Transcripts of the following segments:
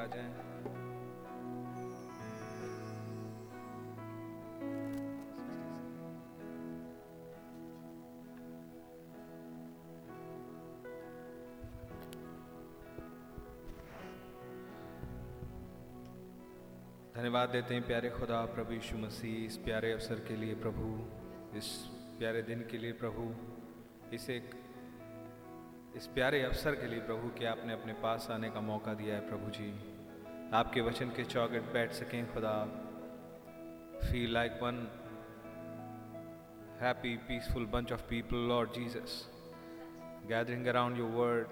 आ जाएँ धन्यवाद देते हैं प्यारे खुदा प्रभु यीशु मसीह, इस प्यारे अवसर के लिए प्रभु, इस प्यारे दिन के लिए प्रभु, इस एक, इस प्यारे अवसर के लिए प्रभु कि आपने अपने पास आने का मौका दिया है प्रभु जी। आपके वचन के चौगट बैठ सकें खुदा। Feel like one happy peaceful bunch of people Lord Jesus gathering around your word,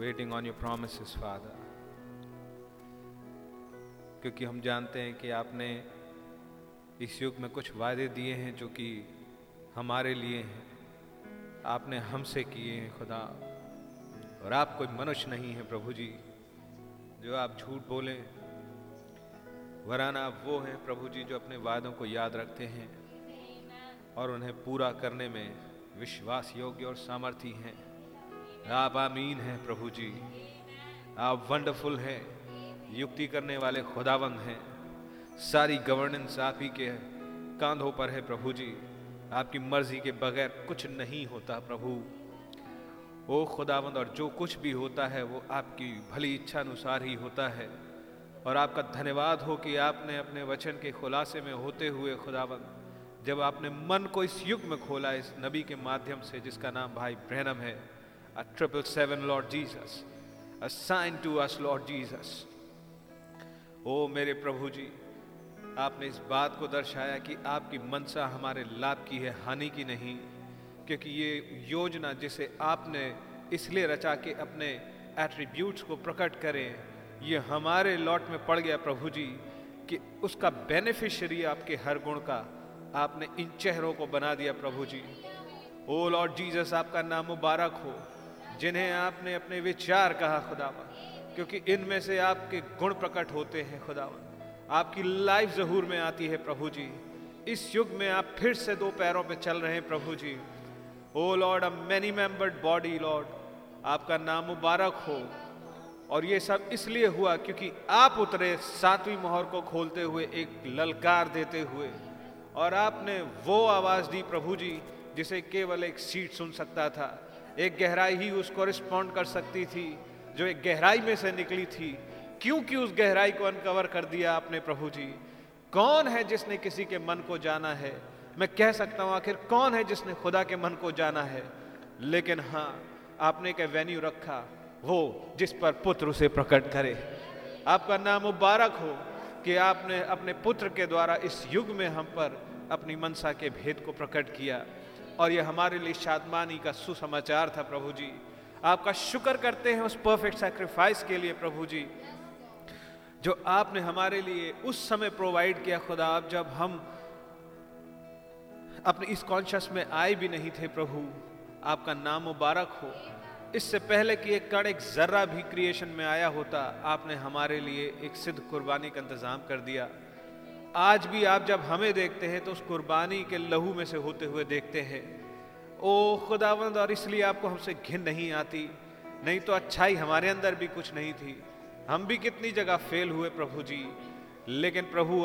waiting on your promises, Father. क्योंकि हम जानते हैं कि आपने इस युग में कुछ वायदे दिए हैं जो कि हमारे लिए हैं। आपने हमसे किए हैं खुदा। और आप कोई मनुष्य नहीं है प्रभु जी। जो आप झूठ बोले, वराना आप वो हैं प्रभु जी जो अपने वादों को याद रखते हैं और उन्हें पूरा करने में विश्वास, योग्य और सामर्थी हैं। आप आमीन हैं प्रभु जी। आप वंडरफुल हैं, युक्ति करने वाले खुदावंद हैं। सारी गवर्नेंस आप ही के कांधों पर है प्रभु जी। आपकी मर्ज़ी के बगैर कुछ नहीं होता प्रभु। ओ खुदावंद, और जो कुछ भी होता है, वो आपकी भली इच्छा अनुसार ही होता है। और आपका धन्यवाद हो कि आपने अपने वचन के खुलासे में होते हुए खुदावंद, जब आपने मन को इस युग में खोला, इस नबी के माध्यम से, जिसका नाम भाई ब्रहणम है a triple seven Lord Jesus a sign to us Lord Jesus ओ मेरे प्रभु जी, आपने इस बात को दर्शाया कि आपकी मनसा हमारे लाभ की है, हानि की नहीं। क्योंकि ये योजना जिसे आपने इसलिए रचा के अपने एट्रीब्यूट्स को प्रकट करें, ये हमारे लॉट में पड़ गया प्रभु जी, कि उसका बेनिफिशियरी आपके हर गुण का आपने इन चेहरों को बना दिया प्रभु जी। ओ लॉर्ड जीसस आपका नाम मुबारक हो, जिन्हें आपने अपने विचार कहा खुदावा क्योंकि इनमें से आपके गुण प्रकट होते हैं खुदावा आपकी लाइफ जहूर में आती है प्रभु जी। इस युग में आप फिर से दो पैरों पे चल रहे हैं प्रभु जी। ओ Lord a many membered body Lord, आपका नाम मुबारक हो। और ये सब इसलिए हुआ क्योंकि आप उतरे सातवीं मोहर को खोलते हुए, एक ललकार देते हुए। और आपने वो आवाज़ दी प्रभु जी, जिसे केवल एक सीट सुन सकता था। एक गहराई ही उसको रिस्पॉन्ड कर सकती थी, जो एक गहराई में से निकली थी। क्योंकि उस गहराई को अनकवर कर दिया आपने प्रभु जी। कौन है जिसने किसी के मन को जाना है? मैं कह सकता हूँ, आखिर कौन है जिसने खुदा के मन को जाना है? लेकिन हाँ आपने एक वेन्यू रखा, वो जिस पर पुत्र उसे प्रकट करे। आपका नाम मुबारक हो कि आपने अपने पुत्र के द्वारा इस युग में हम पर अपनी मनसा के भेद को प्रकट किया। और यह हमारे लिए शादमानी का सुसमाचार था प्रभु जी। आपका शुक्र करते हैं उस परफेक्ट सेक्रीफाइस के लिए प्रभु जी, जो आपने हमारे लिए उस समय प्रोवाइड किया खुदा। आप जब हम अपने इस कॉन्शियस में आए भी नहीं थे प्रभु। आपका नाम मुबारक हो। इससे पहले कि एक कण, एक जर्रा भी क्रिएशन में आया होता, आपने हमारे लिए एक सिद्ध कुर्बानी का इंतज़ाम कर दिया। आज भी आप जब हमें देखते हैं तो उस कुर्बानी के लहू में से होते हुए देखते हैं। ओ खुदावंद, और इसलिए आपको हमसे घिन नहीं आती। नहीं तो अच्छाई हमारे अंदर भी कुछ नहीं थी। हम भी कितनी जगह फेल हुए प्रभु जी। लेकिन प्रभु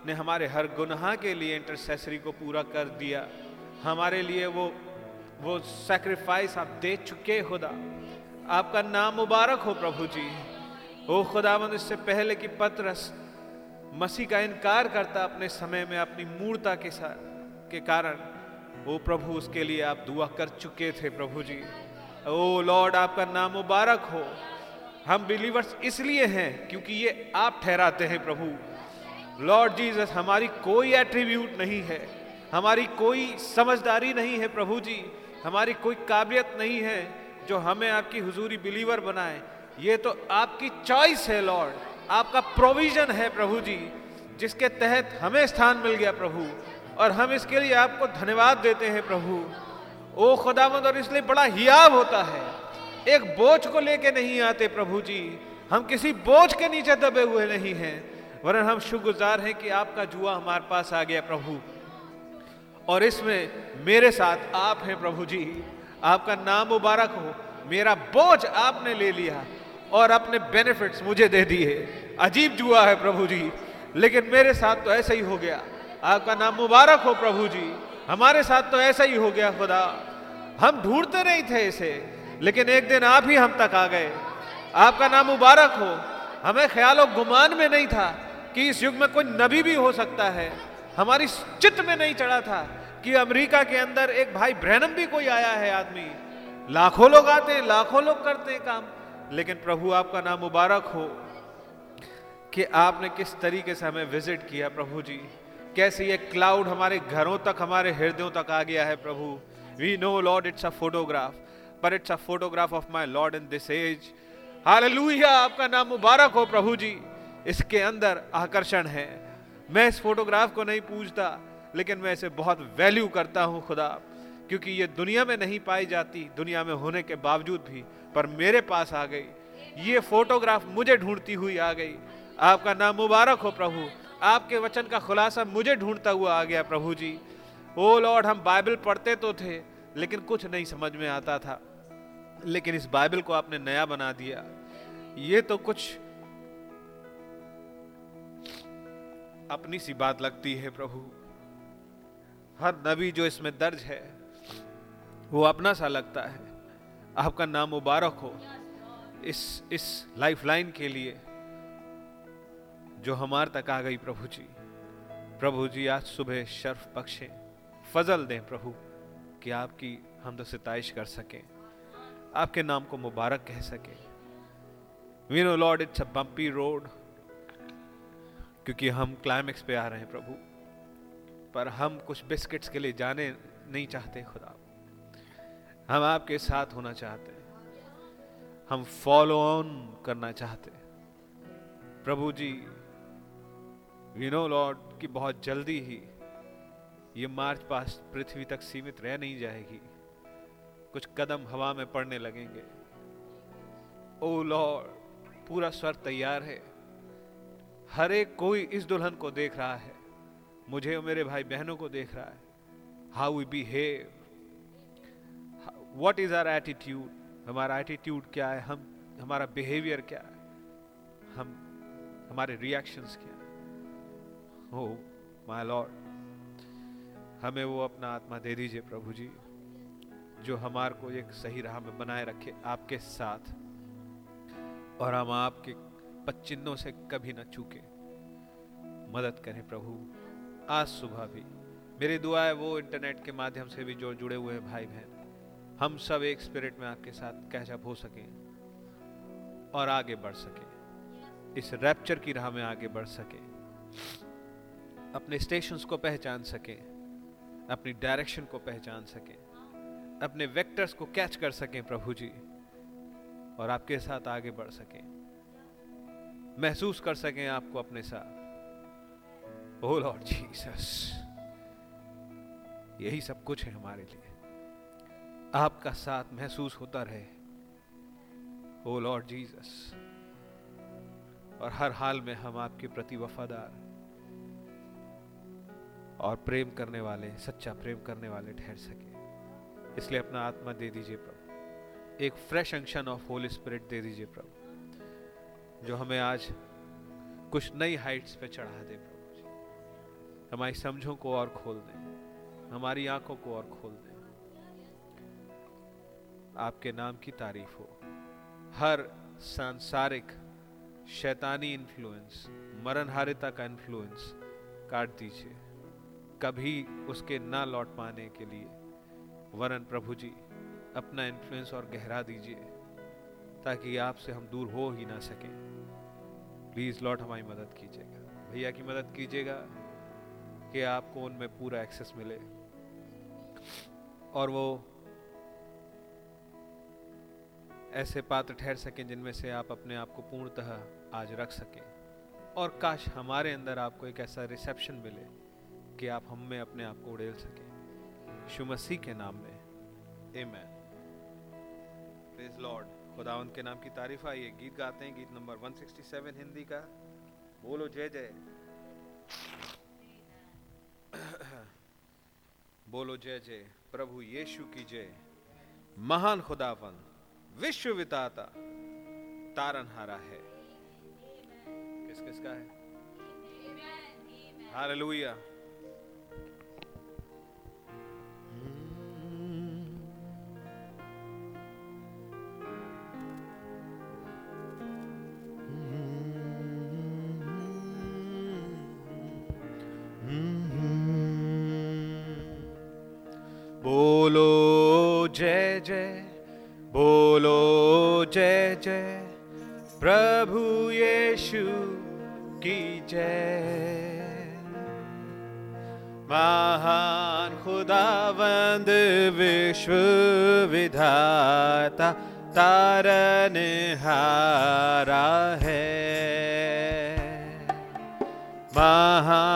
आपने हमारे हर गुनाह के लिए इंटरसेसरी को पूरा कर दिया। हमारे लिए वो वो सेक्रीफाइस आप दे चुके खुदा। आपका नाम मुबारक हो प्रभु जी। ओ खुदावंद, इससे पहले कि पत्रस मसीह का इनकार करता अपने समय में अपनी मूर्ता के साथ के कारण, ओ प्रभु, उसके लिए आप दुआ कर चुके थे प्रभु जी। ओ लॉर्ड, आपका नाम मुबारक हो। हम बिलीवर्स इसलिए हैं क्योंकि ये आप ठहराते हैं प्रभु। लॉर्ड जीसस हमारी कोई एट्रीब्यूट नहीं है। हमारी कोई समझदारी नहीं है प्रभु जी। हमारी कोई काबिलियत नहीं है जो हमें आपकी हुजूरी बिलीवर बनाए। ये तो आपकी चॉइस है लॉर्ड आपका प्रोविज़न है, प्रभु जी, जिसके तहत हमें स्थान मिल गया, प्रभु। और हम इसके लिए आपको धन्यवाद देते हैं, प्रभु। ओ खुदावंद, और इसलिए बड़ा हियाब होता है। एक बोझ को लेके नहीं आते, प्रभु जी। हम किसी बोझ के नीचे दबे हुए नहीं हैं। वरन हम शुक्रगुजार हैं कि आपका जुआ हमारे पास आ गया प्रभु। और इसमें मेरे साथ आप हैं प्रभु जी। आपका नाम मुबारक हो। मेरा बोझ आपने ले लिया और अपने बेनिफिट्स मुझे दे दिए। अजीब जुआ है प्रभु जी। लेकिन मेरे साथ तो ऐसा ही हो गया। आपका नाम मुबारक हो प्रभु जी। हमारे साथ तो ऐसा ही हो गया खुदा। हम ढूंढते नहीं थे इसे, लेकिन एक दिन आप ही हम तक आ गए। आपका नाम मुबारक हो। हमें ख्याल गुमान में नहीं था। कि इस युग में कोई नबी भी हो सकता है। हमारी चित्त में नहीं चढ़ा था कि अमेरिका के अंदर एक भाई ब्रहणम भी कोई आया है आदमी। लाखों लोग आते हैं लाखों लोग करते हैं काम। लेकिन प्रभु आपका नाम मुबारक हो कि आपने किस तरीके से हमें विज़िट किया प्रभु जी। कैसे ये क्लाउड हमारे घरों तक, हमारे हृदयों तक आ गया है प्रभु। We know Lord it's a photograph पर it's a photograph of my Lord in this age hallelujah आपका नाम मुबारक हो प्रभु जी। इसके अंदर आकर्षण है। मैं इस फोटोग्राफ को नहीं पूछता लेकिन मैं इसे बहुत वैल्यू करता हूँ खुदा, क्योंकि ये दुनिया में नहीं पाई जाती, दुनिया में होने के बावजूद भी, पर मेरे पास आ गई। ये फोटोग्राफ मुझे ढूंढती हुई आ गई। आपका नाम मुबारक हो प्रभु। आपके वचन का खुलासा मुझे ढूंढता हुआ आ गया प्रभु जी। ओ लॉर्ड, हम बाइबल पढ़ते तो थे, लेकिन कुछ नहीं समझ में आता था। लेकिन इस बाइबल को आपने नया बना दिया। ये तो कुछ अपनी सी बात लगती है प्रभु। हर नबी जो इसमें दर्ज है, वो अपना सा लगता है। आपका नाम मुबारक हो इस इस लाइफलाइन के लिए जो हमारे तक आ गई प्रभु जी। प्रभु जी, आज सुबह शर्फ बख्शे, फजल दें प्रभु कि आपकी हम तो सिताइश कर सकें, आपके नाम को मुबारक कह सकें। We know Lord it's a bumpy road क्योंकि हम क्लाइमेक्स पे आ रहे हैं प्रभु। पर हम कुछ बिस्किट्स के लिए जाने नहीं चाहते खुदा। हम आपके साथ होना चाहते हैं। हम फॉलो ऑन करना चाहते हैं। प्रभु जी वी नो लॉर्ड कि बहुत जल्दी ही ये मार्च पास पृथ्वी तक सीमित रह नहीं जाएगी। कुछ कदम हवा में पड़ने लगेंगे। ओ लॉर्ड पूरा स्वर तैयार है। हर एक कोई इस दुल्हन को देख रहा है। मुझे और मेरे भाई बहनों को देख रहा है। How we behave what is our attitude हमारा एटीट्यूड क्या है? हम, हमारा बिहेवियर क्या है? हम, हमारे रिएक्शंस क्या है? हो माय लॉर्ड हमें वो अपना आत्मा दे दीजिए प्रभु जी, जो हमार को एक सही राह में बनाए रखे आपके साथ। और हम आपके पच्चिन्नों से कभी ना चूके मदद करें प्रभु, आज सुबह भी। मेरी दुआ है वो इंटरनेट के माध्यम से भी जो जुड़े हुए भाई बहन हम सब एक स्पिरिट में आपके साथ कैचअप हो सके और आगे बढ़ सके। इस रैप्चर की राह में आगे बढ़ सके। अपने स्टेशंस को पहचान सके, अपनी डायरेक्शन को पहचान सके, अपने वेक्टर्स को कैच कर सकें प्रभु जी और आपके साथ आगे बढ़ सकें। महसूस कर सकें आपको अपने साथ। ओ लॉर्ड जीसस यही सब कुछ है हमारे लिए। आपका साथ महसूस होता रहे। ओ लॉर्ड जीसस और हर हाल में हम आपके प्रति वफादार और प्रेम करने वाले, सच्चा प्रेम करने वाले ठहर सके। इसलिए अपना आत्मा दे दीजिए प्रभु। एक fresh unction of holy spirit दे दीजिए प्रभु। जो हमें आज कुछ नई हाइट्स पे चढ़ा दे प्रभु जी। हमारी समझों को और खोल दें। हमारी आँखों को और खोल दें। आपके नाम की तारीफ़ हो। हर सांसारिक, शैतानी इन्फ्लुएंस मरणहारिता का इन्फ्लुएंस काट दीजिए। कभी उसके ना लौट पाने के लिए वरन प्रभु जी अपना इन्फ्लुएंस और गहरा दीजिए, ताकि आपसे हम दूर हो ही ना सकें। प्लीज़ लॉर्ड, हमारी मदद कीजिएगा। भैया की मदद कीजिएगा कि आपको उनमें पूरा एक्सेस मिले। और वो ऐसे पात्र ठहर सकें जिनमें से आप अपने आप को पूर्णतः आज रख सकें। और काश हमारे अंदर आपको एक ऐसा रिसेप्शन मिले कि आप हम में अपने आप को उड़ेल सकें। यीशु मसीह के नाम में आमेन प्रेज लॉर्ड खुदा के नाम की तारीफ़ आई। है गीत गाते हैं गीत नंबर 167 हिंदी का। बोलो जय जय। बोलो जय जय। प्रभु यीशु की जय। महान खुदावन विश्व विताता तारनहारा है। किस किस का है? हालेलुया। जय। प्रभु यीशु की जय। महान खुदावंद विश्व विधाता तारन हारा है। महान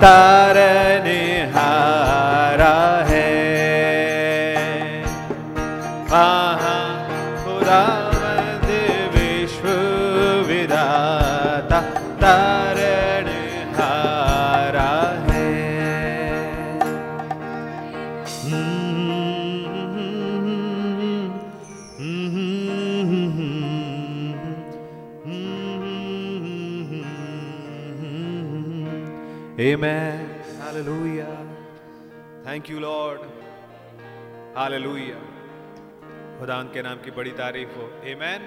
Tak. खुदा के नाम की बड़ी तारीफ़ हो। Amen.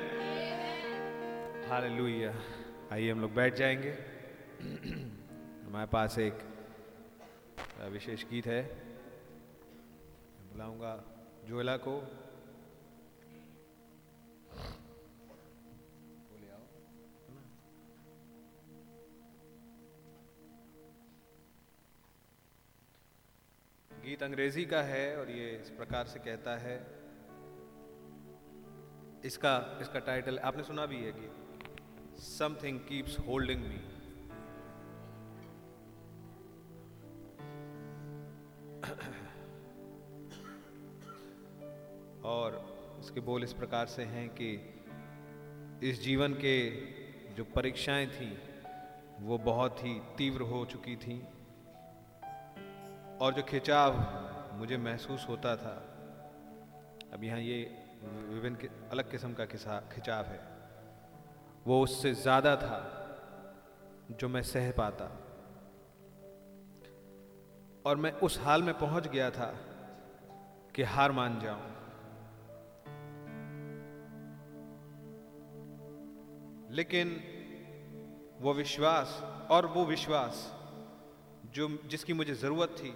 Hallelujah. आइए हम लोग बैठ जाएँगे। हमारे पास एक विशेष गीत है। बुलाऊँगा जोएला को। गीत अंग्रेज़ी का है और ये इस प्रकार से कहता है इसका इसका टाइटल आपने सुना भी है कि समथिंग कीप्स होल्डिंग मी और इसके बोल इस प्रकार से हैं कि इस जीवन के जो परीक्षाएँ थी, वो बहुत ही तीव्र हो चुकी थी। और जो खिंचाव मुझे महसूस होता था, अब यहाँ ये विभिन्न अलग किस्म का खिसा, खिंचाव है। वो उससे ज़्यादा था जो मैं सह पाता। और मैं उस हाल में पहुँच गया था कि हार मान जाऊँ। लेकिन वो विश्वास और वो विश्वास जो, जिसकी मुझे ज़रूरत थी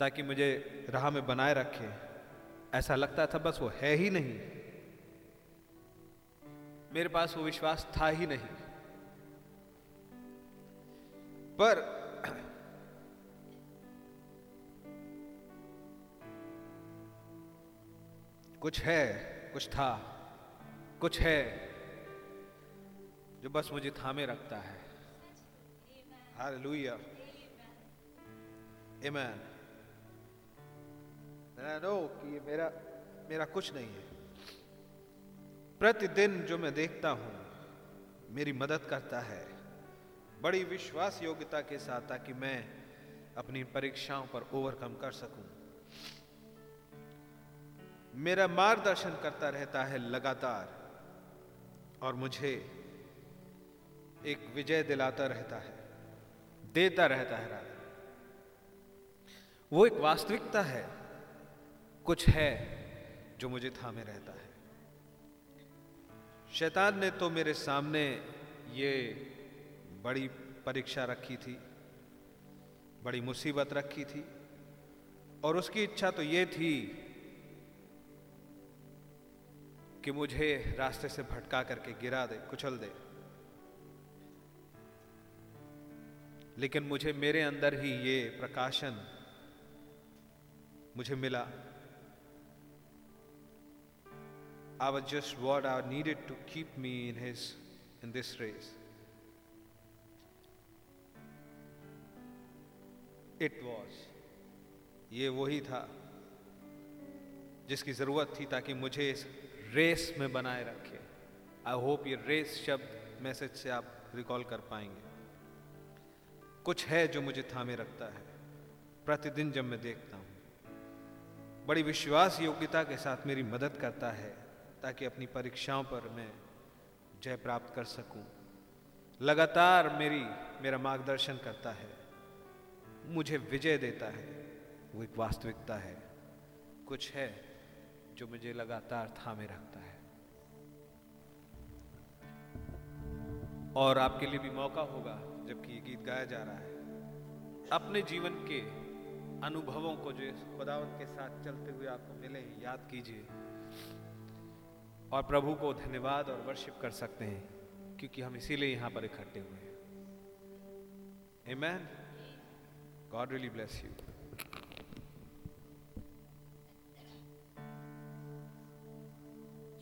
ताकि मुझे राह में बनाए रखे। ऐसा लगता था बस वो है ही नहीं। मेरे पास वो विश्वास था ही नहीं। पर कुछ है, कुछ था, कुछ है जो बस मुझे थामे रखता है। हालेलुया। Know कि ये मेरा मेरा कुछ नहीं है। प्रतिदिन जो मैं देखता हूँ, मेरी मदद करता है। बड़ी विश्वास योग्यता के साथ ताकि मैं अपनी परीक्षाओं पर ओवरकम कर सकूँ। मेरा मार्गदर्शन करता रहता है लगातार और मुझे एक विजय दिलाता रहता है, देता रहता है वो एक वास्तविकता है। कुछ है जो मुझे थामे रहता है। शैतान ने तो मेरे सामने ये बड़ी परीक्षा रखी थी, बड़ी मुसीबत रखी थी, और उसकी इच्छा तो ये थी कि मुझे रास्ते से भटका करके गिरा दे, कुचल दे। लेकिन मुझे मेरे अंदर ही ये प्रकाशन मुझे मिला। I was just what I needed to keep me in his, in this race. It was. ये वही था जिसकी ज़रूरत थी ताकि मुझे इस रेस में बनाए रखे आई होप ये रेस शब्द मैसेज से आप रिकॉल कर पाएँगे कुछ है जो मुझे थामे रखता है प्रतिदिन जब मैं देखता हूँ, बड़ी विश्वास योग्यता के साथ मेरी मदद करता है ताकि अपनी परीक्षाओं पर मैं जय प्राप्त कर सकूँ। लगातार मेरी, मेरा मार्गदर्शन करता है। मुझे विजय देता है। वो एक वास्तविकता है। कुछ है जो मुझे लगातार थामे रखता है। और आपके लिए भी मौका होगा, जबकि ये गीत गाया जा रहा है। अपने जीवन के अनुभवों को जो खुदावत के साथ चलते हुए आपको मिले, याद कीजिए। और प्रभु को धन्यवाद और वर्षिप कर सकते हैं, क्योंकि हम इसीलिए यहाँ पर इकट्ठे हुए हैं। Amen God really bless you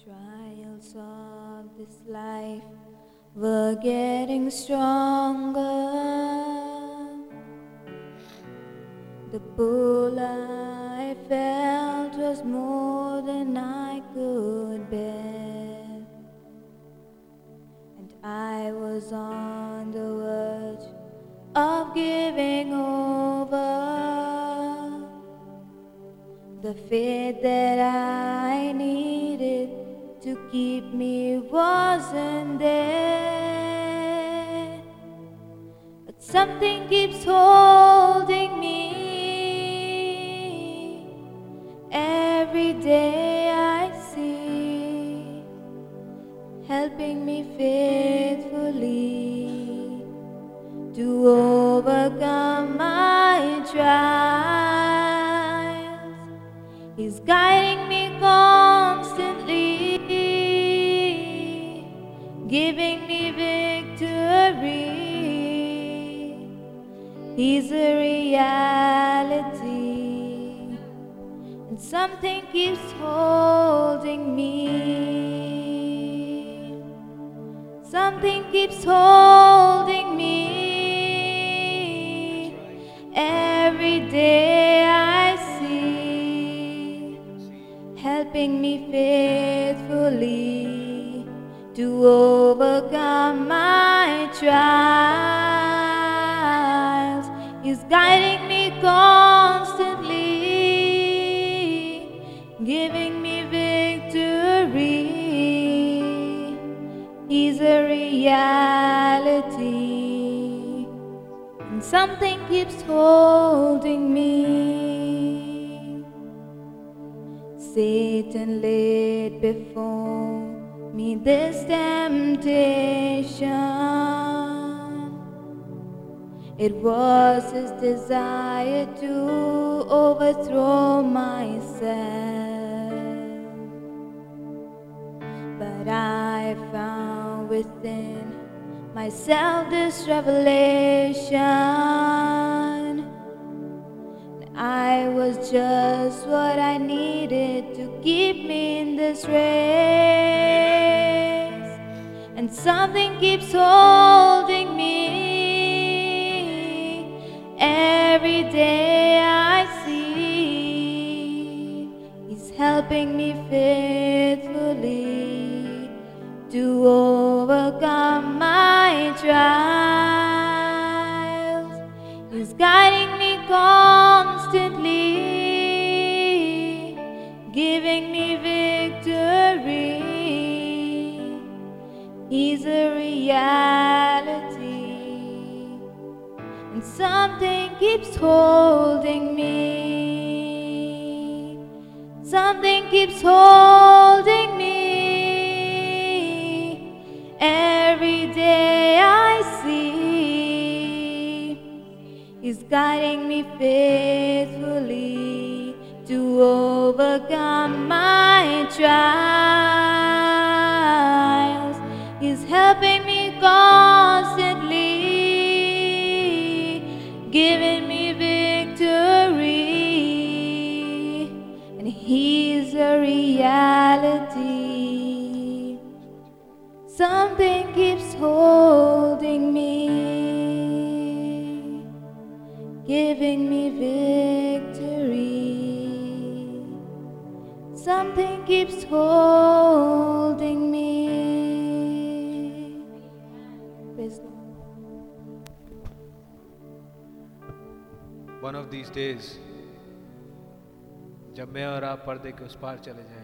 Trials of this life were getting stronger. The pull I felt was more than I could bear. And I was on the verge of giving over. The faith that I needed to keep me wasn't there. But something keeps holding me. Every day I see, helping me faithfully to overcome my trials. He's guiding me constantly, giving me victory. He's a reality, something keeps holding me. Something keeps holding me. Every day I see, helping me faithfully to overcome my trials. Is guiding me constantly, giving me victory. He's a reality, and something keeps holding me. Satan laid before me this temptation. It was his desire to overthrow myself. I found within myself this revelation. I was just what I needed to keep me in this race. And something keeps holding me. Every day I see He's helping me faithfully to overcome my trials. He's guiding me constantly, giving me victory. He's a reality, and something keeps holding me. Something keeps holding me. Every day I see He's guiding me faithfully to overcome my trials. He's helping me constantly, giving me victory, and He's a reality. Something keeps holding me, giving me victory. Something keeps holding me. Praise the Lord. One of these days जब मैं और आप पर्दे के उस पार चले जाएंगे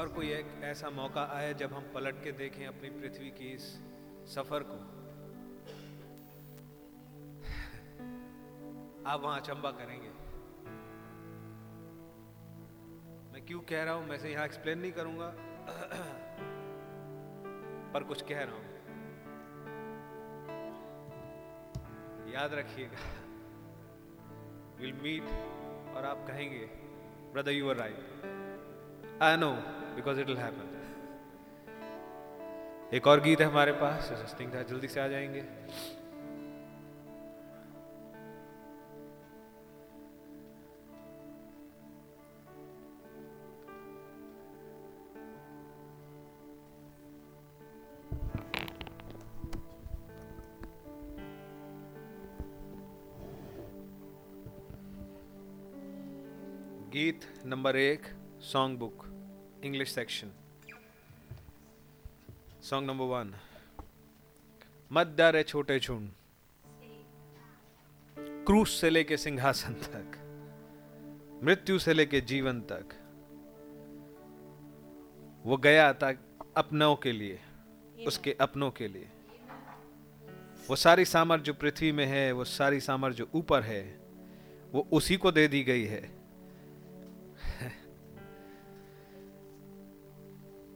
और कोई एक ऐसा मौका आए जब हम पलट के देखें अपनी पृथ्वी की इस सफ़र को? आप वहाँ अचंबा करेंगे। मैं क्यों कह रहा हूँ? मैं से यहाँ एक्सप्लेन नहीं करूँगा। पर कुछ कह रहा हूँ। याद रखिएगा विल मीट और आप कहेंगे brother you are right I know because it will happen एक और गीत है हमारे पास सस्टिंग था जल्दी से आ जाएँगे। गीत नंबर एक song book English section song number one मत डर छोटे झुंड। क्रूस से लेके सिंहासन तक। मृत्यु से लेके जीवन तक। वो गया था अपनों के लिए, उसके अपनों के लिए। वो सारी सामर्थ जो पृथ्वी में है, वो सारी सामर्थ जो ऊपर है, वो उसी को दे दी गई है।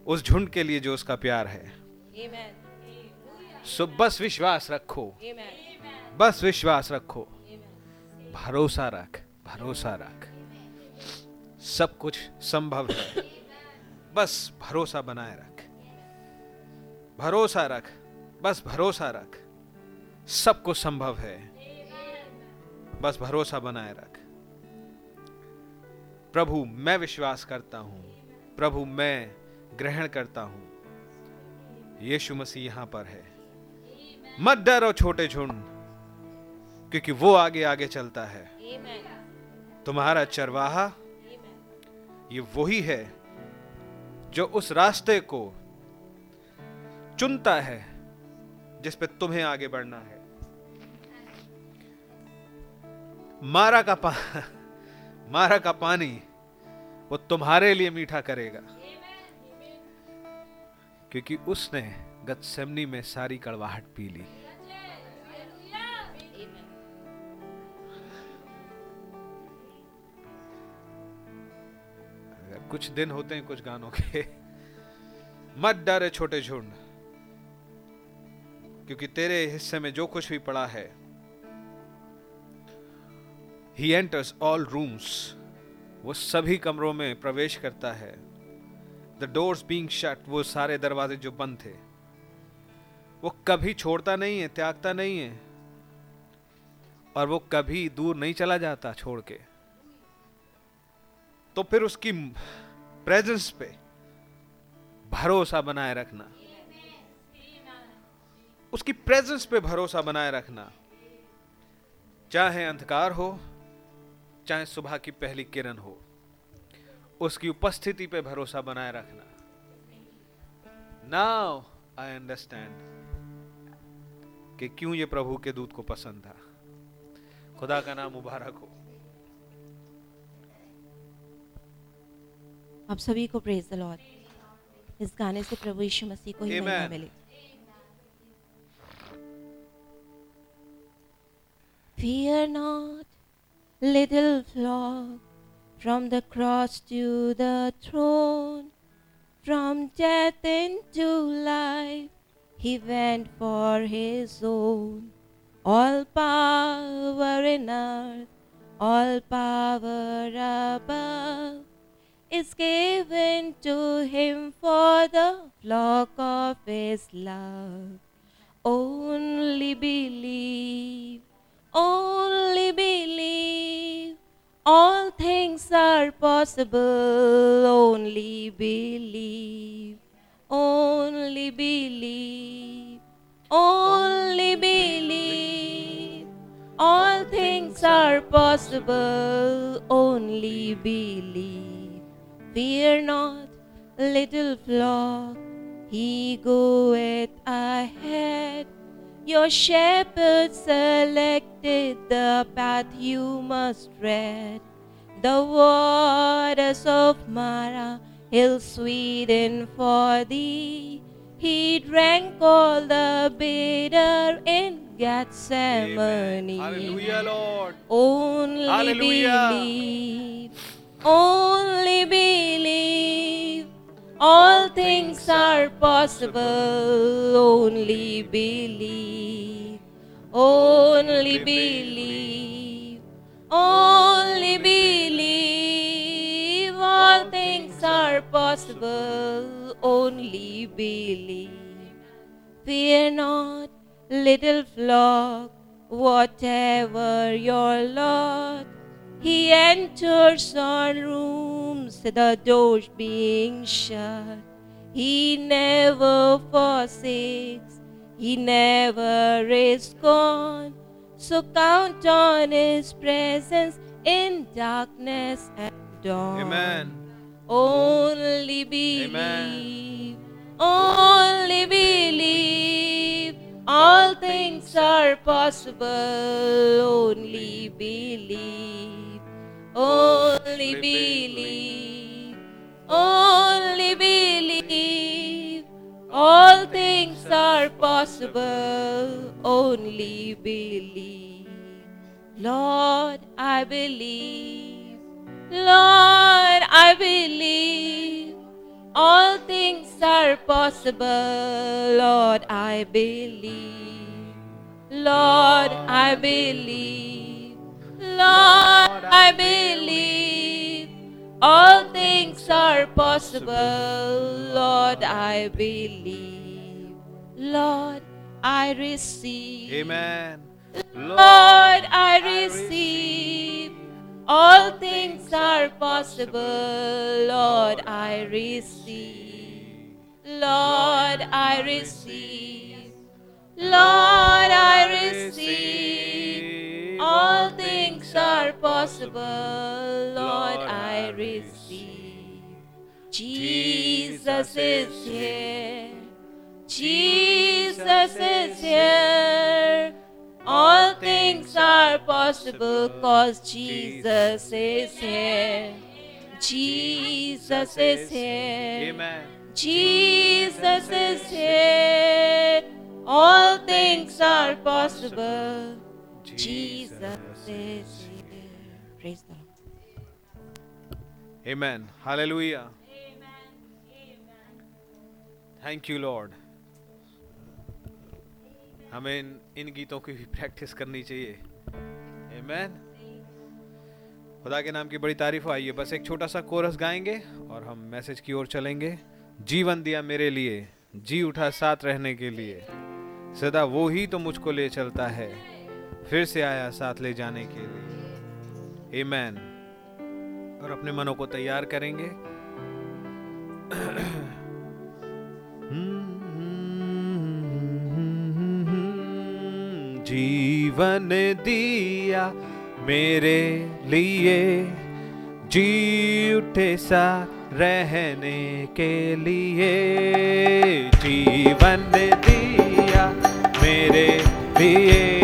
उस झुंड के लिए जो उसका प्यार है. सो बस विश्वास रखो। बस विश्वास रखो। भरोसा रख भरोसा रख। सब कुछ संभव है। बस भरोसा बनाए रख। भरोसा रख बस भरोसा रख। सब कुछ संभव है। बस भरोसा बनाए रख। प्रभु मैं विश्वास करता हूँ। प्रभु मैं ग्रहण करता हूँ। यीशु मसीह यहाँ पर है। मत डरो छोटे झुंड, क्योंकि वो आगे आगे चलता है। तुम्हारा चरवाहा, ये वही है जो उस रास्ते को चुनता है, जिस पे तुम्हें आगे बढ़ना है। मारा का पा, मारा का पानी वो तुम्हारे लिए मीठा करेगा। क्योंकि उसने गतसेमनी में सारी कड़वाहट पी ली। कुछ दिन होते हैं कुछ गानों के, मत डरे छोटे झुंड, क्योंकि तेरे हिस्से में जो कुछ भी पड़ा है ही एंटर्स ऑल रूम्स वो सभी कमरों में प्रवेश करता है। द डोर्स बींग शट वो सारे दरवाजे जो बंद थे, वो कभी छोड़ता नहीं है, त्यागता नहीं है, और वो कभी दूर नहीं चला जाता छोड़ के। तो फिर उसकी प्रेजेंस पे भरोसा बनाए रखना। उसकी प्रेजेंस पे भरोसा बनाए रखना। चाहे अंधकार हो, चाहे सुबह की पहली किरण हो। उसकी उपस्थिति पे भरोसा बनाए रखना। नाउ आई अंडरस्टैंड कि क्यों ये प्रभु के दूत को पसंद था। खुदा का नाम मुबारक हो। आप सभी को प्रेज द लॉर्ड इस गाने से प्रभु यीशु मसीह को ही महिमा मिले। Fear not, little flock, from the cross to the throne, from death into life, he went for his own. All power in earth, all power above is given to him for the flock of his love. Only believe, only believe. All things are possible, only believe. Only believe, only believe. All things are possible, only believe. Fear not, little flock, he goeth ahead. Your shepherd selected the path you must tread. The waters of Mara he'll sweeten for thee. He drank all the bitter in Gethsemane. Hallelujah, Lord. Only Hallelujah. believe, only believe. All things are possible, only believe, only believe, only believe. All things are possible, only believe. Fear not, little flock, whatever your lot. He enters on rooms, the doors being shut. He never forsakes, he never is gone. So count on his presence in darkness and dawn. Amen. Only believe, Amen. only believe. All things are possible, only believe, only believe, only believe. All things are possible, only believe. Lord, I believe. Lord, I believe all things are possible. Lord, I believe. Lord, I believe. Lord, I believe all things are possible. Lord, I believe. Lord, I receive. Amen. Lord, I receive. All things are possible. Lord, I receive. Lord, I receive. Lord, I receive. All things are possible. Lord, I receive. Jesus is here. Jesus is here. All things are possible cause Jesus is here. Jesus is here. Amen. Jesus is here. All things are possible. Jesus is here. Praise the Lord. Amen. Hallelujah. Thank you Lord हमें इन, गीतों की भी practice करनी चाहिए Amen. खुदा के नाम की बड़ी तारीफ़ हो आइए बस एक छोटा सा कोरस गाएँगे और हम मैसेज की ओर चलेंगे जीवन दिया मेरे लिए जी उठा साथ रहने के लिए सदा वो ही तो मुझको ले चलता है फिर से आया साथ ले जाने के लिए। मैन और अपने मनों को तैयार करेंगे। जीवन दिया मेरे लिए, जी उठे सा रहने के लिए। जीवन दिया मेरे लिए।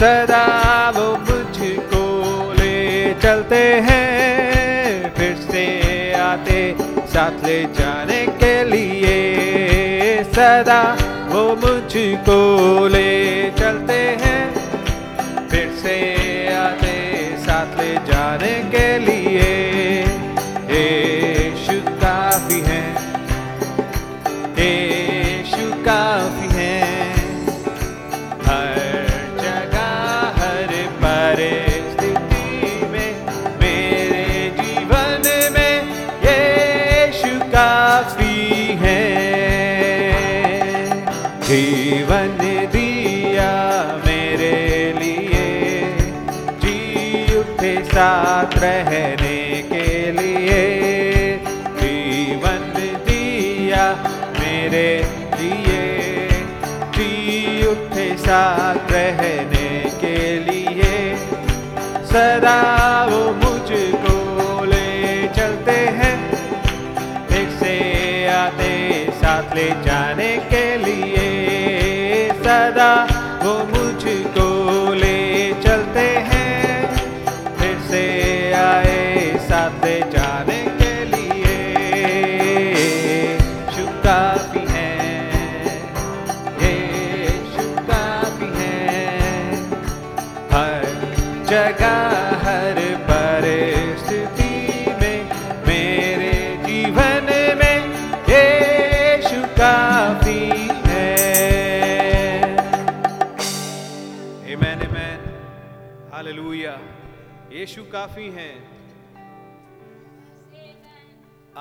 सदा वो मुझको ले चलते हैं, फिर से आते साथ ले जाने के लिए। सदा वो मुझको ले चलते हैं, फिर से आते साथ ले जाने के लिए। यीशु रहने के लिए जीवन दिया मेरे लिए। जी उठे साथ रहने के लिए। सदा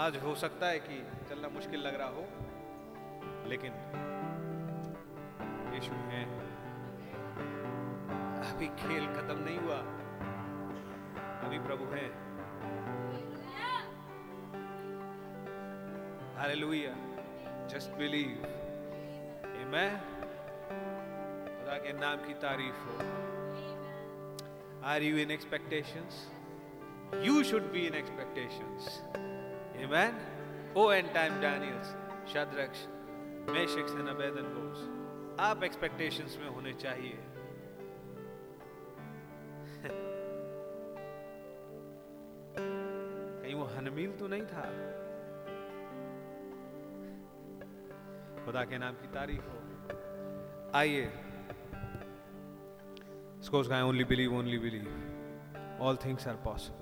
आज हो सकता है कि चलना मुश्किल लग रहा हो, लेकिन यीशु हैं। अभी खेल खत्म नहीं हुआ। अभी प्रभु हैं। हालेलुया। जस्ट बिलीव आमेन खुदा के नाम की तारीफ़ हो। Are you in expectations you should be in expectations amen oh and time Daniels Shadrachs Meshachs and Abednegos आप एक्सपेक्टेशंस में होने चाहिए। कहीं वो हनमील तो नहीं था? खुदा के नाम की तारीफ़ हो। आइए। इसको गाएँ only believe only believe all things are possible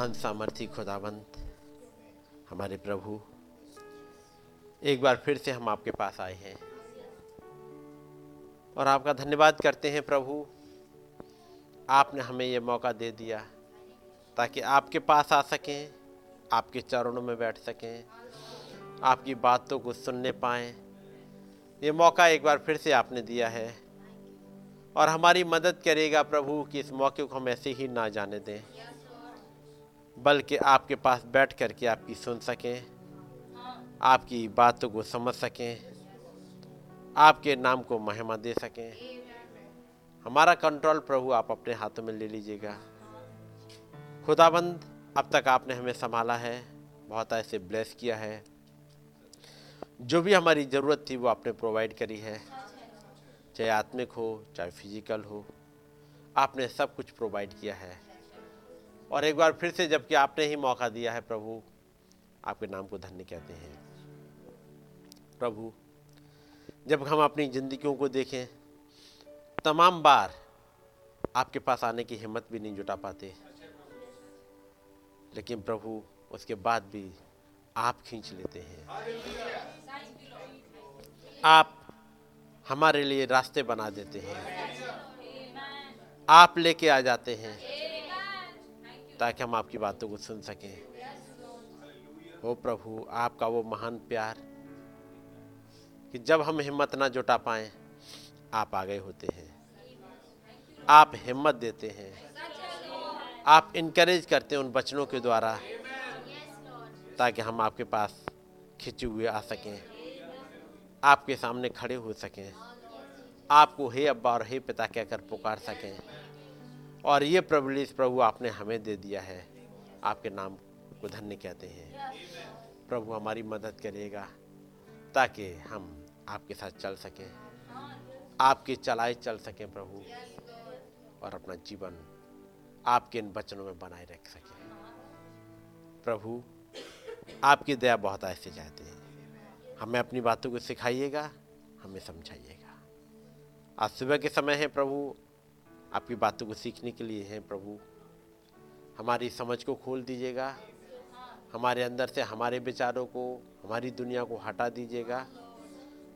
महान सामर्थी खुदावंत, हमारे प्रभु, एक बार फिर से हम आपके पास आए हैं। और आपका धन्यवाद करते हैं प्रभु, आपने हमें ये मौका दे दिया ताकि आपके पास आ सकें, आपके चरणों में बैठ सकें, आपकी बातों को सुनने पाएँ। ये मौका एक बार फिर से आपने दिया है और हमारी मदद करेगा प्रभु कि इस मौके को हम ऐसे ही ना जाने दें। बल्कि आपके पास बैठ करके आपकी सुन सकें, आपकी बातों को समझ सकें, आपके नाम को महिमा दे सकें। हमारा कंट्रोल प्रभु, आप अपने हाथों में ले लीजिएगा। खुदाबंद, अब तक आपने हमें संभाला है, बहुत ऐसे ब्लेस किया है। जो भी हमारी ज़रूरत थी, वो आपने प्रोवाइड करी है। चाहे आत्मिक हो, चाहे फ़िज़िकल हो, आपने सब कुछ प्रोवाइड किया है। और एक बार फिर से जबकि आपने ही मौका दिया है, प्रभु, आपके नाम को धन्य कहते हैं। प्रभु, जब हम अपनी ज़िंदगियों को देखें, तमाम बार आपके पास आने की हिम्मत भी नहीं जुटा पाते। लेकिन प्रभु, उसके बाद भी आप खींच लेते हैं। आप हमारे लिए रास्ते बना देते हैं। आप लेके आ जाते हैं। ताकि हम आपकी बातों को सुन सकें। ओ प्रभु, आपका वो महान प्यार कि जब हम हिम्मत ना जुटा पाए, आप आ गए होते हैं। आप हिम्मत देते हैं। आप इनकरेज करते हैं उन बचनों के द्वारा ताकि हम आपके पास खिंचे हुए आ सकें। आपके सामने खड़े हो सकें। आपको हे अब्बा और हे पिता कहकर पुकार सकें। और ये प्रवलिस प्रभु आपने हमें दे दिया है। आपके नाम को धन्य कहते हैं। प्रभु हमारी मदद करिएगा ताकि हम आपके साथ चल सकें। आपके चलाए चल सकें प्रभु। और अपना जीवन आपके इन वचनों में बनाए रख सकें। प्रभु, आपकी दया बहुत ऐसे चाहते हैं। हमें अपनी बातों को सिखाइएगा, हमें समझाइएगा। आज सुबह के समय है प्रभु आपकी बातों को सीखने के लिए हैं प्रभु। हमारी समझ को खोल दीजिएगा। हमारे अंदर से हमारे विचारों को, हमारी दुनिया को हटा दीजिएगा।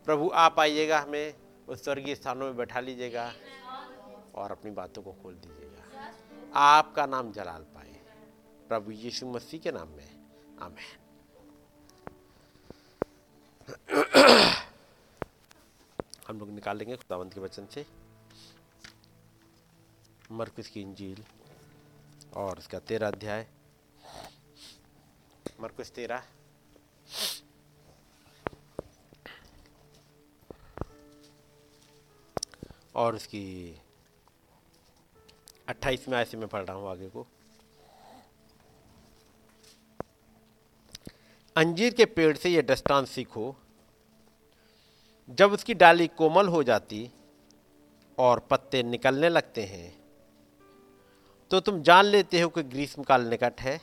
प्रभु, आप आइएगा हमें, उस स्वर्गीय स्थानों में बैठा लीजिएगा और अपनी बातों को खोल दीजिएगा। आपका नाम जलाल पाए। प्रभु यीशु मसीह के नाम में। आमेन। हम लोग निकालेंगे खुदावंत के वचन से। मरकुस की इंजील और इसका तेरह अध्याय। मरकुस तेरह। और उसकी अट्ठाईस में ऐसे में पढ़ रहा हूँ आगे को। अंजीर के पेड़ से यह दृष्टांत सीखो। जब उसकी डाली कोमल हो जाती और पत्ते निकलने लगते हैं तो तुम जान लेते हो कि ग्रीष्मकाल निकट है।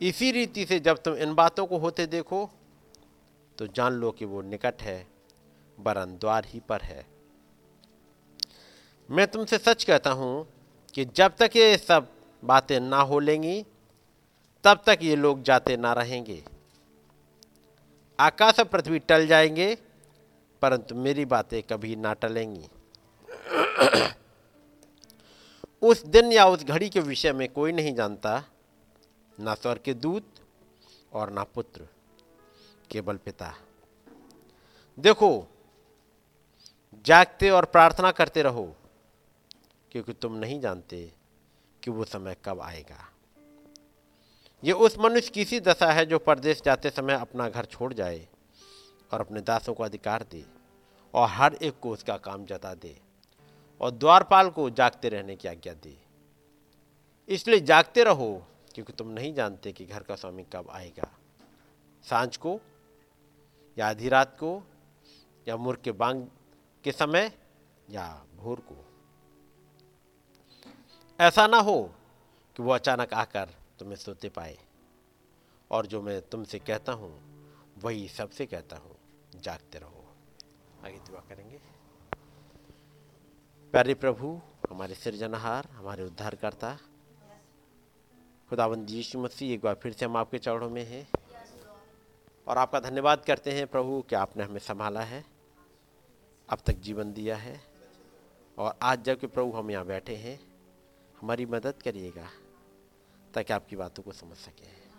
इसी रीति से जब तुम इन बातों को होते देखो तो जान लो कि वो निकट है बरन द्वार ही पर है। मैं तुमसे सच कहता हूँ कि जब तक ये सब बातें ना हो लेंगी, तब तक ये लोग जाते ना रहेंगे। आकाश और पृथ्वी टल जाएँगे, परंतु मेरी बातें कभी ना टलेंगी। उस दिन या उस घड़ी के विषय में कोई नहीं जानता, ना स्वर के दूत और ना पुत्र, केवल पिता। देखो, जागते और प्रार्थना करते रहो, क्योंकि तुम नहीं जानते कि वो समय कब आएगा। ये उस मनुष्य की सी दशा है जो परदेश जाते समय अपना घर छोड़ जाए और अपने दासों को अधिकार दे और हर एक को उसका काम जता दे। और द्वारपाल को जागते रहने की आज्ञा दी। इसलिए जागते रहो, क्योंकि तुम नहीं जानते कि घर का स्वामी कब आएगा। साँझ को या आधी रात को या मुर्ग के बांग के समय या भोर को। ऐसा ना हो कि वो अचानक आकर तुम्हें सोते पाए। और जो मैं तुमसे कहता हूँ, वही सबसे कहता हूँ, जागते रहो। आगे दुआ करेंगे। प्यारे प्रभु, हमारे सृजनहार, हमारे उद्धारकर्ता खुदाबंद यीशु मसीह, एक बार फिर से हम आपके चौड़ों में हैं। और आपका धन्यवाद करते हैं प्रभु कि आपने हमें संभाला है, अब तक जीवन दिया है, और आज जब जबकि प्रभु हम यहाँ बैठे हैं। हमारी मदद करिएगा, ताकि आपकी बातों को समझ सकें।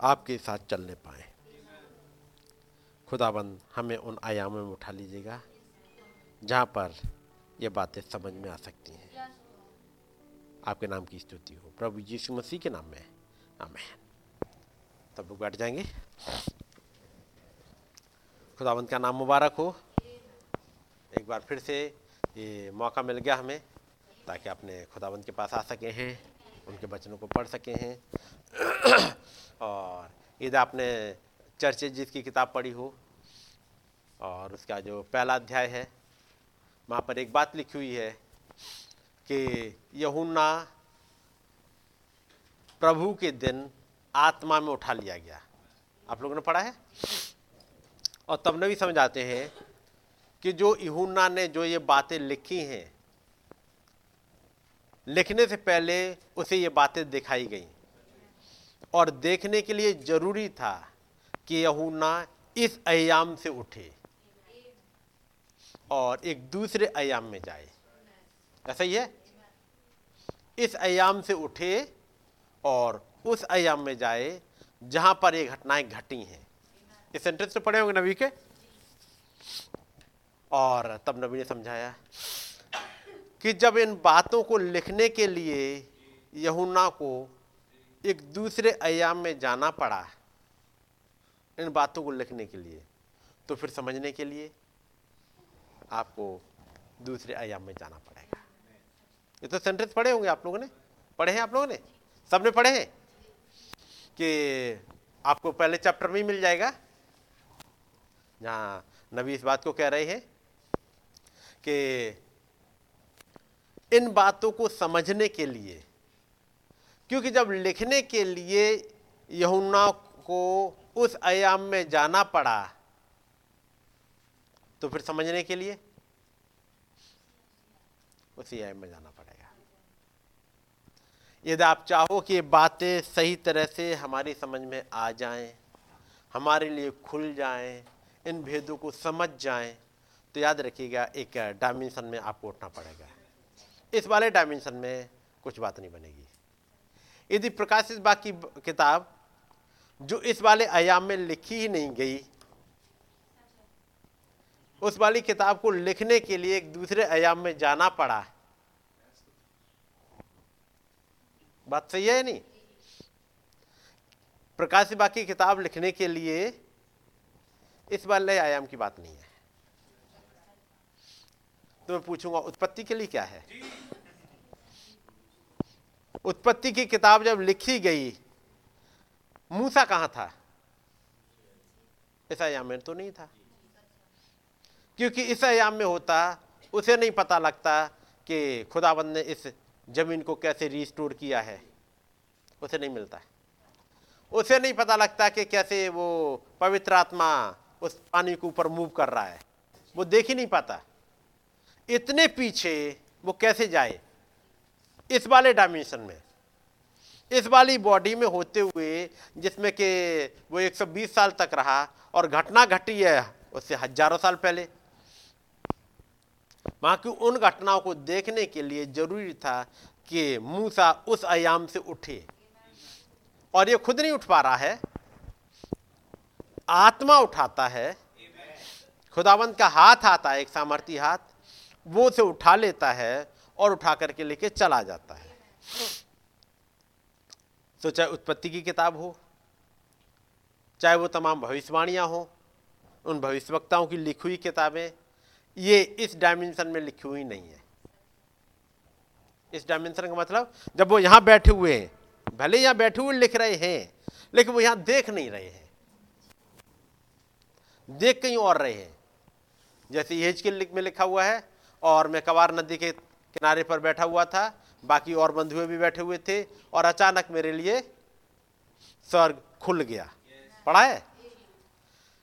आपके साथ चलने पाए। खुदाबंद हमें उन आयामों में उठा लीजिएगा, जहाँ पर ये बातें समझ में आ सकती हैं। आपके नाम की स्तुति हो। प्रभु यीशु मसीह के नाम में। आमेन। तब लोग बैठ जाएँगे। खुदावंत का नाम मुबारक हो। एक बार फिर से ये मौका मिल गया हमें, ताकि अपने खुदावंत के पास आ सके हैं, उनके बचनों को पढ़ सके हैं। और यदि आपने चर्चे जिसकी किताब पढ़ी हो, और उसका जो पहला अध्याय है वहाँ पर एक बात लिखी हुई है कि यहुन्ना प्रभु के दिन आत्मा में उठा लिया गया। आप लोगों ने पढ़ा है? और तब न भी समझाते हैं कि जो यहुन्ना ने जो ये बातें लिखी हैं, लिखने से पहले उसे ये बातें दिखाई गई। और देखने के लिए ज़रूरी था कि यहुन्ना इस अयाम से उठे। और एक दूसरे अयाम में जाए। ऐसा ही है? इस अयाम से उठे और उस अयाम में जाए जहाँ पर ये घटनाएँ घटी हैं। इस सेंटेंस तो पढ़े होंगे नबी के? और तब नबी ने समझाया कि जब इन बातों को लिखने के लिए यहुना को एक दूसरे अयाम में जाना पड़ा, इन बातों को लिखने के लिए तो फिर समझने के लिए आपको दूसरे आयाम में जाना पड़ेगा। ये तो सेंटेंस पढ़े होंगे आप लोगों ने? पढ़े हैं आप लोगों ने? सबने पढ़े हैं? कि आपको पहले चैप्टर में ही मिल जाएगा। जहाँ नबी इस बात को कह रहे हैं कि इन बातों को समझने के लिए, क्योंकि जब लिखने के लिए यहुन्ना को उस आयाम में जाना पड़ा तो फिर समझने के लिए? उसी आयाम में जाना पड़ेगा। यदि आप चाहो कि ये बातें सही तरह से हमारी समझ में आ जाएँ, हमारे लिए खुल जाएँ, इन भेदों को समझ जाएँ, तो याद रखिएगा एक डायमेंशन में आपको उठना पड़ेगा। इस वाले डायमेंशन में कुछ बात नहीं बनेगी। यदि प्रकाशित बाग की किताब जो इस वाले आयाम में लिखी ही नहीं गई उस वाली किताब को लिखने के लिए एक दूसरे आयाम में जाना पड़ा। बात सही है नहीं? प्रकाश बाग की किताब लिखने के लिए इस वाले आयाम की बात नहीं है। तो मैं पूछूँगा, उत्पत्ति के लिए क्या है? उत्पत्ति की किताब जब लिखी गई, मूसा कहाँ था? इस आयाम में तो नहीं था। क्योंकि इस आयाम में होता, उसे नहीं पता लगता कि खुदाबंद ने इस ज़मीन को कैसे रिस्टोर किया है। उसे नहीं मिलता। उसे नहीं पता लगता कि कैसे वो पवित्र आत्मा उस पानी के ऊपर मूव कर रहा है। वो देख ही नहीं पाता। इतने पीछे वो कैसे जाए? इस वाले डायमेंशन में। इस वाली बॉडी में होते हुए, जिसमें कि वो 120 साल तक रहा और घटना घटी है, उससे हज़ारों साल पहले। वहाँ की उन घटनाओं को देखने के लिए ज़रूरी था कि मूसा उस आयाम से उठे। और ये खुद नहीं उठ पा रहा है। आत्मा उठाता है। खुदावंत का हाथ आता है, एक सामर्थ्य हाथ, वो उसे उठा लेता है और उठा करके लेके चला जाता है। तो चाहे उत्पत्ति की किताब हो, चाहे वो तमाम भविष्यवाणियाँ हो, उन भविष्यवक्ताओं की लिखी हुई किताबें ये इस डायमेंशन में लिखी हुई नहीं है। इस डायमेंशन का मतलब जब वो यहाँ बैठे हुए हैं भले यहाँ बैठे हुए लिख रहे हैं लेकिन वो यहाँ देख नहीं रहे हैं। देख कहीं और रहे हैं। जैसे येज के में लिखा हुआ है और मैं कवार नदी के किनारे पर बैठा हुआ था बाकी और बंधुए भी बैठे हुए थे और अचानक मेरे लिए स्वर्ग खुल गया। पढ़ा है?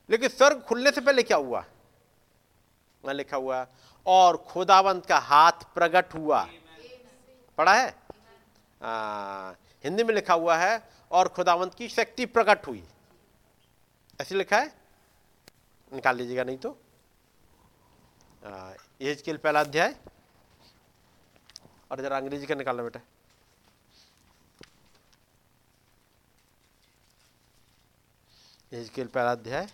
लेकिन स्वर्ग खुलने से पहले क्या हुआ? मैं लिखा हुआ और खुदावंत का हाथ प्रकट हुआ। पढ़ा है? आ, हिंदी में लिखा हुआ है और खुदावंत की शक्ति प्रकट हुई। ऐसे लिखा है? निकाल लीजिएगा नहीं तो। एज के पहला अध्याय। और जरा अंग्रेज़ी का निकालना बेटा। एज के पहला अध्याय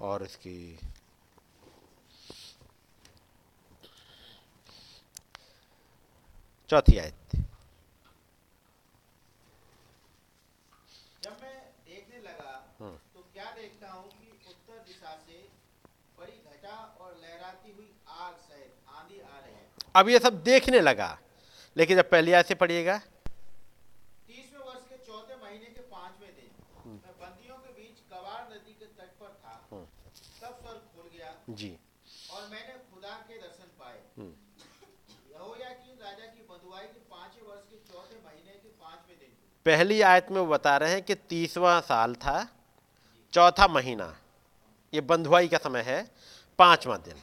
और इसकी चौथी आयत जब मैं देखने लगा। तो क्या देखता हूँ कि उत्तर दिशा से बड़ी घटा और लहराती हुई आग सहित आंधी आ रहे हैं। अब ये सब देखने लगा लेकिन जब पहली आयत से पढ़िएगा। तीसवें वर्ष के चौथे महीने के पाँचवें दिन मैं बंदियों के बीच कवार नदी के तट पर था हम्म। तब स्वर्ग खुल गया जी और मैंने खुदा के दर्शन पाए हम्म। यहोयाकीन राजा की बंधुआई के पाँचवें वर्ष के चौथे महीने के पाँचवें दिन पहली आयत में वो बता रहे हैं कि तीसवा साल था, चौथा महीना, ये बंधुआई का समय है, पांचवा दिन।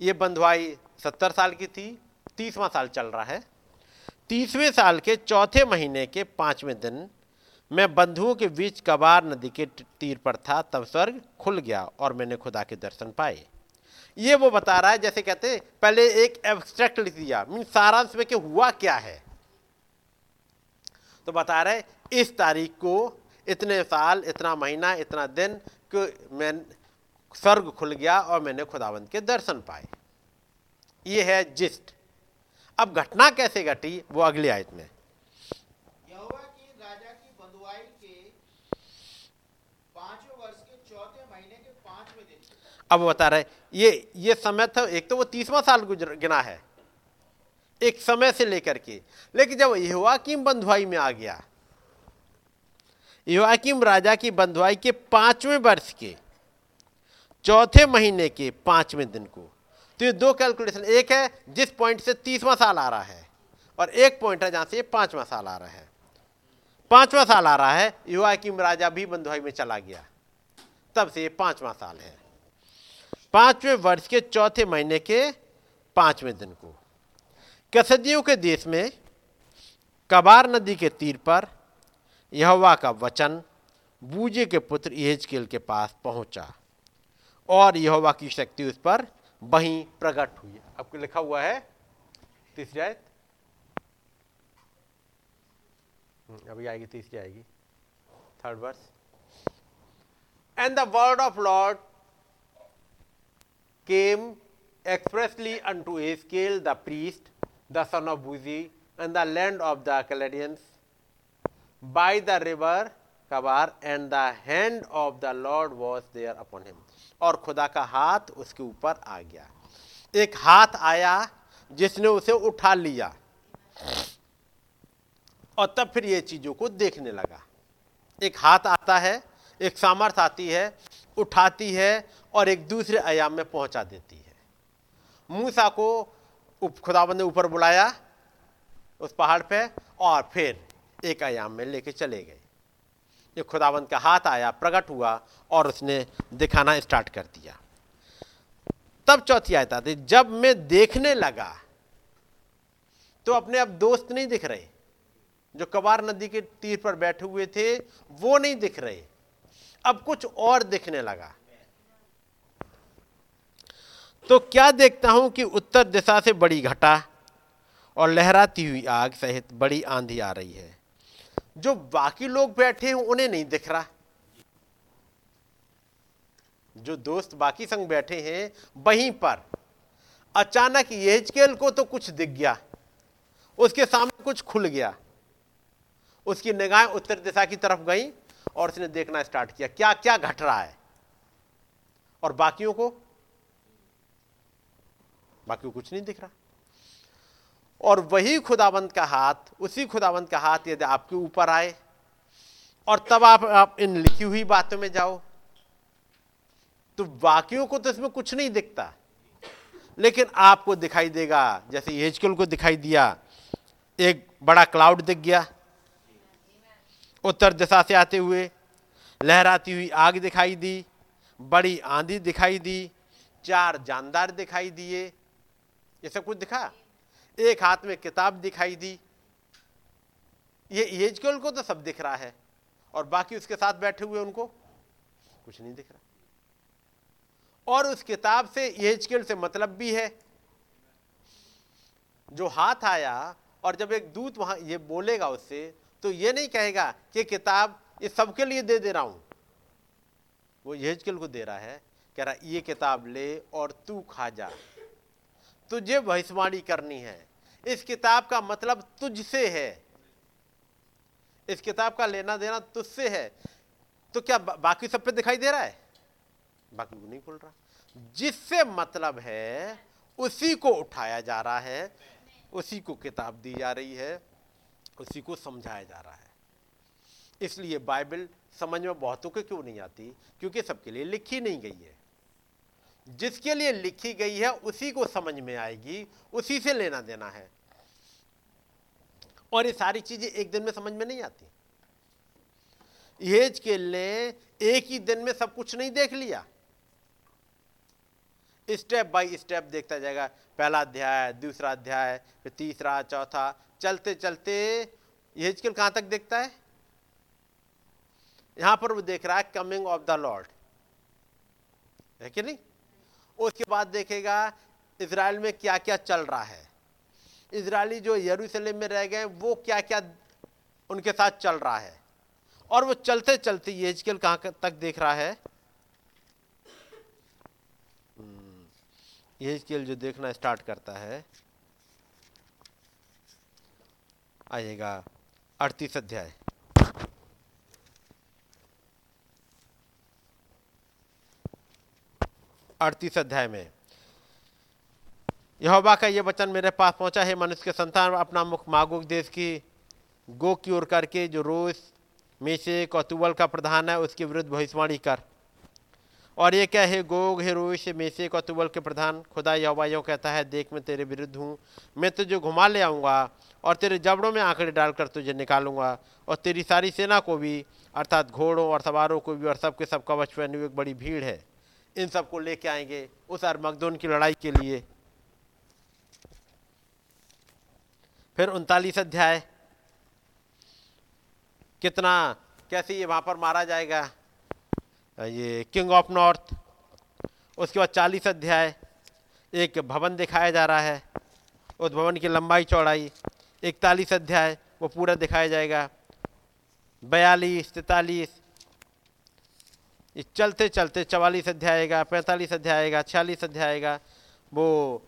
ये बंधुआई सत्तर साल की थी, तीसवा साल चल रहा है। तीसवें साल के चौथे महीने के पाँचवें दिन मैं बंधुओं के बीच कबार नदी के तीर पर था, तब स्वर्ग खुल गया और मैंने खुदा के दर्शन पाए। ये वो बता रहा है, जैसे कहते पहले एक एब्स्ट्रैक्ट लिख दिया मीन सारांश में कि हुआ क्या है? तो बता रहे इस तारीख को इतने साल इतना महीना इतना दिन कि मैं स्वर्ग खुल गया और मैंने खुदावंत के दर्शन पाए। ये है जिस्ट। अब घटना कैसे घटी वो अगली आयत में। अब बता रहे ये ये समय था एक तो वो तीसवा साल गुजर गिना है। एक समय से लेकर के। लेकिन जब यहोआकीम बंधुआई में आ गया यहोआकीम राजा की बंधुआई के पाँचवें वर्ष के, चौथे महीने के पाँचवें दिन को। तो ये दो कैलकुलेशन एक है जिस पॉइंट से तीसवां साल आ रहा है, और एक पॉइंट है जहाँ से पांचवा साल आ रहा है। पांचवा साल आ रहा है युवाकिम राजा भी बंधुआई में चला गया। तब से ये पांचवा साल है। पाँचवें वर्ष के चौथे महीने के पाँचवें दिन को। कसदियों के देश में कबार नदी के तीर पर यहवा का वचन बूजे के पुत्र यहेजकेल के पास पहुँचा और यहोवा की शक्ति उस पर वहीं प्रकट हुई। आपको लिखा हुआ है? तीसरी आयत। हम्म, अभी आएगी तीसरी आएगी। Third verse and the word of Lord came expressly unto Ezekiel the priest, the son of Buzi, and the land of the Chaldeans, by the river Kabar, and the hand of the Lord was there upon him. और खुदा का हाथ उसके ऊपर आ गया। एक हाथ आया जिसने उसे उठा लिया। और तब फिर ये चीज़ों को देखने लगा। एक हाथ आता है एक सामर्थ आती है उठाती है और एक दूसरे आयाम में पहुँचा देती है। मूसा को खुदाबंद ने ऊपर बुलाया उस पहाड़ पे और फिर एक आयाम में लेके चले गए। ये खुदाबंद का हाथ आया, प्रकट हुआ और उसने दिखाना स्टार्ट कर दिया। तब चौथी आयत आती, जब मैं देखने लगा तो अपने अब दोस्त नहीं दिख रहे। जो कबार नदी के तीर पर बैठे हुए थे, वो नहीं दिख रहे। अब कुछ और दिखने लगा। तो क्या देखता हूँ कि उत्तर दिशा से बड़ी घटा और लहराती हुई आग सहित बड़ी आंधी आ रही है। जो बाकी लोग बैठे हैं, उन्हें नहीं दिख रहा। जो दोस्त बाकी संग बैठे हैं, वहीं पर। अचानक येजकेल को तो कुछ दिख गया। उसके सामने कुछ खुल गया। उसकी निगाहें उत्तर दिशा की तरफ़ गई और उसने देखना स्टार्ट किया क्या क्या घट रहा है? और बाकियों को? बाकी कुछ नहीं दिख रहा। और वही खुदाबंद का हाथ उसी खुदाबंद का हाथ यदि आपके ऊपर आए और तब आप, आप इन लिखी हुई बातों में जाओ तो बाकियों को तो इसमें कुछ नहीं दिखता। लेकिन आपको दिखाई देगा जैसे हेजकुल को दिखाई दिया एक बड़ा क्लाउड दिख गया उत्तर दिशा से आते हुए लहराती हुई आग दिखाई दी बड़ी आंधी दिखाई दी चार जानदार दिखाई दिए ये सब कुछ दिखा। एक हाथ में किताब दिखाई दी। ये येजकेल को तो सब दिख रहा है और बाकी उसके साथ बैठे हुए उनको कुछ नहीं दिख रहा। और उस किताब से येजकेल से मतलब भी है। जो हाथ आया और जब एक दूत वहाँ ये बोलेगा उससे तो ये नहीं कहेगा कि किताब ये सबके लिए दे दे रहा हूँ। वो यहजकेल को दे रहा है, कह रहा, ये किताब ले और तू खा जा। तुझे भविष्यवाणी करनी है। इस किताब का मतलब तुझसे है। इस किताब का लेना देना तुझसे है। तो क्या बाकी सब पे दिखाई दे रहा है? बाकी वो नहीं खुल रहा। जिससे मतलब है, उसी को उठाया जा रहा है, उसी को किताब दी जा रही है, उसी को समझाया जा रहा है। इसलिए बाइबल समझ में बहुतों को क्यों नहीं आती? क्योंकि सबके लिए लिखी नहीं गई है। जिसके लिए लिखी गई है, उसी को समझ में आएगी, उसी से लेना देना है। और ये सारी चीज़ें एक दिन में समझ में नहीं आती। हेज के लिए एक ही दिन में सब कुछ नहीं देख लिया। स्टेप बाय स्टेप देखता जाएगा। पहला अध्याय, दूसरा अध्याय, फिर तीसरा, चौथा। चलते चलते यहेजकेल कहाँ तक देखता है? यहाँ पर वो देख रहा है, कमिंग ऑफ़ द लॉर्ड। है कि नहीं? उसके बाद देखेगा इसराइल में क्या क्या चल रहा है। इसराइली जो यरूशलेम में रह गए, वो क्या क्या उनके साथ चल रहा है। और वो चलते चलते यजकेल कहाँ तक देख रहा है। यजकेल जो देखना स्टार्ट करता है। आइएगा, अड़तीस अध्याय। अड़तीस अध्याय में। यहोवा का ये वचन मेरे पास पहुँचा, है मनुष्य के संतान, अपना मुख मागुक देश की, गो की ओर करके, जो रोज मेशे कौतुबल का प्रधान है, उसके विरुद्ध भविष्यवाणी कर। और ये क्या, है गोग, है रोश मेशे कौतुबल के प्रधान, खुदा यहोवा यो कहता है, देख मैं तेरे विरुद्ध हूँ, मैं तुझे घुमा ले आऊँगा, और तेरे जबड़ों में आंकड़े डालकर तुझे निकालूँगा, और तेरी सारी सेना को भी, अर्थात घोड़ों और सवारों को भी, और सबके सब कवच पहने एक बड़ी भीड़ है। इन सबको लेके आएँगे उस अरमगदोन की लड़ाई के लिए। फिर उनतालीस अध्याय। कितना, कैसे ये वहाँ पर मारा जाएगा? ये किंग ऑफ़ नॉर्थ उसके बाद चालीस अध्याय। एक भवन दिखाया जा रहा है। उस भवन की लंबाई चौड़ाई इकतालीस अध्याय। वो पूरा दिखाया जाएगा। बयालीस, तैतालीस चलते चलते चवालीस अध्याय आएगा पैंतालीस अध्याय आएगा छियालीस अध्याय आएगा वो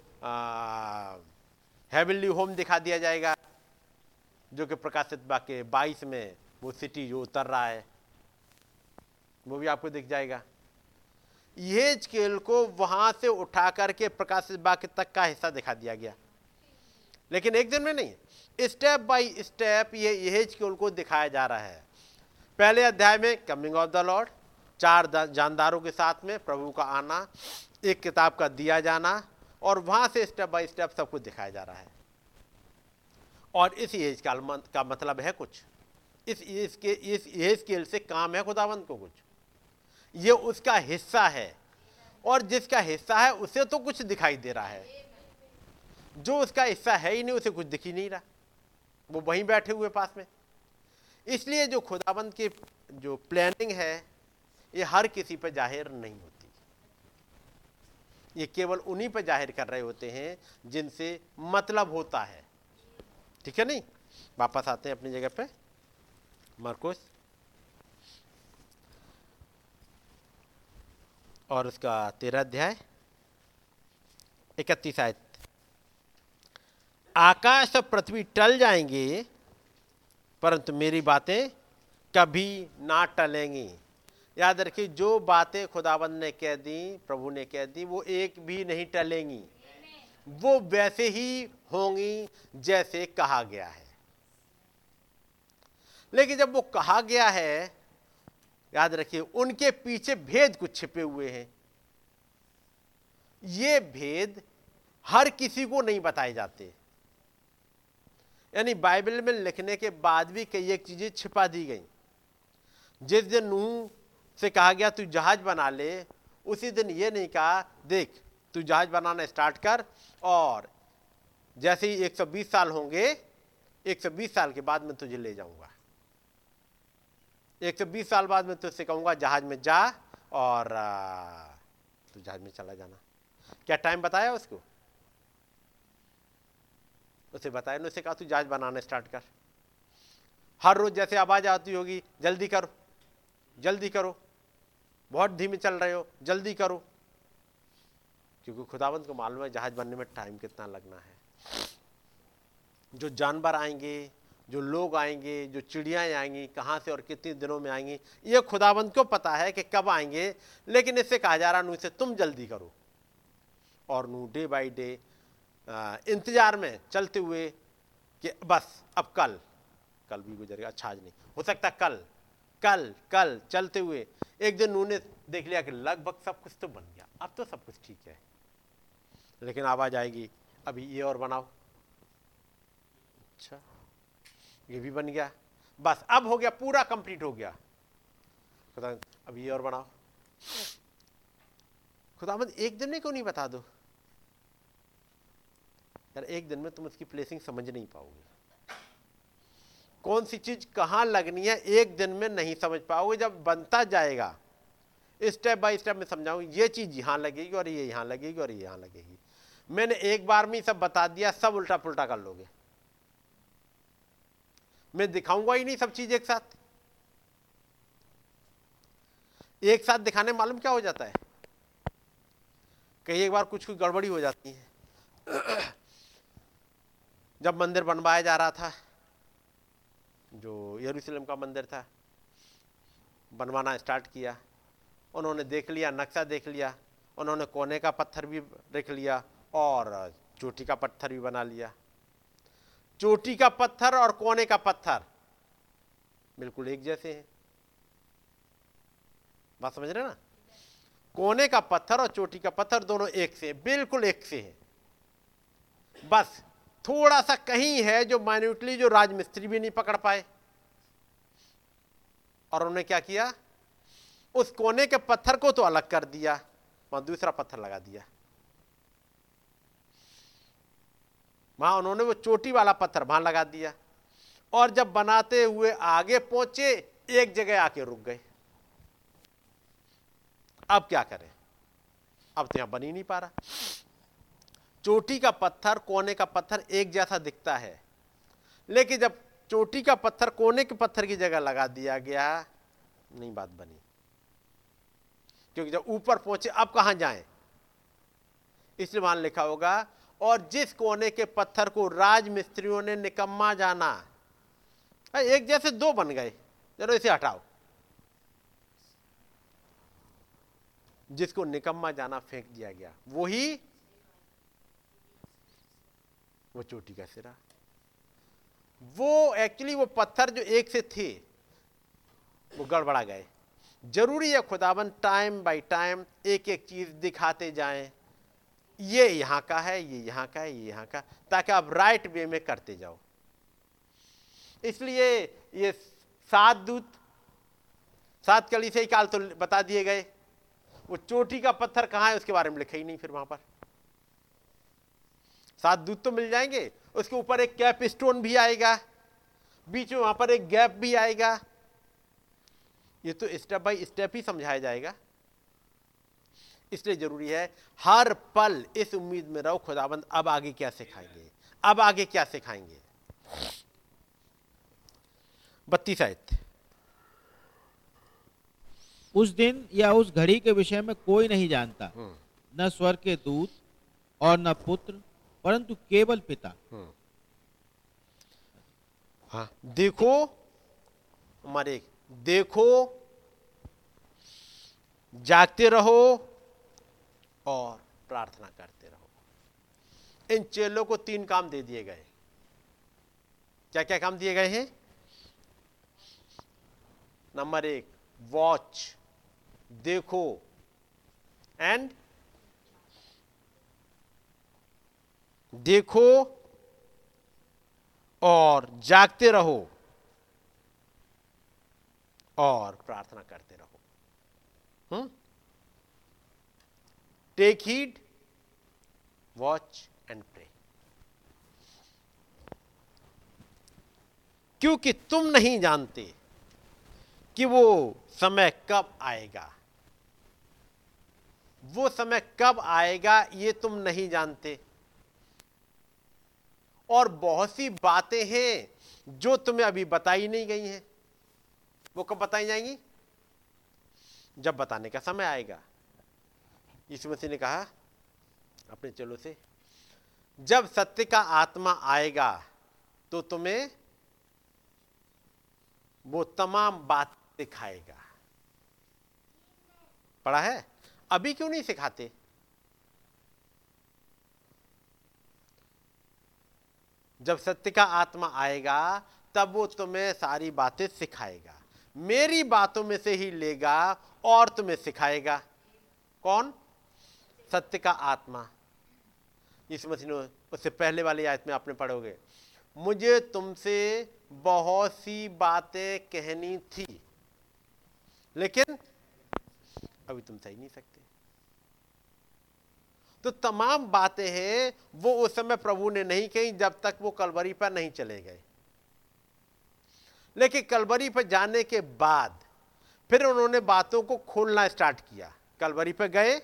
हेवनली होम दिखा दिया जाएगा, जो कि प्रकाशित बाकी बाईस में वो सिटी जो उतर रहा है, वो भी आपको दिख जाएगा। ये स्केल को वहाँ से उठा करके प्रकाशित बाकी तक का हिस्सा दिखा दिया गया। लेकिन एक दिन में नहीं स्टेप बाय स्टेप ये यह स्केल को दिखाया जा रहा है। पहले अध्याय में कमिंग ऑफ़ द लॉर्ड चार जानदारों के साथ में प्रभु का आना एक किताब का दिया जाना और वहाँ से स्टेप बाय स्टेप सब कुछ दिखाया जा रहा है। और इस एज का, का मतलब है कुछ। इस एज के इस एज स्केल से काम है खुदावंत को कुछ। ये उसका हिस्सा है। और जिसका हिस्सा है उसे तो कुछ दिखाई दे रहा है। जो उसका हिस्सा है ही नहीं उसे कुछ दिख ही नहीं रहा। वो वहीं बैठे हुए पास में। इसलिए जो खुदाबंद की जो प्लानिंग है ये हर किसी पर ज़ाहिर नहीं होती। ये केवल उन्हीं पर ज़ाहिर कर रहे होते हैं जिनसे मतलब होता है। ठीक है नहीं? वापस आते हैं अपनी जगह पे। मरकुस। और उसका तेरह अध्याय। इकतीस आयत। आकाश और पृथ्वी टल जाएँगे, परंतु मेरी बातें कभी ना टलेंगी। याद रखिए, जो बातें खुदाबंद ने कह दी, प्रभु ने कह दी, वो एक भी नहीं टलेंगी। वो वैसे ही होंगी जैसे कहा गया है। लेकिन जब वो कहा गया है, याद रखिए, उनके पीछे भेद कुछ छिपे हुए हैं। ये भेद हर किसी को नहीं बताए जाते। यानी बाइबल में लिखने के बाद भी कई एक चीज़ें छिपा दी गई। जिस दिन नूह से कहा गया, तू जहाज़ बना ले। उसी दिन ये नहीं कहा, देख, तू जहाज़ बनाना स्टार्ट कर। और जैसे ही 120 साल होंगे 120 साल के बाद मैं तुझे ले जाऊँगा। 120 साल बाद मैं तुझसे कहूँगा, जहाज़ में जा और तू जहाज़ में चला जाना। क्या टाइम बताया उसको? उसे बताया उसे कहा, तू जहाज़ बनाना स्टार्ट कर। हर रोज जैसे आवाज़ आती होगी, जल्दी करो जल्दी करो। बहुत धीमे चल रहे हो, जल्दी करो। क्योंकि खुदावंत को मालूम है जहाज़ बनने में टाइम कितना लगना है। जो जानवर आएँगे, जो लोग आएँगे, जो चिड़ियाएँ आएँगी, कहाँ से और कितने दिनों में आएँगी, ये खुदाबंद को पता है कि कब आएँगे, लेकिन इससे कहा जा रहा नू इसे तुम जल्दी करो। और नू डे बाई डे इंतज़ार में चलते हुए कि बस, अब कल कल भी गुजरेगा अच्छा आज नहीं, हो सकता कल कल कल, चलते हुए। एक दिन उन्होंने देख लिया कि लगभग सब कुछ तो बन गया। अब तो सब कुछ ठीक है। लेकिन आवाज़ आएगी, अभी ये और बनाओ। अच्छा ये भी बन गया। बस, अब हो गया, पूरा कंप्लीट हो गया। खुदा, अब ये और बनाओ। खुदामद एक दिन में क्यों नहीं बता दो? यार, एक दिन में तुम उसकी प्लेसिंग समझ नहीं पाओगे। कौन सी चीज़ कहाँ लगनी है एक दिन में नहीं समझ पाओगे, जब बनता जाएगा। स्टेप बाय स्टेप में समझाऊँगा ये चीज़ यहाँ लगेगी और ये यहाँ लगेगी और ये यहाँ लगेगी। मैंने एक बार में सब बता दिया, सब उल्टा पुल्टा कर लोगे। मैं दिखाऊँगा ही नहीं सब चीज़ एक साथ। एक साथ दिखाने मालूम क्या हो जाता है? कई एक बार कुछ कुछ गड़बड़ी हो जाती है। जब मंदिर बनवाया जा रहा था जो यरूशलेम का मंदिर था, बनवाना स्टार्ट किया। उन्होंने देख लिया, नक्शा देख लिया। उन्होंने कोने का पत्थर भी देख लिया और चोटी का पत्थर भी बना लिया। चोटी का पत्थर और कोने का पत्थर बिल्कुल एक जैसे हैं। बात समझ रहे ना? कोने का पत्थर और चोटी का पत्थर दोनों एक से बिल्कुल एक से हैं। बस थोड़ा सा कहीं है जो माइन्यूटली जो राजमिस्त्री भी नहीं पकड़ पाए। और उन्होंने क्या किया? उस कोने के पत्थर को तो अलग कर दिया, वहाँ दूसरा पत्थर लगा दिया। वहाँ उन्होंने वो चोटी वाला पत्थर वहाँ लगा दिया। और जब बनाते हुए आगे पहुँचे, एक जगह आके रुक गए। अब क्या करें? अब तो यहाँ बन ही नहीं पा रहा। चोटी का पत्थर, कोने का पत्थर एक जैसा दिखता है। लेकिन जब चोटी का पत्थर, कोने के पत्थर की जगह लगा दिया गया नहीं बात बनी। क्योंकि जब ऊपर पहुँचे, अब कहाँ जाएँ? इसलिए वहाँ लिखा होगा, और जिस कोने के पत्थर को राजमिस्त्रियों ने निकम्मा जाना एक जैसे दो बन गए। चलो इसे हटाओ। जिसको निकम्मा जाना फेंक दिया गया, वही वो चोटी का सिरा वो एक्चुअली वो पत्थर जो एक से थे, वो गड़बड़ा गए। ज़रूरी है खुदाबंद टाइम बाय टाइम एक एक चीज़ दिखाते जाएँ। ये यहाँ का है, ये यहाँ का है, ये यहाँ का, ताकि आप राइट वे में करते जाओ। इसलिए ये सात दूत, सात कली से ही काल तो बता दिए गए। वो चोटी का पत्थर कहाँ है, उसके बारे में लिखा ही नहीं फिर वहाँ पर। सात दूत तो मिल जाएँगे उसके ऊपर एक कैप स्टोन भी आएगा बीच में वहाँ पर एक गैप भी आएगा। ये तो स्टेप बाय स्टेप ही समझाया जाएगा। इसलिए ज़रूरी है हर पल इस उम्मीद में रहो खुदाबंद अब आगे क्या सिखाएँगे अब आगे क्या सिखाएँगे। बत्तीस आयत। उस दिन या उस घड़ी के विषय में कोई नहीं जानता हम्म। न स्वर के दूत और न पुत्र परंतु केवल पिता। हाँ देखो, हमारे, देखो, जागते रहो और प्रार्थना करते रहो। इन चेलों को तीन काम दे दिए गए। क्या क्या काम दिए गए हैं? नंबर एक वॉच देखो एंड देखो और जागते रहो और प्रार्थना करते रहो। Take heed watch and pray क्योंकि तुम नहीं जानते कि वो समय कब आएगा। वो समय कब आएगा ये तुम नहीं जानते। और बहुत सी बातें हैं जो तुम्हें अभी बताई नहीं गई हैं। वो कब बताई जाएँगी? जब बताने का समय आएगा। यीशु मसीह ने कहा, अपने चलो से, जब सत्य का आत्मा आएगा तो तुम्हें वो तमाम बात सिखाएगा पढ़ा है? अभी क्यों नहीं सिखाते? जब सत्य का आत्मा आएगा, तब वो तुम्हें सारी बातें सिखाएगा। मेरी बातों में से ही लेगा और तुम्हें सिखाएगा। कौन? सत्य का आत्मा। इस मसीह उससे पहले वाली आयत में आपने पढ़ोगे मुझे तुमसे बहुत सी बातें कहनी थी, लेकिन अभी तुम सही नहीं सकते। तो तमाम बातें हैं, वो उस समय प्रभु ने नहीं कही जब तक वो कलवरी पर नहीं चले गए। लेकिन कलवरी पर जाने के बाद फिर उन्होंने बातों को खोलना स्टार्ट किया। कलवरी पर गए,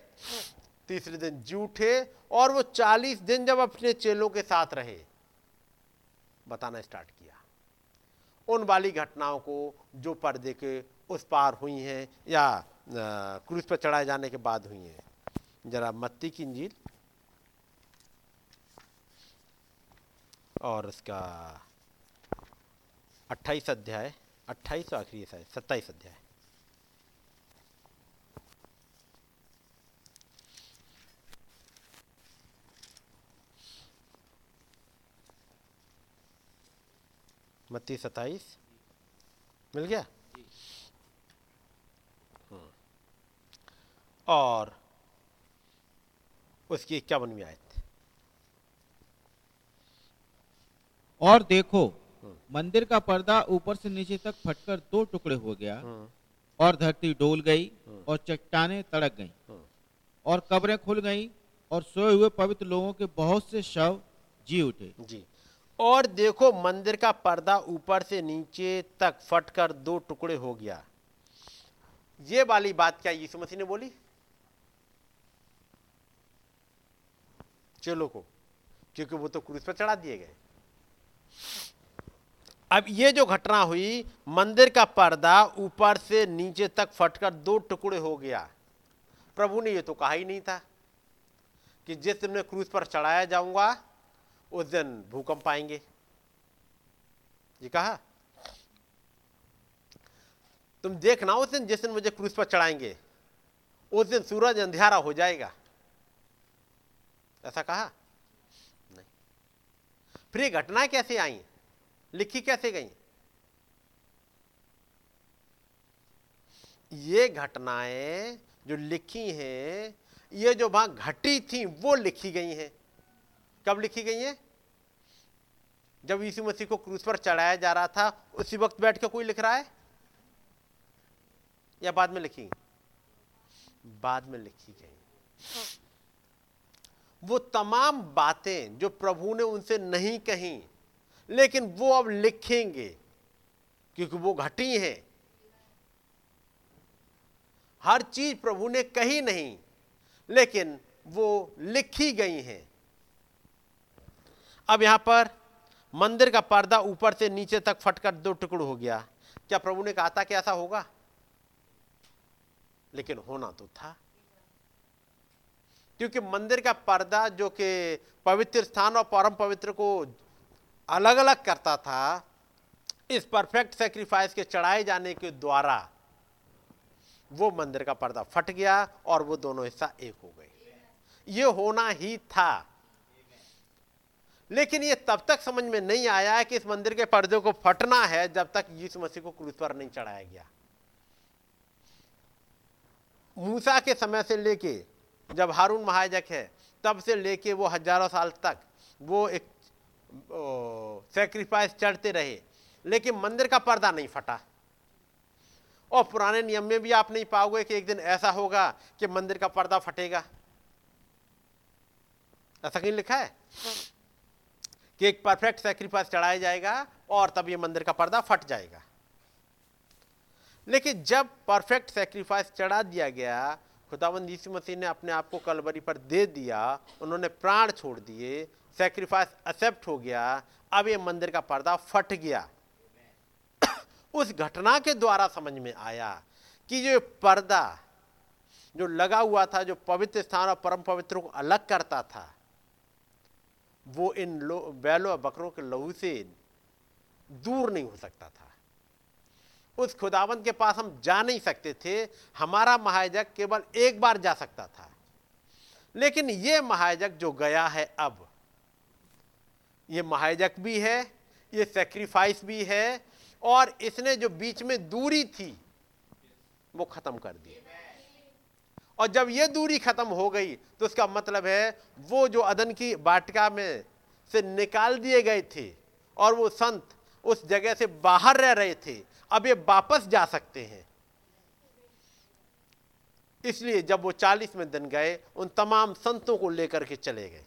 तीसरे दिन जूठे और वो चालीस दिन जब अपने चेलों के साथ रहे, बताना स्टार्ट किया। उन वाली घटनाओं को जो पर्दे के उस पार हुई हैं या क्रूज पर चढ़ाए जाने के बाद हुई हैं। जरा मत्ती की इंजील और उसका अट्ठाईस अध्याय अट्ठाईस आखिरी सत्ताईस अध्याय। मत्ती सत्ताईस। मिल गया। और उसकी इक्यावनवी आयत और देखो मंदिर का पर्दा ऊपर से नीचे तक फटकर दो टुकड़े हो गया हम्म। और धरती डोल गई हम्म। और चट्टाने तड़क गईं हम्म। और कब्रें खुल गईं और सोए हुए पवित्र लोगों के बहुत से शव जी उठे जी और देखो मंदिर का पर्दा ऊपर से नीचे तक फटकर दो टुकड़े हो गया ये वाली बात क्या यीशु मसीह ने बोली चलो को, क्योंकि वो तो क्रूज पर चढ़ा दिए गए। अब ये जो घटना हुई, मंदिर का पर्दा ऊपर से नीचे तक फटकर दो टुकड़े हो गया। प्रभु ने ये तो कहा ही नहीं था कि जिस दिन मैं क्रूज पर चढ़ाया जाऊँगा, उस दिन भूकंप आएँगे। ये कहा, तुम देखना उस दिन जिस दिन मुझे क्रूज पर चढ़ाएँगे, उस दिन सूरज अंधेरा हो जाएगा। ऐसा कहा? नहीं। फिर ये घटनाएँ कैसे आई? लिखी कैसे गई? ये घटनाएँ जो लिखी हैं, ये जो वहाँ घटी थी, वो लिखी गई हैं। कब लिखी गई हैं? जब यीशु मसीह को क्रूस पर चढ़ाया जा रहा था, उसी वक्त बैठ के कोई लिख रहा है? या बाद में लिखी बाद में लिखी गई। वो तमाम बातें जो प्रभु ने उनसे नहीं कही, लेकिन वो अब लिखेंगे, क्योंकि वो घटी हैं। हर चीज़ प्रभु ने कही नहीं, लेकिन वो लिखी गई हैं। अब यहाँ पर मंदिर का पर्दा ऊपर से नीचे तक फटकर दो टुकड़ हो गया। क्या प्रभु ने कहा था कि ऐसा होगा? लेकिन होना तो था। क्योंकि मंदिर का पर्दा जो कि पवित्र स्थान और परम पवित्र को अलग अलग करता था, इस परफेक्ट सेक्रीफाइस के चढ़ाए जाने के द्वारा वो मंदिर का पर्दा फट गया और वो दोनों हिस्सा एक हो गए। ये होना ही था। लेकिन ये तब तक समझ में नहीं आया है कि इस मंदिर के पर्दे को फटना है जब तक यीशु मसीह को क्रूस पर नहीं चढ़ाया गया। मूसा के समय से लेके जब हारून महाजक है, तब से लेके वो हज़ारों साल तक वो एक सेक्रीफाइस चढ़ते रहे। लेकिन मंदिर का पर्दा नहीं फटा। और पुराने नियम में भी आप नहीं पाओगे कि एक दिन ऐसा होगा कि मंदिर का पर्दा फटेगा। ऐसा कहीं लिखा है? कि एक परफेक्ट सेक्रीफाइस चढ़ाया जाएगा और तब ये मंदिर का पर्दा फट जाएगा। लेकिन जब परफेक्ट सेक्रीफाइस चढ़ा दिया गया खुदावंद यीशु मसीह ने अपने आप को कलवरी पर दे दिया, उन्होंने प्राण छोड़ दिए सेक्रीफाइस एक्सेप्ट हो गया, अब ये मंदिर का पर्दा फट गया। उस घटना के द्वारा समझ में आया कि जो पर्दा, जो लगा हुआ था, जो पवित्र स्थान और परम पवित्र को अलग करता था, वो इन बैलों और बकरों के लहू से दूर नहीं हो सकता था। उस खुदावंत के पास हम जा नहीं सकते थे। हमारा महाजक केवल एक बार जा सकता था। लेकिन ये महाजक जो गया है अब, ये महायजक भी है, ये सेक्रीफाइस भी है, और इसने जो बीच में दूरी थी, वो खत्म कर दी। और जब ये दूरी खत्म हो गई तो उसका मतलब है, वो जो अदन की बाटिका में से निकाल दिए गए थे, और वो संत उस जगह से बाहर रह रहे थे अब ये वापस जा सकते हैं। इसलिए जब वो चालीस में दिन गए, उन तमाम संतों को लेकर के चले गए।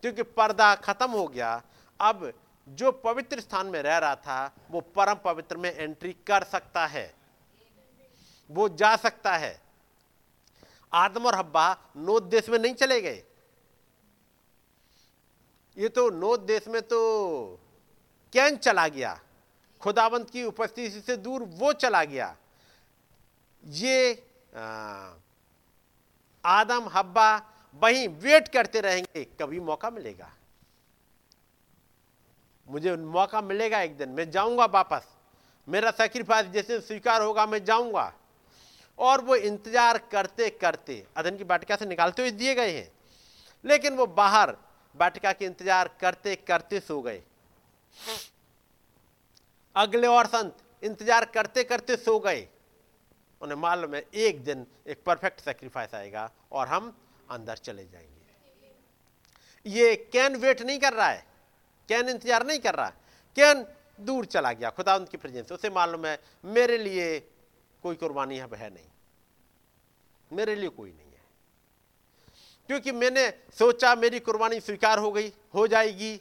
क्योंकि पर्दा खत्म हो गया, अब जो पवित्र स्थान में रह रहा था, वो परम पवित्र में एंट्री कर सकता है। वो जा सकता है। आदम और हब्बा नोद देश में नहीं चले गए। ये तो नोद देश में तो कैन चला गया। खुदावंत की उपस्थिति से दूर वो चला गया। ये आदम, हब्बा वहीं वेट करते रहेंगे, कभी मौका मिलेगा। मुझे मौका मिलेगा एक दिन, मैं जाऊँगा वापस। मेरा सेक्रीफाइस जैसे स्वीकार होगा, मैं जाऊँगा। और वो इंतज़ार करते करते अधन की बाटिका से निकालते हुए दिए गए हैं। लेकिन वो बाहर बाटिका के इंतज़ार करते करते सो गए। अगले और संत इंतज़ार करते करते सो गए। उन्हें मालूम है, एक दिन एक परफेक्ट सेक्रीफाइस आएगा और हम अंदर चले जाएँगे। ये कैन वेट नहीं कर रहा है, कैन इंतज़ार नहीं कर रहा। है कैन दूर चला गया, खुदा उनकी प्रेजेंस उसे मालूम है, मेरे लिए कोई कुर्बानी अब है नहीं। मेरे लिए कोई नहीं है। क्योंकि मैंने सोचा मेरी कुर्बानी स्वीकार हो गई, हो जाएगी।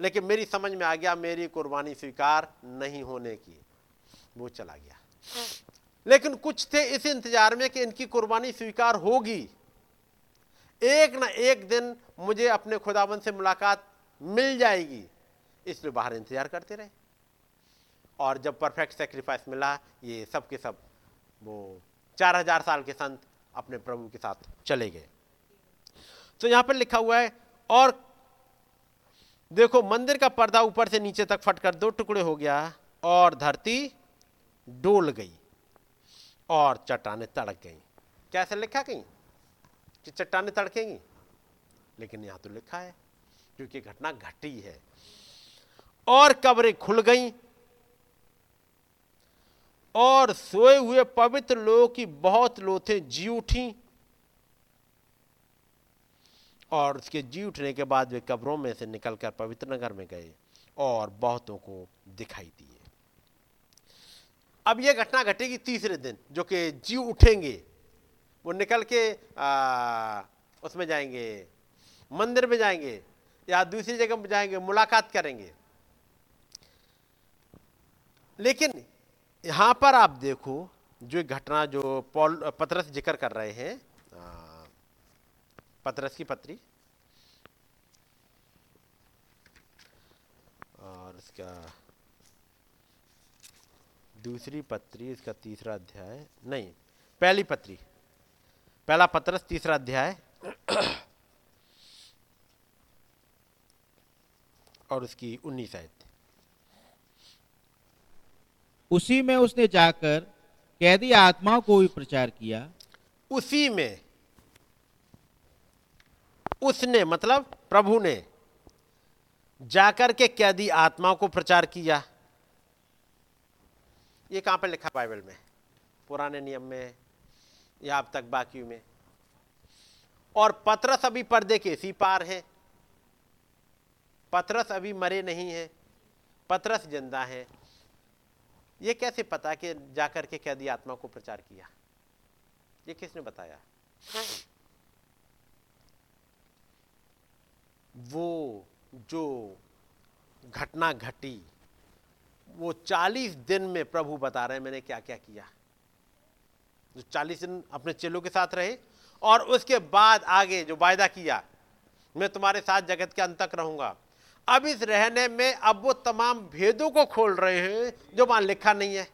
लेकिन मेरी समझ में आ गया, मेरी कुर्बानी स्वीकार नहीं होने की। वो चला गया। लेकिन कुछ थे इस इंतज़ार में कि इनकी कुर्बानी स्वीकार होगी। एक ना एक दिन मुझे अपने खुदाबंद से मुलाकात मिल जाएगी। इसलिए बाहर इंतज़ार करते रहे। और जब परफेक्ट सेक्रीफाइस मिला, ये सब के सब, वो चार हज़ार साल के संत अपने प्रभु के साथ चले गए। तो यहाँ पर लिखा हुआ है, और देखो, मंदिर का पर्दा ऊपर से नीचे तक फटकर दो टुकड़े हो गया और धरती डोल गई और चट्टाने तड़क गई। कैसे लिखा कहीं? कि चट्टाने तड़केंगी? लेकिन यहाँ तो लिखा है, क्योंकि घटना घटी है और कब्रें खुल गईं और सोए हुए पवित्र लोगों की बहुत लोथे जी उठी। और उसके जी उठने के बाद वे कब्रों में से निकलकर पवित्र नगर में गए और बहुतों को दिखाई दिए। अब यह घटना घटेगी तीसरे दिन जो कि जी उठेंगे वो निकल के आ, उसमें जाएँगे मंदिर में जाएँगे या दूसरी जगह में जाएँगे मुलाकात करेंगे। लेकिन यहाँ पर आप देखो जो घटना जो पॉल पत्रस ज़िक्र कर रहे हैं पत्रस की पत्री। और इसका दूसरी पत्री इसका तीसरा अध्याय नहीं पहली पत्री। पहला पत्रस तीसरा अध्याय। और उसकी उन्नीस आयत। उसी में उसने जाकर कैदी आत्माओं को भी प्रचार किया। उसी में उसने मतलब प्रभु ने, जाकर के कैदी आत्माओं को प्रचार किया। ये कहाँ पर लिखा बाइबल में? पुराने नियम में या अब तक बाकी में? और पत्रस अभी पर्दे के इसी पार है। पत्रस अभी मरे नहीं है। पत्रस ज़िंदा है। ये कैसे पता कि जाकर के कैदी आत्मा को प्रचार किया? ये किसने बताया? वो जो घटना घटी, वो चालीस दिन में प्रभु बता रहे हैं, मैंने क्या क्या। किया जो चालीस दिन अपने चेलों के साथ रहे और उसके बाद आगे जो वायदा किया, मैं तुम्हारे साथ जगत के अंत तक रहूँगा। अब इस रहने में अब वो तमाम भेदों को खोल रहे हैं, जो वहाँ लिखा नहीं है।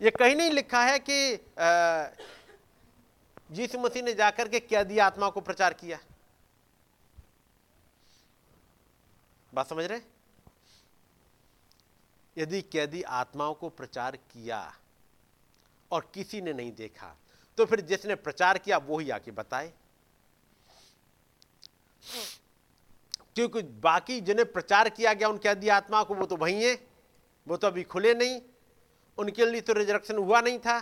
ये कहीं नहीं लिखा है कि यीशु मसीह ने जाकर के क्या दिया? आत्मा को प्रचार किया। बात समझ रहे यदि कैदी आत्माओं को प्रचार किया और किसी ने नहीं देखा तो फिर जिसने प्रचार किया, वो ही आके बताए। क्योंकि बाकी जिन्हें प्रचार किया गया उन कैदी आत्मा को वो तो वही है, वो तो अभी खुले नहीं, उनके लिए तो रिजरक्शन हुआ नहीं था।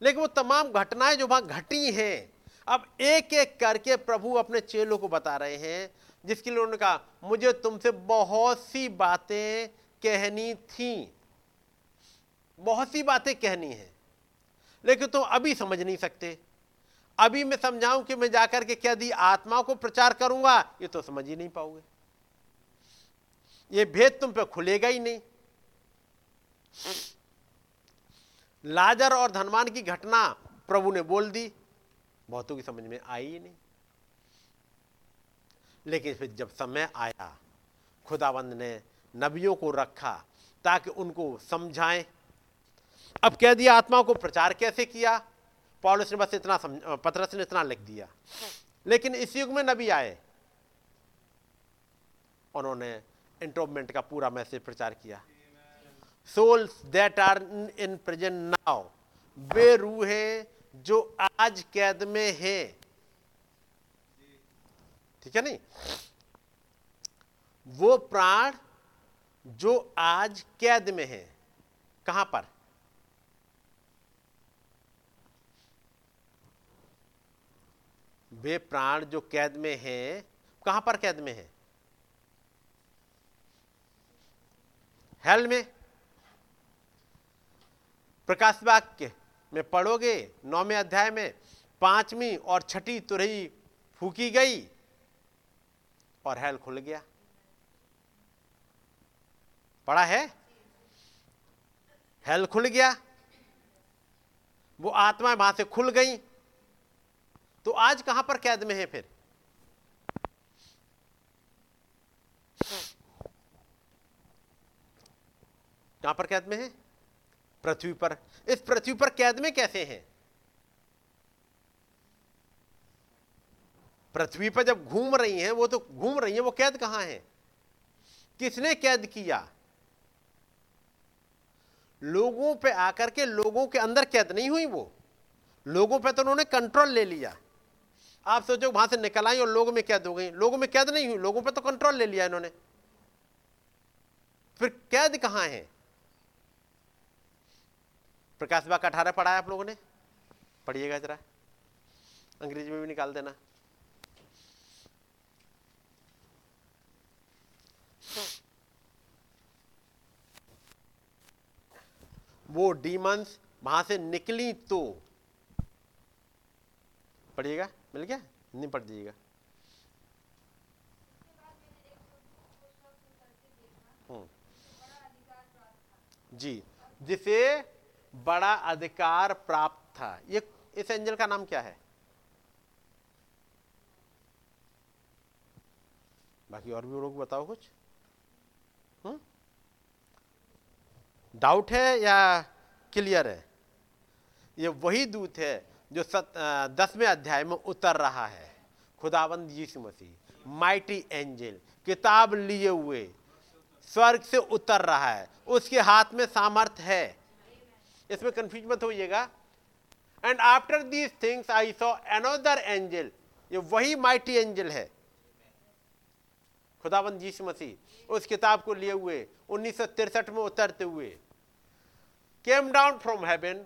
लेकिन वो तमाम घटनाएँ जो वहाँ घटी हैं, अब एक एक करके प्रभु अपने चेलों को बता रहे हैं, जिसके लिए उन्होंने कहा, मुझे तुमसे बहुत सी बातें कहनी थी। बहुत सी बातें कहनी है, लेकिन तुम अभी समझ नहीं सकते। अभी मैं समझाऊं कि मैं जाकर के क्या दी आत्मा को प्रचार करूँगा, ये तो समझ ही नहीं पाओगे। ये भेद तुम पे खुलेगा ही नहीं। लाजर और धनवान की घटना प्रभु ने बोल दी। बहुतों की समझ में आई ही नहीं। लेकिन फिर जब समय आया, खुदाबंद ने नबियों को रखा ताकि उनको समझाएँ। अब कह दिया आत्मा को प्रचार कैसे किया? पॉलिस ने बस इतना पत्रस ने इतना लिख दिया। लेकिन इस युग में नबी आए। उन्होंने इंट्रोवमेंट का पूरा मैसेज प्रचार किया। Souls that are in present now वे रूहें जो आज कैद में है। ठीक है नहीं? वो प्राण जो आज कैद में है, कहाँ पर? वे प्राण जो कैद में हैं, कहाँ पर कैद में है? हेल में? प्रकाश वाक्य में पढ़ोगे, नौवें अध्याय में पांचवी और छठी तुरही फूकी गई और हेल खुल गया। पढ़ा है? हेल खुल गया। वो आत्मा वहाँ से खुल गई। तो आज कहाँ पर कैद में है फिर? कहाँ पर कैद में है? पृथ्वी पर। इस पृथ्वी पर कैद में कैसे हैं? पृथ्वी पर जब घूम रही हैं, वो तो घूम रही हैं, वो कैद कहाँ है? किसने कैद किया? लोगों पे आकर के लोगों के अंदर कैद नहीं हुई वो। लोगों पे तो उन्होंने कंट्रोल ले लिया। आप सोचो वहाँ से निकल आई और लोगों में कैद हो गई। लोगों में कैद नहीं हुई, लोगों पे तो कंट्रोल ले लिया इन्होंने। फिर कैद कहाँ है? प्रकाश बाग का अठारह पढ़ा है आप लोगों ने? पढ़िएगा जरा। अंग्रेज़ी में भी निकाल देना। वो डीमंस वहाँ से निकली तो। पढ़िएगा? मिल गया? नहीं पढ़ दीजिएगा। हम्म। जी, जिसे बड़ा अधिकार प्राप्त था। ये, इस एंजल का नाम क्या है? बाकी और भी लोग बताओ कुछ। हम्म डाउट है या क्लियर है? ये वही दूत है जो सत दसवें अध्याय में उतर रहा है। खुदाबंद यीशु मसीह माइटी एंजल किताब लिए हुए, स्वर्ग से उतर रहा है। उसके हाथ में सामर्थ है। इसमें कंफ्यूज मत होइएगा। And after these things I saw another angel ये वही माइटी एंजल है। खुदाबंद यीशु मसीह, उस किताब को लिए हुए, उन्नीस में उतरते हुए came down from heaven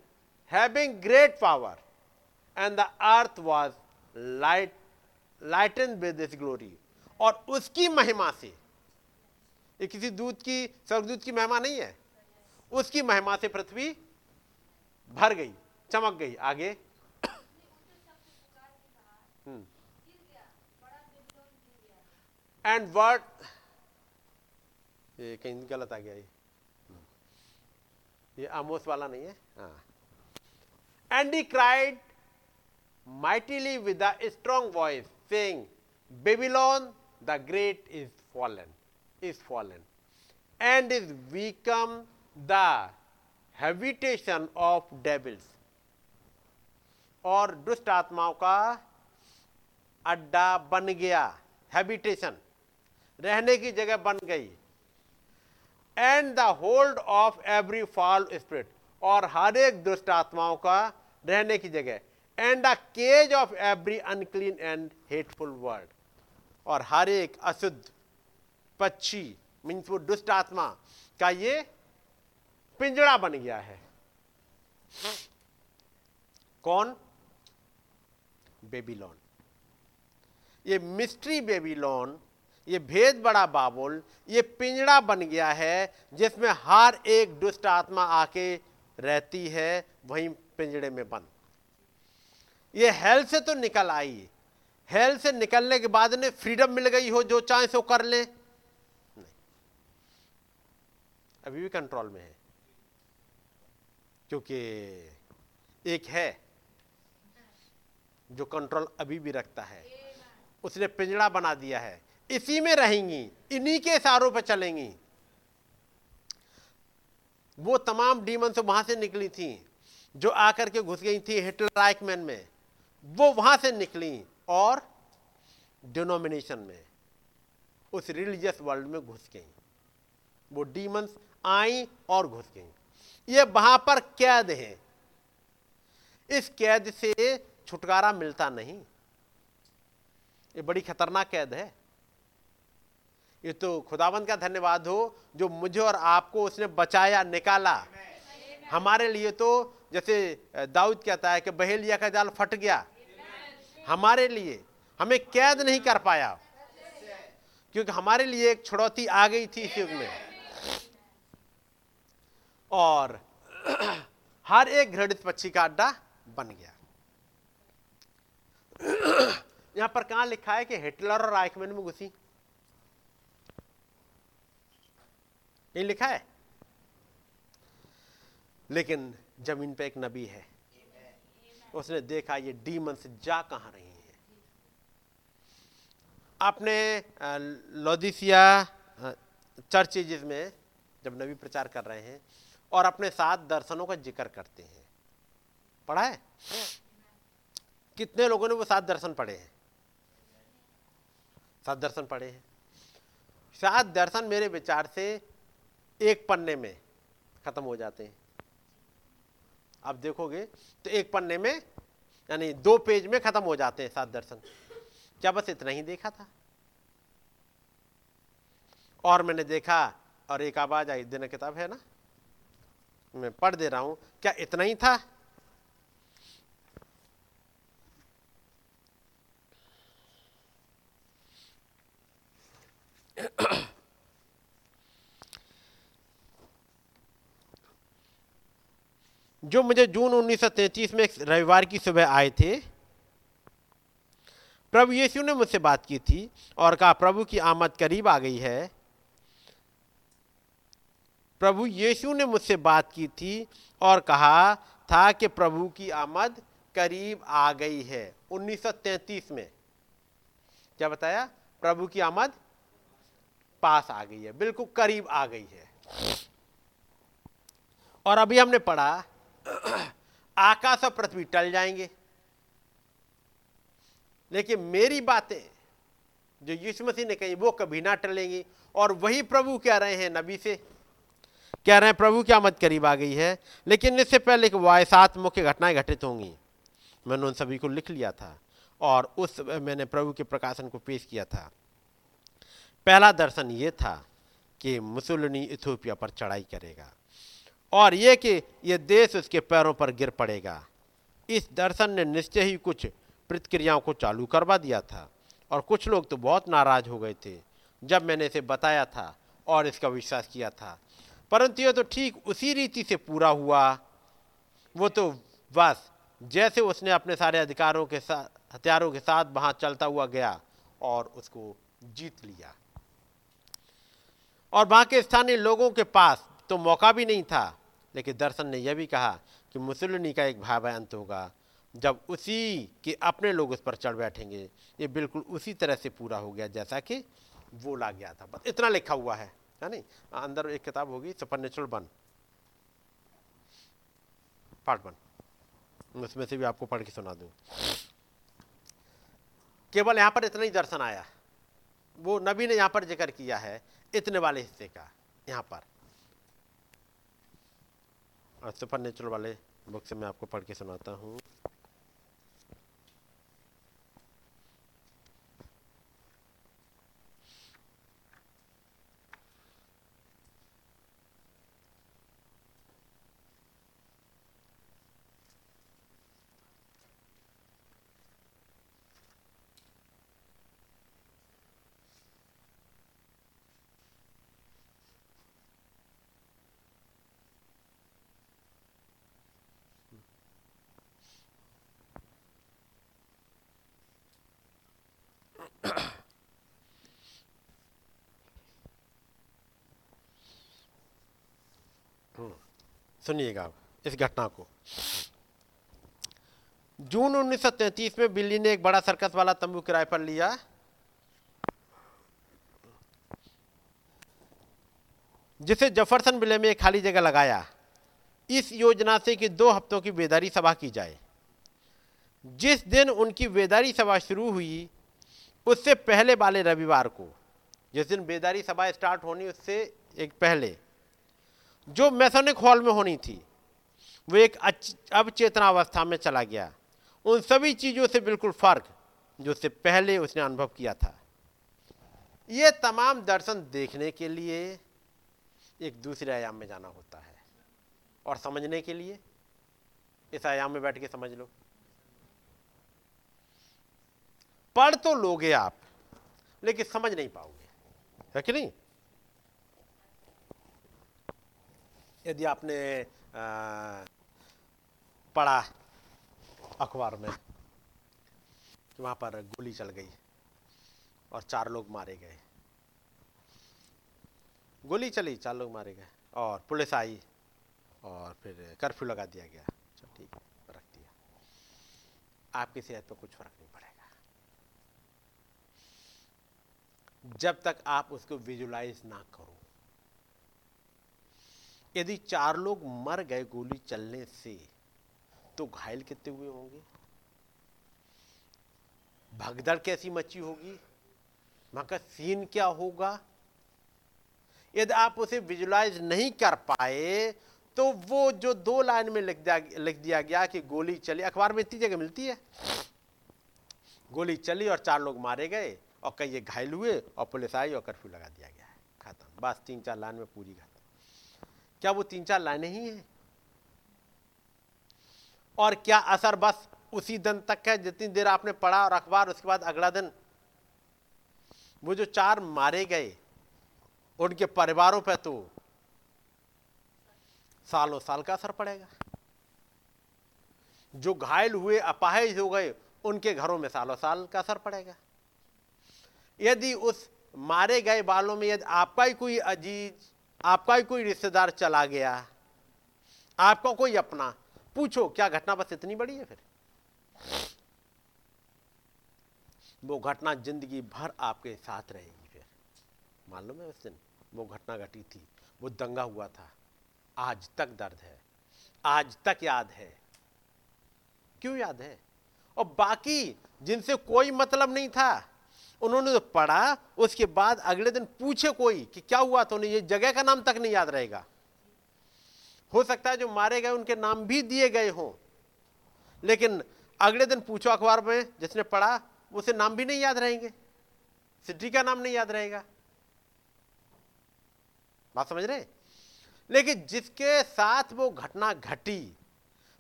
having great power and the earth was light lighten with this glory और उसकी महिमा से, ये किसी दूत की, स्वर्गदूत की महिमा नहीं है। उसकी महिमा से पृथ्वी भर गई, चमक गई, आगे। हम्म। एंड वर्ड ये कहीं गलत आ गया ये। ये आमोस वाला नहीं है? हा। And he cried mightily with strong voice saying Babylon the great is fallen is fallen and is become the habitation of devils. और दुष्ट आत्माओं का अड्डा बन गया हैबिटेशन रहने की जगह बन गई. And the hold of every foul spirit और हर एक दुष्ट आत्माओं का रहने की जगह. And the cage of every unclean and hateful bird और हर एक अशुद्ध, पक्षी मीन्स वो दुष्ट आत्मा का ये पिंजड़ा बन गया है। कौन? बेबीलोन। ये मिस्ट्री बेबीलोन, ये भेद बड़ा बाबुल, ये पिंजड़ा बन गया है जिसमें हर एक दुष्ट आत्मा आके रहती है, वहीं पिंजड़े में बंद। ये हेल से तो निकल आई। हेल से निकलने के बाद ने फ्रीडम मिल गई हो, जो चाहे सो कर ले। नहीं। अभी भी कंट्रोल में है। क्योंकि एक है जो कंट्रोल अभी भी रखता है। उसने पिंजड़ा बना दिया है। इसी में रहेंगी, इन्हीं के इशारों पर चलेंगी। वो तमाम डीमन से वहाँ से निकली थी, जो आकर के घुस गई थी हिटलर राइकमैन में। वो वहाँ से निकली और डिनोमिनेशन में, उस रिलीजियस वर्ल्ड में घुस गई। वो डीमंस आई और घुस गई। ये वहाँ पर कैद है। इस कैद से छुटकारा मिलता नहीं। ये बड़ी खतरनाक कैद है। ये तो खुदाबंद का धन्यवाद हो जो मुझे और आपको उसने बचाया, निकाला। हमारे लिए तो जैसे दाऊद कहता है कि बहेलिया का जाल फट गया। हमारे लिए, हमें कैद नहीं कर पाया। क्योंकि हमारे लिए एक छुड़ौती आ गई थी इस युग में। और हर एक घृणित पक्षी का अड्डा बन गया। यहाँ पर कहाँ लिखा है कि हिटलर और राइकमैन में घुसी? नहीं लिखा है? लेकिन ज़मीन पे एक नबी है। उसने देखा ये डीमन से जा कहाँ रही है। आपने लोदिसिया चर्चेज में जब नबी प्रचार कर रहे हैं और अपने साथ दर्शनों का ज़िक्र करते हैं। पढ़ा है? कितने लोगों ने वो सात दर्शन पढ़े हैं? सात दर्शन पढ़े हैं। सात दर्शन मेरे विचार से एक पन्ने में खत्म हो जाते हैं। आप देखोगे तो एक पन्ने में, यानी दो पेज में खत्म हो जाते हैं सात दर्शन। क्या बस इतना ही देखा था? और मैंने देखा और एक आवाज़ आई, दिन किताब है ना? मैं पढ़ दे रहा हूँ। क्या इतना ही था? जो मुझे जून 1933 में रविवार की सुबह आए थे, प्रभु यीशु ने मुझसे बात की थी और कहा, प्रभु की आमद करीब आ गई है प्रभु यीशु ने मुझसे बात की थी और कहा, था कि प्रभु की आमद करीब आ गई है। 1933 में। क्या बताया? प्रभु की आमद पास आ गई है, बिल्कुल करीब आ गई है। और अभी हमने पढ़ा, आकाश और पृथ्वी टल जाएँगे। लेकिन मेरी बातें, जो यीशु मसीह ने कही, वो कभी ना टलेंगी। और वही प्रभु कह रहे हैं नबी से कह रहे हैं, प्रभु क्या मत करीब आ गई है, लेकिन इससे पहले कि वाय सात मुख्य घटनाएँ घटित होंगी। मैंने उन सभी को लिख लिया था और उस मैंने प्रभु के प्रकाशन को पेश किया था। पहला दर्शन ये था कि मुसुलनी इथोपिया पर चढ़ाई करेगा और ये कि यह देश उसके पैरों पर गिर पड़ेगा। इस दर्शन ने निश्चय ही कुछ प्रतिक्रियाओं को चालू करवा दिया था और कुछ लोग तो बहुत नाराज़ हो गए थे। जब मैंने इसे बताया था और इसका विश्वास किया था परंतु यह तो ठीक उसी रीति से पूरा हुआ। वो तो बस, जैसे उसने अपने सारे अधिकारों के साथ हथियारों के साथ वहाँ चलता हुआ गया और उसको जीत लिया। और वहाँ के स्थानीय लोगों के पास तो मौका भी नहीं था, लेकिन दर्शन ने यह भी कहा कि मुसलिनी का एक भाई अंत होगा। जब उसी के अपने लोग उस पर चढ़ बैठेंगे, ये बिल्कुल उसी तरह से पूरा हो गया, जैसा कि बोला गया था। बस इतना लिखा हुआ है। है नहीं? अंदर एक किताब होगी supernatural one part one उसमें से भी आपको पढ़ के सुना दूँ। केवल यहाँ पर इतना ही दर्शन आया। वो नबी ने यहाँ पर ज़िक्र किया है, इतने वाले हिस्से का, यहाँ पर। और सुपर नेचुरल वाले बुक से मैं आपको पढ़ के सुनाता हूँ। सुनिएगा इस घटना को। जून 1933 में बिल्ली ने एक बड़ा सर्कस वाला तंबू किराए पर लिया। जिसे जफरसन बिले में एक खाली जगह लगाया। इस योजना से कि दो हफ्तों की बेदारी सभा की जाए। जिस दिन उनकी बेदारी सभा शुरू हुई, उससे पहले वाले रविवार को। जिस दिन बेदारी सभा स्टार्ट होनी, उससे एक पहले। जो मैसोनिक हॉल में होनी थी, वो एक अब चेतनावस्था में चला गया। उन सभी चीज़ों से बिल्कुल फ़र्क, जो उससे पहले उसने अनुभव किया था। ये तमाम दर्शन देखने के लिए एक दूसरे आयाम में जाना होता है। और समझने के लिए, इस आयाम में बैठ के समझ लो। पढ़ तो लोगे आप, लेकिन समझ नहीं पाओगे। है कि नहीं? यदि आपने पढ़ा अखबार में, कि वहाँ पर गोली चल गई और चार लोग मारे गए। गोली चली, चार लोग मारे गए और पुलिस आई और फिर कर्फ्यू लगा दिया गया। चल ठीक, रख दिया। आपकी सेहत पर कुछ फ़र्क नहीं पड़ेगा। जब तक आप उसको विजुलाइज ना करो यदि चार लोग मर गए गोली चलने से तो घायल कितने हुए होंगे? भगदड़ कैसी मची होगी? वहाँ का सीन क्या होगा? यदि आप उसे विजुलाइज नहीं कर पाए तो वो जो दो लाइन में लिख दिया लिख दिया गया कि गोली चली, अखबार में इतनी जगह मिलती है। गोली चली और चार लोग मारे गए, और कई घायल हुए, और पुलिस आई और कर्फ्यू लगा दिया गया है। खत्म। बस तीन चार लाइन में पूरी खत्म क्या वो तीन चार लाइनें ही हैं? और क्या असर बस उसी दिन तक है जितनी देर आपने पढ़ा और अखबार, उसके बाद अगला दिन? वो जो चार मारे गए, उनके परिवारों पर तो सालों साल का असर पड़ेगा। जो घायल हुए, अपाहिज हो गए, उनके घरों में सालों साल का असर पड़ेगा। यदि उस मारे गए बालों में यदि आपका ही कोई अज़ीज़ आपका ही कोई रिश्तेदार चला गया, आपका कोई अपना। पूछो, क्या घटना बस इतनी बड़ी है फिर? वो घटना ज़िंदगी भर आपके साथ रहेगी फिर। मालूम है उस दिन, वो घटना घटी थी, वो दंगा हुआ था। आज तक दर्द है, आज तक याद है। क्यों याद है? और बाकी जिनसे कोई मतलब नहीं था उन्होंने तो पढ़ा, उसके बाद अगले दिन पूछे कोई कि क्या हुआ तो उन्हें ये जगह का नाम तक नहीं याद रहेगा। हो सकता है जो मारे गए उनके नाम भी दिए गए हों। लेकिन अगले दिन पूछो अखबार में, जिसने पढ़ा, उसे नाम भी नहीं याद रहेंगे। सिटी का नाम नहीं याद रहेगा। बात समझ रहे? लेकिन जिसके साथ वो घटना घटी,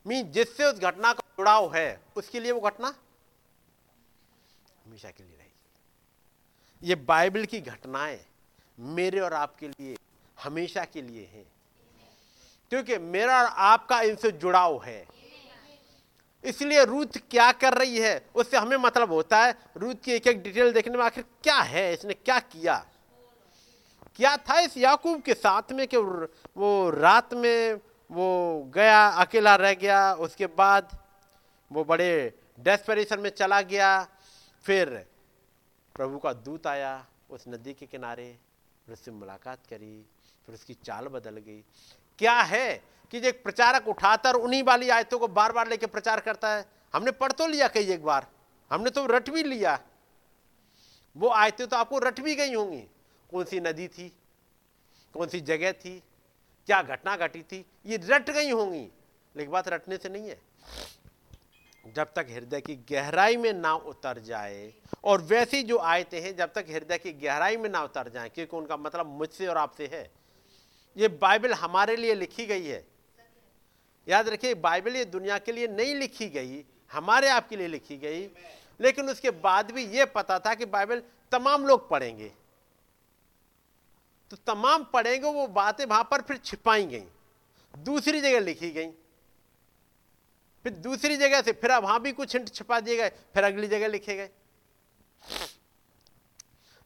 मीन जिससे उस घटना का जुड़ाव है, उसके लिए वो घटना हमेशा के लिए ये बाइबल की घटनाएँ मेरे और आपके लिए, हमेशा के लिए हैं। क्योंकि मेरा और आपका इनसे जुड़ाव है। इसलिए रूथ क्या कर रही है, उससे हमें मतलब होता है, रूथ की एक एक डिटेल देखने में आखिर क्या है, इसने क्या किया? क्या था इस याकूब के साथ में कि वो रात में वो गया, अकेला रह गया, उसके बाद वो बड़े डेस्परेशन में चला गया, फिर प्रभु का दूत आया, उस नदी के किनारे, फिर उससे मुलाकात करी, फिर उसकी चाल बदल गई। क्या है कि एक प्रचारक उठाकर उन्हीं वाली आयतों को बार बार लेके प्रचार करता है? हमने पढ़ तो लिया कई एक बार, हमने तो रट भी लिया। वो आयतें तो आपको रट भी गई होंगी। कौन सी नदी थी? कौन सी जगह थी? क्या घटना घटी थी? ये रट गई होंगी। लेकिन बात रटने से नहीं है। जब तक हृदय की गहराई में ना उतर जाए, और वैसी जो आयते हैं, जब तक हृदय की गहराई में ना उतर जाए, क्योंकि उनका मतलब मुझसे और आपसे है। ये बाइबल हमारे लिए लिखी गई है। याद रखिए, बाइबल ये दुनिया के लिए नहीं लिखी गई, हमारे आपके लिए लिखी गई। लेकिन उसके बाद भी ये पता था कि बाइबल तमाम लोग पढ़ेंगे। तो तमाम पढ़ेंगे, वो बातें वहाँ पर फिर छिपाई गई। दूसरी जगह लिखी गई। फिर दूसरी जगह से फिर आप वहाँ भी कुछ हिंट छिपा दिए गए, फिर अगली जगह लिखे गए।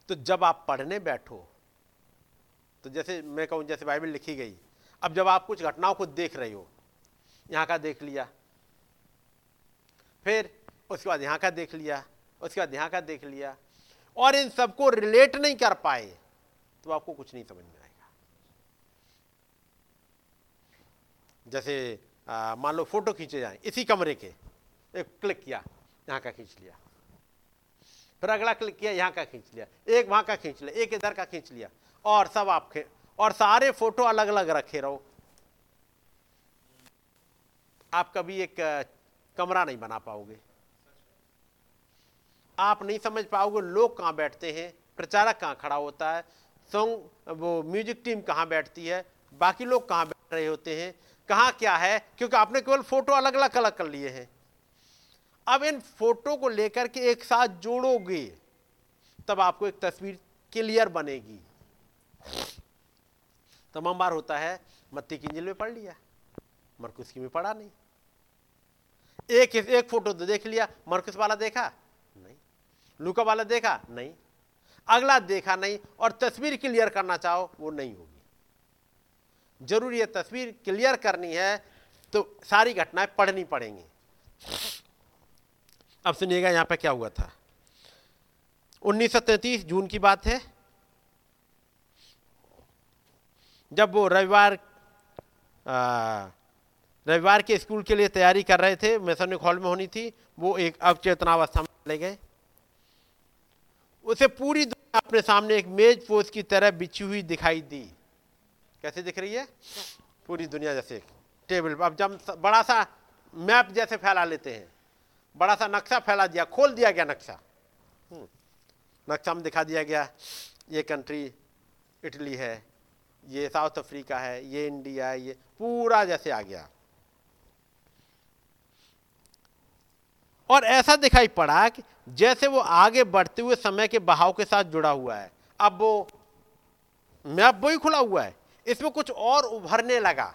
तो जब आप पढ़ने बैठो तो जैसे मैं कहूँ, जैसे बाइबल लिखी गई, अब जब आप कुछ घटनाओं को देख रहे हो, यहाँ का देख लिया, फिर उसके बाद यहाँ का देख लिया, उसके बाद यहाँ का देख लिया, और इन सबको रिलेट नहीं कर पाए तो आपको कुछ नहीं समझ में आएगा। जैसे मान लो फ़ोटो खींचे जाए, इसी कमरे के। एक क्लिक किया, यहाँ का खींच लिया। फिर अगला क्लिक किया, यहाँ का खींच लिया। एक वहाँ का खींच लिया, एक इधर का खींच लिया। और सब आप और सारे फ़ोटो अलग अलग रखे रहो। आप कभी एक कमरा नहीं बना पाओगे। आप नहीं समझ पाओगे लोग कहाँ बैठते हैं, प्रचारक कहाँ खड़ा होता है, सॉन्ग, वो म्यूज़िक टीम कहाँ बैठती है, बाकी लोग कहाँ बैठ रहे होते हैं। कहाँ क्या है? क्योंकि आपने केवल फ़ोटो अलग अलग अलग कर लिए हैं। अब इन फ़ोटो को लेकर के एक साथ जोड़ोगे, तब आपको एक तस्वीर क्लियर बनेगी। तमाम बार होता है मत्ती की इंजिल में पढ़ लिया, मरकुस की में पढ़ा नहीं। एक एक फ़ोटो तो देख लिया, मरकुस वाला देखा? नहीं। लुका वाला देखा? नहीं। अगला देखा नहीं, और तस्वीर क्लियर करना चाहो, वो नहीं होगी। ज़रूर ये तस्वीर क्लियर करनी है तो सारी घटनाएँ पढ़नी पड़ेंगी। अब सुनिएगा यहाँ पे क्या हुआ था। 1933 जून की बात है। जब वो रविवार रविवार के स्कूल के लिए तैयारी कर रहे थे मैसनिक हॉल में होनी थी, वो एक अवचेतनावस्था में चले गए। उसे पूरी दुनिया अपने सामने एक मेज पोज की तरह बिछी हुई दिखाई दी। कैसे दिख रही है? पूरी दुनिया जैसे। टेबल अब जब बड़ा सा मैप जैसे फैला लेते हैं। बड़ा सा नक्शा फैला दिया खोल दिया गया नक्शा। हम्म, नक्शा में दिखा दिया गया ये कंट्री इटली है ये साउथ अफ्रीका है ये इंडिया है ये पूरा जैसे आ गया। और ऐसा दिखाई पड़ा कि जैसे वो आगे बढ़ते हुए समय के बहाव के साथ जुड़ा हुआ है। अब वो मैप वही खुला हुआ है। इसमें कुछ और उभरने लगा।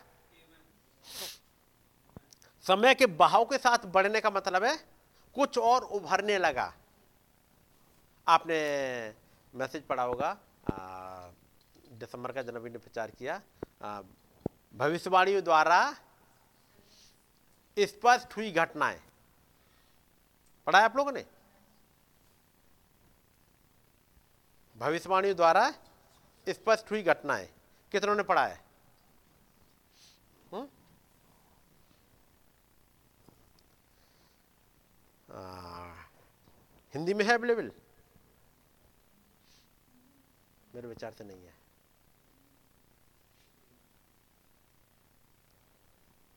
समय के बहाव के साथ बढ़ने का मतलब है, कुछ और उभरने लगा। आपने मैसेज पढ़ा होगा दिसंबर का जनवरी ने प्रचार किया भविष्यवाणियों द्वारा स्पष्ट हुई घटनाएँ। पढ़ा है आप लोगों ने? भविष्यवाणियों द्वारा स्पष्ट हुई घटनाएँ। कितनों ने पढ़ा है? आ, हिंदी में है अवेलेबल मेरे विचार से नहीं है।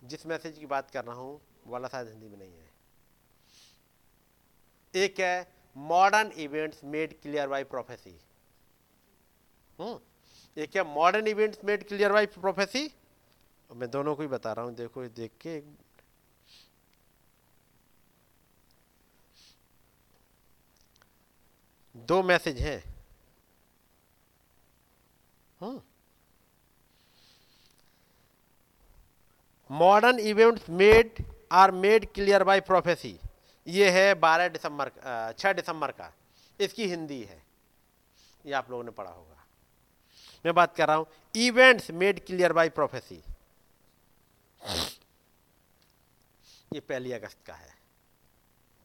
जिस मैसेज की बात कर रहा हूँ वाला शायद हिंदी में नहीं है। एक है modern events made clear by prophecy एक है modern events made clear by prophecy मैं दोनों को ही बता रहा हूँ, देखो देख के। दो मैसेज हैं। Modern events made are made clear by prophecy ये है बारह दिसंबर छः दिसंबर का। इसकी हिंदी है। ये आप लोगों ने पढ़ा होगा। मैं बात कर रहा हूँ events made clear by prophecy ये पहली अगस्त का है।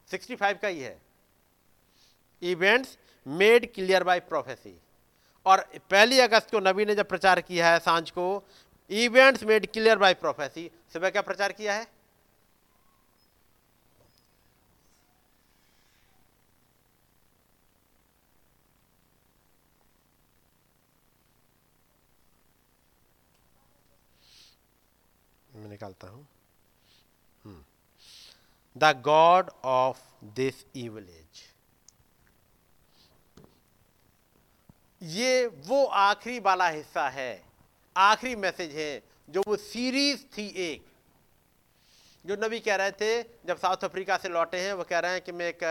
65 का ही है। Events made clear by prophecy और पहली अगस्त को नबी ने जब प्रचार किया है साँझ को events made clear by prophecy सुबह क्या प्रचार किया है? निकालता हूँ। The God of this evil age. ये वो आखिरी वाला हिस्सा है, आखिरी मैसेज है, जो वो सीरीज़ थी एक। जो नबी कह रहे थे, जब साउथ अफ्रीका से लौटे हैं, वो कह रहे हैं कि मैं एक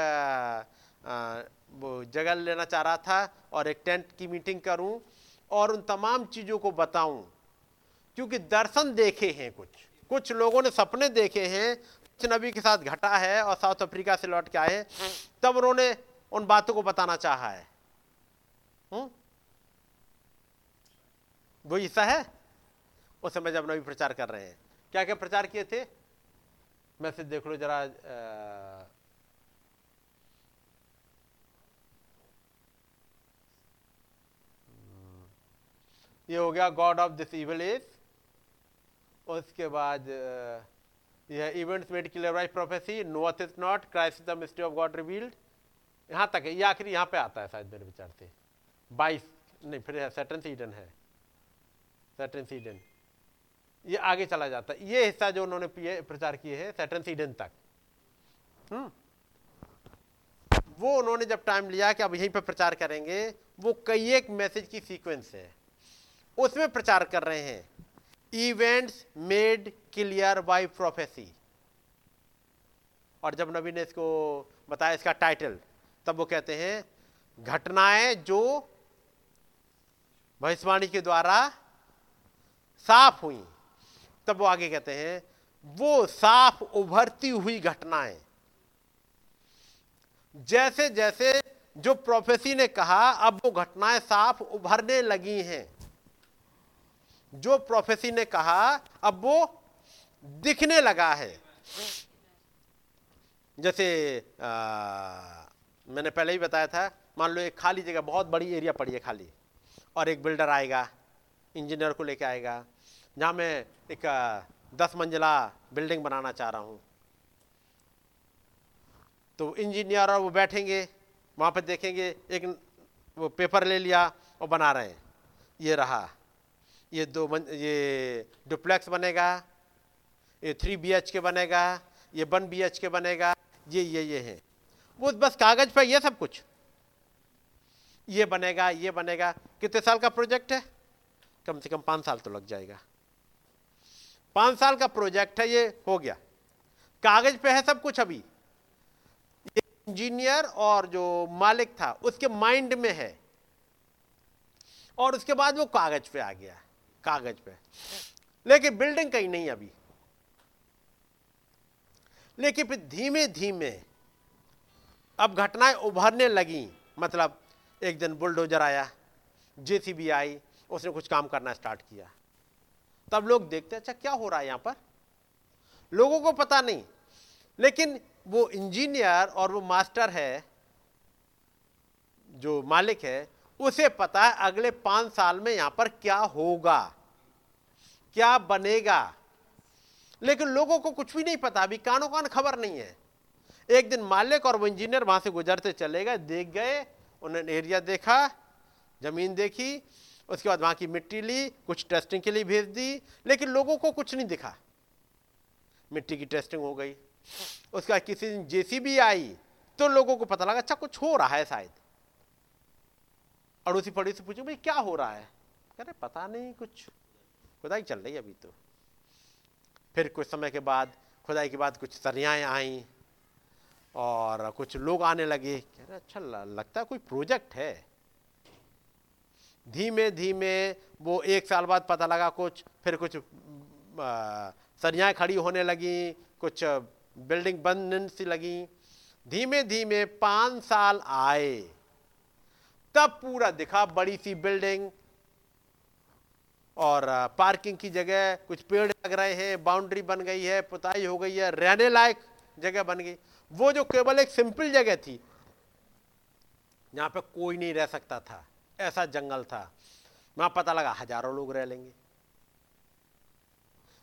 वो जगह लेना चाह रहा था और एक टेंट की मीटिंग करूँ और उन तमाम चीज़ों को बताऊँ, क्योंकि दर्शन देखे हैं कुछ। कुछ लोगों ने सपने देखे हैं, कुछ नबी के साथ घटा है और साउथ अफ्रीका से लौट के आए तब उन्होंने उन बातों को बताना चाहा है। हुँ? वो हिस्सा है? उस समय जब नबी प्रचार कर रहे हैं। क्या क्या प्रचार किए थे? मैसेज देख लो जरा ये हो गया God of this evil age उसके बाद यह events made clear by prophecy नोथ is not Christ the mystery of God revealed यहाँ तक है, ये आखिर यहाँ पे आता है शायद मेरे विचार से। बाईस, नहीं, फिर सेटन सीडन है। सेटन सीडन ये आगे चला जाता है। ये हिस्सा जो उन्होंने प्रचार किए हैं सेटन सीडन तक। हम्म। वो उन्होंने जब टाइम लिया कि अब यहीं पे प्रचार करेंगे, वो कई एक मैसेज की सीक्वेंस है। उसमें प्रचार कर रहे हैं। Events made clear by prophecy और जब नबी ने इसको बताया, इसका टाइटल तब वो कहते हैं, घटनाएँ जो भविष्यवाणी के द्वारा साफ़ हुई। तब वो आगे कहते हैं, वो साफ़ उभरती हुई घटनाएँ जैसे जैसे जो प्रोफेसी ने कहा, अब वो घटनाएँ साफ़ उभरने लगी हैं। जो प्रोफेसी ने कहा अब वो दिखने लगा है। जैसे आ, मैंने पहले ही बताया था मान लो एक खाली जगह बहुत बड़ी एरिया पड़ी है खाली और एक बिल्डर आएगा इंजीनियर को लेके आएगा जहाँ मैं एक दस मंजिला बिल्डिंग बनाना चाह रहा हूँ। तो इंजीनियर और वो बैठेंगे वहाँ पर देखेंगे एक वो पेपर ले लिया और बना रहे हैं। ये रहा। ये दो मन, ये डुप्लेक्स बनेगा ये थ्री बी एच के बनेगा ये वन बी एच के बनेगा ये ये ये है। वो बस कागज़ पे ये सब कुछ। ये बनेगा ये बनेगा। कितने साल का प्रोजेक्ट है? कम से कम पाँच साल तो लग जाएगा। पाँच साल का प्रोजेक्ट है ये हो गया। कागज़ पे है सब कुछ अभी। इंजीनियर और जो मालिक था उसके माइंड में है। और उसके बाद वो कागज़ पे आ गया। कागज़ पे। लेकिन बिल्डिंग कहीं नहीं अभी। लेकिन फिर धीमे धीमे अब घटनाएँ उभरने लगी। मतलब एक दिन बुलडोजर आया, जेसीबी आई, उसने कुछ काम करना स्टार्ट किया। तब लोग देखते अच्छा क्या हो रहा है यहाँ पर? लोगों को पता नहीं। लेकिन वो इंजीनियर और वो मास्टर है, जो मालिक है उसे पता है अगले पाँच साल में यहाँ पर क्या होगा, क्या बनेगा। लेकिन लोगों को कुछ भी नहीं पता, अभी कानों कान खबर नहीं है। एक दिन मालिक और वो इंजीनियर वहाँ से गुजरते चले गए, देख गए, उन्होंने एरिया देखा, ज़मीन देखी, उसके बाद वहाँ की मिट्टी ली, कुछ टेस्टिंग के लिए भेज दी, लेकिन लोगों को कुछ नहीं दिखा। मिट्टी की टेस्टिंग हो गई। उसके बाद किसी दिन जेसीबी आई तो लोगों को पता लगा अच्छा कुछ हो रहा है शायद। अड़ोसी पड़ोसी पूछे, भाई, क्या हो रहा है? कह रहे पता नहीं कुछ। खुदाई चल रही अभी तो। फिर कुछ समय के बाद, खुदाई के बाद कुछ सरियाएँ आई और कुछ लोग आने लगे। कह रहे अच्छा लगता है कोई प्रोजेक्ट है? धीमे धीमे, वो एक साल बाद पता लगा कुछ, फिर कुछ सरियाएँ खड़ी होने लगी, कुछ बिल्डिंग बनने सी लगी। धीमे धीमे पाँच साल आए। तब पूरा दिखा, बड़ी सी बिल्डिंग और पार्किंग की जगह, कुछ पेड़ लग रहे हैं, बाउंड्री बन गई है, पुताई हो गई है, रहने लायक जगह बन गई। वो जो केवल एक सिंपल जगह थी, जहाँ पे कोई नहीं रह सकता था, ऐसा जंगल था, वहाँ पता लगा हज़ारों लोग रह लेंगे।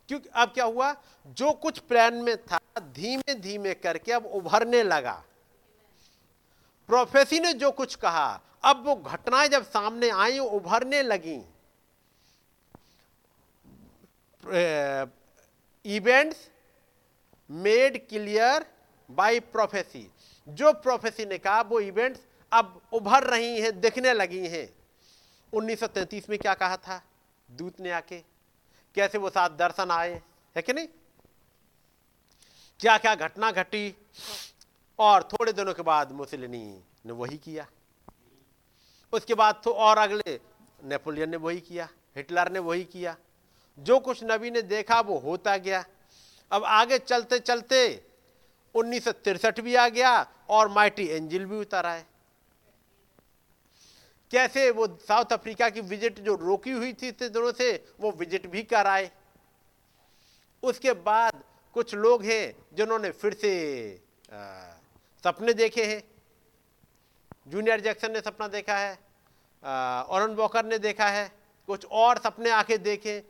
क्योंकि अब क्या हुआ, जो कुछ प्लान में था धीमे धीमे करके अब उभरने लगा। प्रोफेसी ने जो कुछ कहा अब वो घटनाएँ जब सामने आई उभरने लगी। Events made clear by prophecy जो प्रोफेसी ने कहा, वो इवेंट्स अब उभर रही हैं, दिखने लगी हैं। 1933 में क्या कहा था? दूत ने आके, कैसे वो सात दर्शन आए? है कि नहीं? क्या क्या घटना घटी? और थोड़े दिनों के बाद मुसलिनी ने वही किया। उसके बाद तो और अगले नेपोलियन ने वही किया हिटलर ने वही किया। जो कुछ नबी ने देखा वो होता गया। अब आगे चलते चलते उन्नीस भी आ गया और माइटी एंजिल भी उतर आए। कैसे वो साउथ अफ्रीका की विज़िट जो रोकी हुई थी इतने दिनों से वो विज़िट भी कर आए उसके बाद कुछ लोग हैं जिन्होंने फिर से आ, सपने देखे हैं। जूनियर जैक्सन ने सपना देखा है औरन वॉकर ने देखा है, कुछ और सपने आके देखे।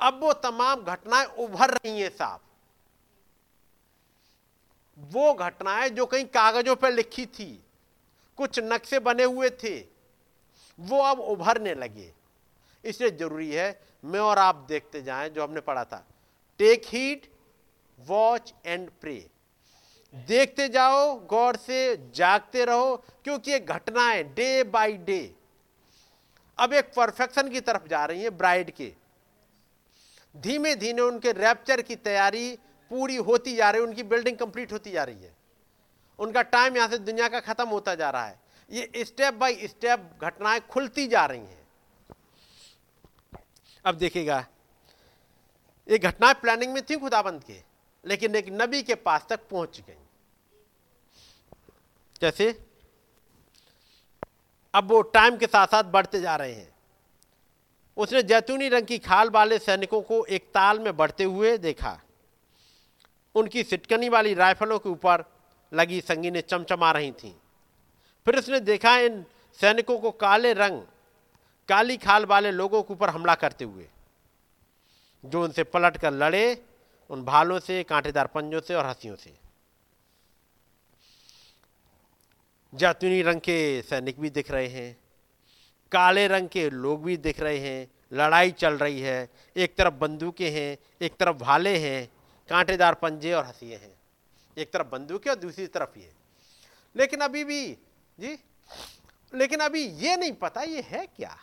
अब वो तमाम घटनाएँ उभर रही हैं साहब। वो घटनाएँ जो कहीं कागजों पर लिखी थी, कुछ नक्शे बने हुए थे, वो अब उभरने लगे। इसलिए ज़रूरी है, मैं और आप देखते जाएँ जो हमने पढ़ा था। Take heed watch and pray देखते जाओ, गौर से जागते रहो, क्योंकि ये घटनाएँ डे बाय डे अब एक परफेक्शन की तरफ़ जा रही है ब्राइड के। धीमे धीमे उनके रैप्चर की तैयारी पूरी होती जा रही है, उनकी बिल्डिंग कंप्लीट होती जा रही है। उनका टाइम यहाँ से दुनिया का खत्म होता जा रहा है। ये स्टेप बाय स्टेप घटनाएँ खुलती जा रही हैं। अब देखिएगा, ये घटनाएँ प्लानिंग में थी खुदाबंद के? लेकिन एक नबी के पास तक पहुँच गई। कैसे अब वो टाइम के साथ साथ बढ़ते जा रहे हैं। उसने जैतूनी रंग की खाल वाले सैनिकों को एक ताल में बढ़ते हुए देखा। उनकी सिटकनी वाली राइफलों के ऊपर लगी संगीने चमचमा रही थीं। फिर उसने देखा इन सैनिकों को काले रंग, काली खाल वाले लोगों के ऊपर हमला करते हुए, जो उनसे पलट कर लड़े उन भालों से, कांटेदार पंजों से और हंसियों से। जैतूनी रंग के सैनिक भी दिख रहे हैं, काले रंग के लोग भी दिख रहे हैं, लड़ाई चल रही है, एक तरफ़ बंदूकें हैं, एक तरफ़ भाले हैं, कांटेदार पंजे और हंसिए हैं, एक तरफ़ बंदूकें और दूसरी तरफ़ ये। लेकिन अभी भी, जी, लेकिन अभी ये नहीं पता, ये है क्या?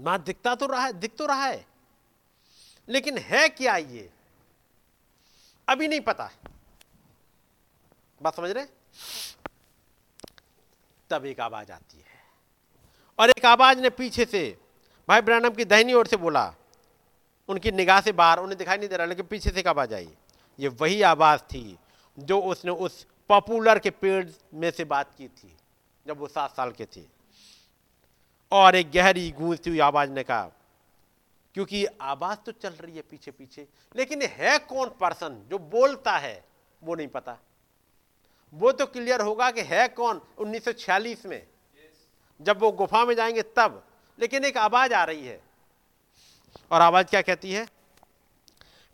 ना दिखता तो रहा है, दिख तो रहा है। लेकिन है क्या ये? अभी नहीं पता। बात समझ रहे तब एक आवाज़ आती है। और एक आवाज़ ने पीछे से भाई ब्रैनम की दहनी ओर से बोला। उनकी निगाह से बाहर, उन्हें दिखाई नहीं दे रहा, लेकिन पीछे से एक आवाज़ आई। ये वही आवाज़ थी जो उसने उस पॉपुलर के पेड़ में से बात की थी, जब वो सात साल के थे। और एक गहरी गूंजती हुई आवाज़ ने कहा क्योंकि आवाज़ तो चल रही है पीछे पीछे, लेकिन है कौन पर्सन जो बोलता है? वो नहीं पता। वो तो क्लियर होगा कि है कौन 1946 में। जब वो गुफा में जाएँगे तब। लेकिन एक आवाज़ आ रही है। और आवाज़ क्या कहती है?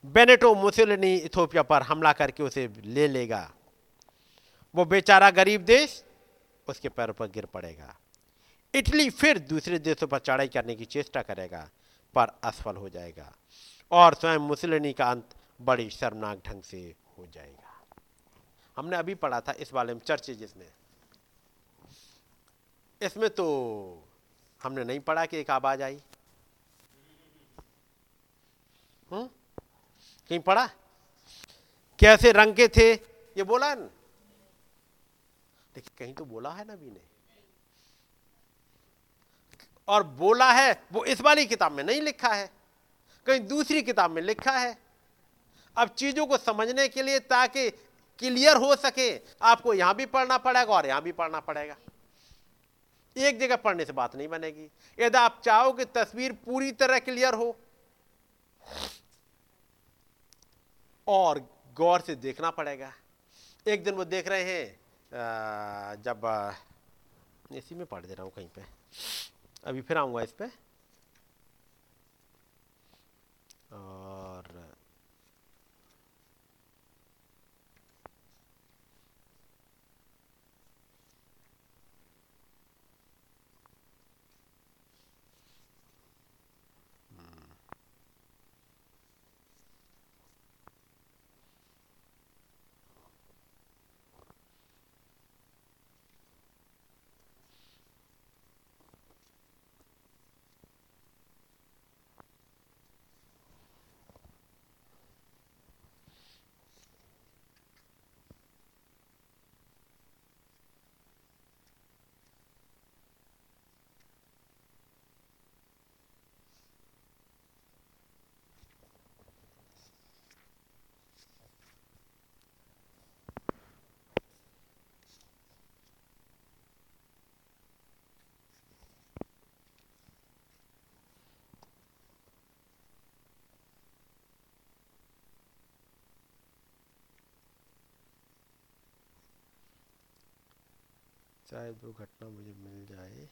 बेनेटो मुसलिनी इथोपिया पर हमला करके उसे ले लेगा। वो बेचारा गरीब देश, उसके पैरों पर गिर पड़ेगा। इटली फिर दूसरे देशों पर चढ़ाई करने की चेष्टा करेगा। पर असफल हो जाएगा और स्वयं मुसलिनी का अंत बड़ी शर्मनाक ढंग से हो जाएगा। हमने अभी पढ़ा था इस बारे में चर्चे जिसमें इसमें तो हमने नहीं पढ़ा कि एक आवाज़ आई। कहीं पढ़ा? कैसे रंग के थे? ये बोला न? लेकिन कहीं तो बोला है नबी ने। और बोला है, वो इस वाली किताब में नहीं लिखा है, कहीं दूसरी किताब में लिखा है। अब चीज़ों को समझने के लिए ताकि क्लियर हो सके, आपको यहाँ भी पढ़ना पड़ेगा और यहाँ भी पढ़ना पड़ेगा। एक जगह पढ़ने से बात नहीं बनेगी। यदि आप चाहो कि तस्वीर पूरी तरह क्लियर हो, और गौर से देखना पड़ेगा। एक दिन वो देख रहे हैं जब इसी में पढ़ दे रहा हूँ कहीं पे। अभी फिर आऊँगा इस पे और शायद वो घटना मुझे मिल जाए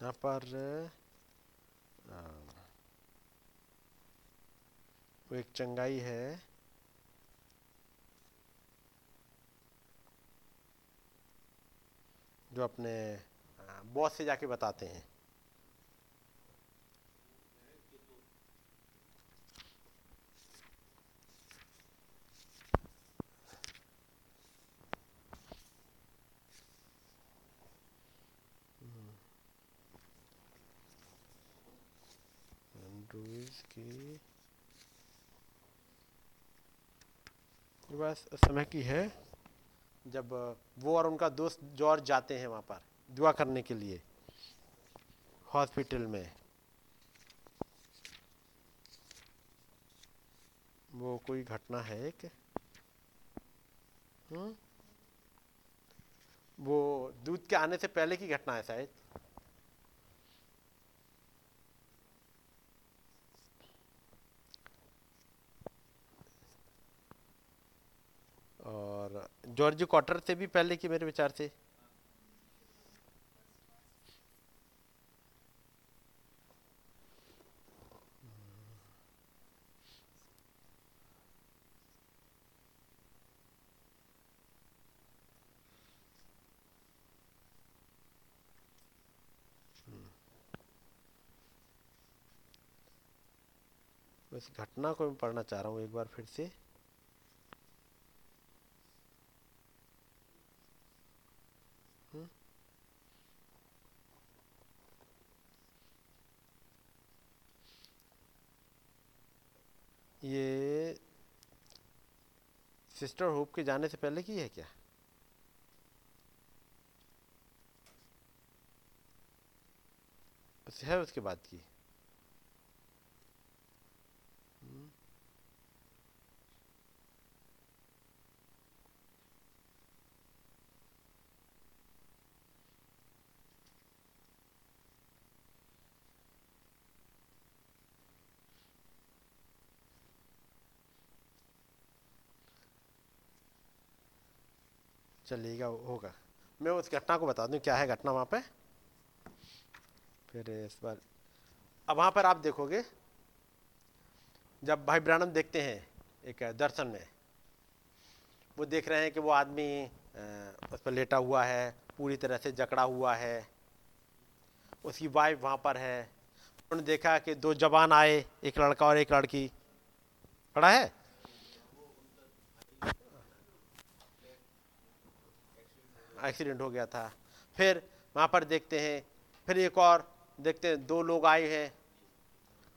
यहाँ पर वो एक चंगाई है जो अपने बॉस से जाके बताते हैं। क्रूज की बस समय की है, जब वो और उनका दोस्त जॉर्ज जाते हैं वहाँ पर, दुआ करने के लिए, हॉस्पिटल में। वो कोई घटना है एक? हम्म? वो दूध के आने से पहले की घटना है शायद। और जॉर्ज क्वार्टर से भी पहले की मेरे विचार से घटना को मैं पढ़ना चाह रहा हूँ एक बार फिर से ये सिस्टर होप के जाने से पहले की है क्या? है उसके बाद की। चलिएगा होगा। मैं उस घटना को बता दूँ, क्या है घटना वहाँ पे? फिर इस बार अब वहाँ पर आप देखोगे, जब भाई ब्रानम देखते हैं एक दर्शन में, वो देख रहे हैं कि वो आदमी उस पर लेटा हुआ है, पूरी तरह से जकड़ा हुआ है। उसकी वाइफ वहाँ पर है। उन्होंने देखा कि दो जवान आए, एक लड़का और एक लड़की। पढ़ा है? एक्सीडेंट हो गया था। फिर वहाँ पर देखते हैं, फिर एक और देखते हैं, दो लोग आए हैं।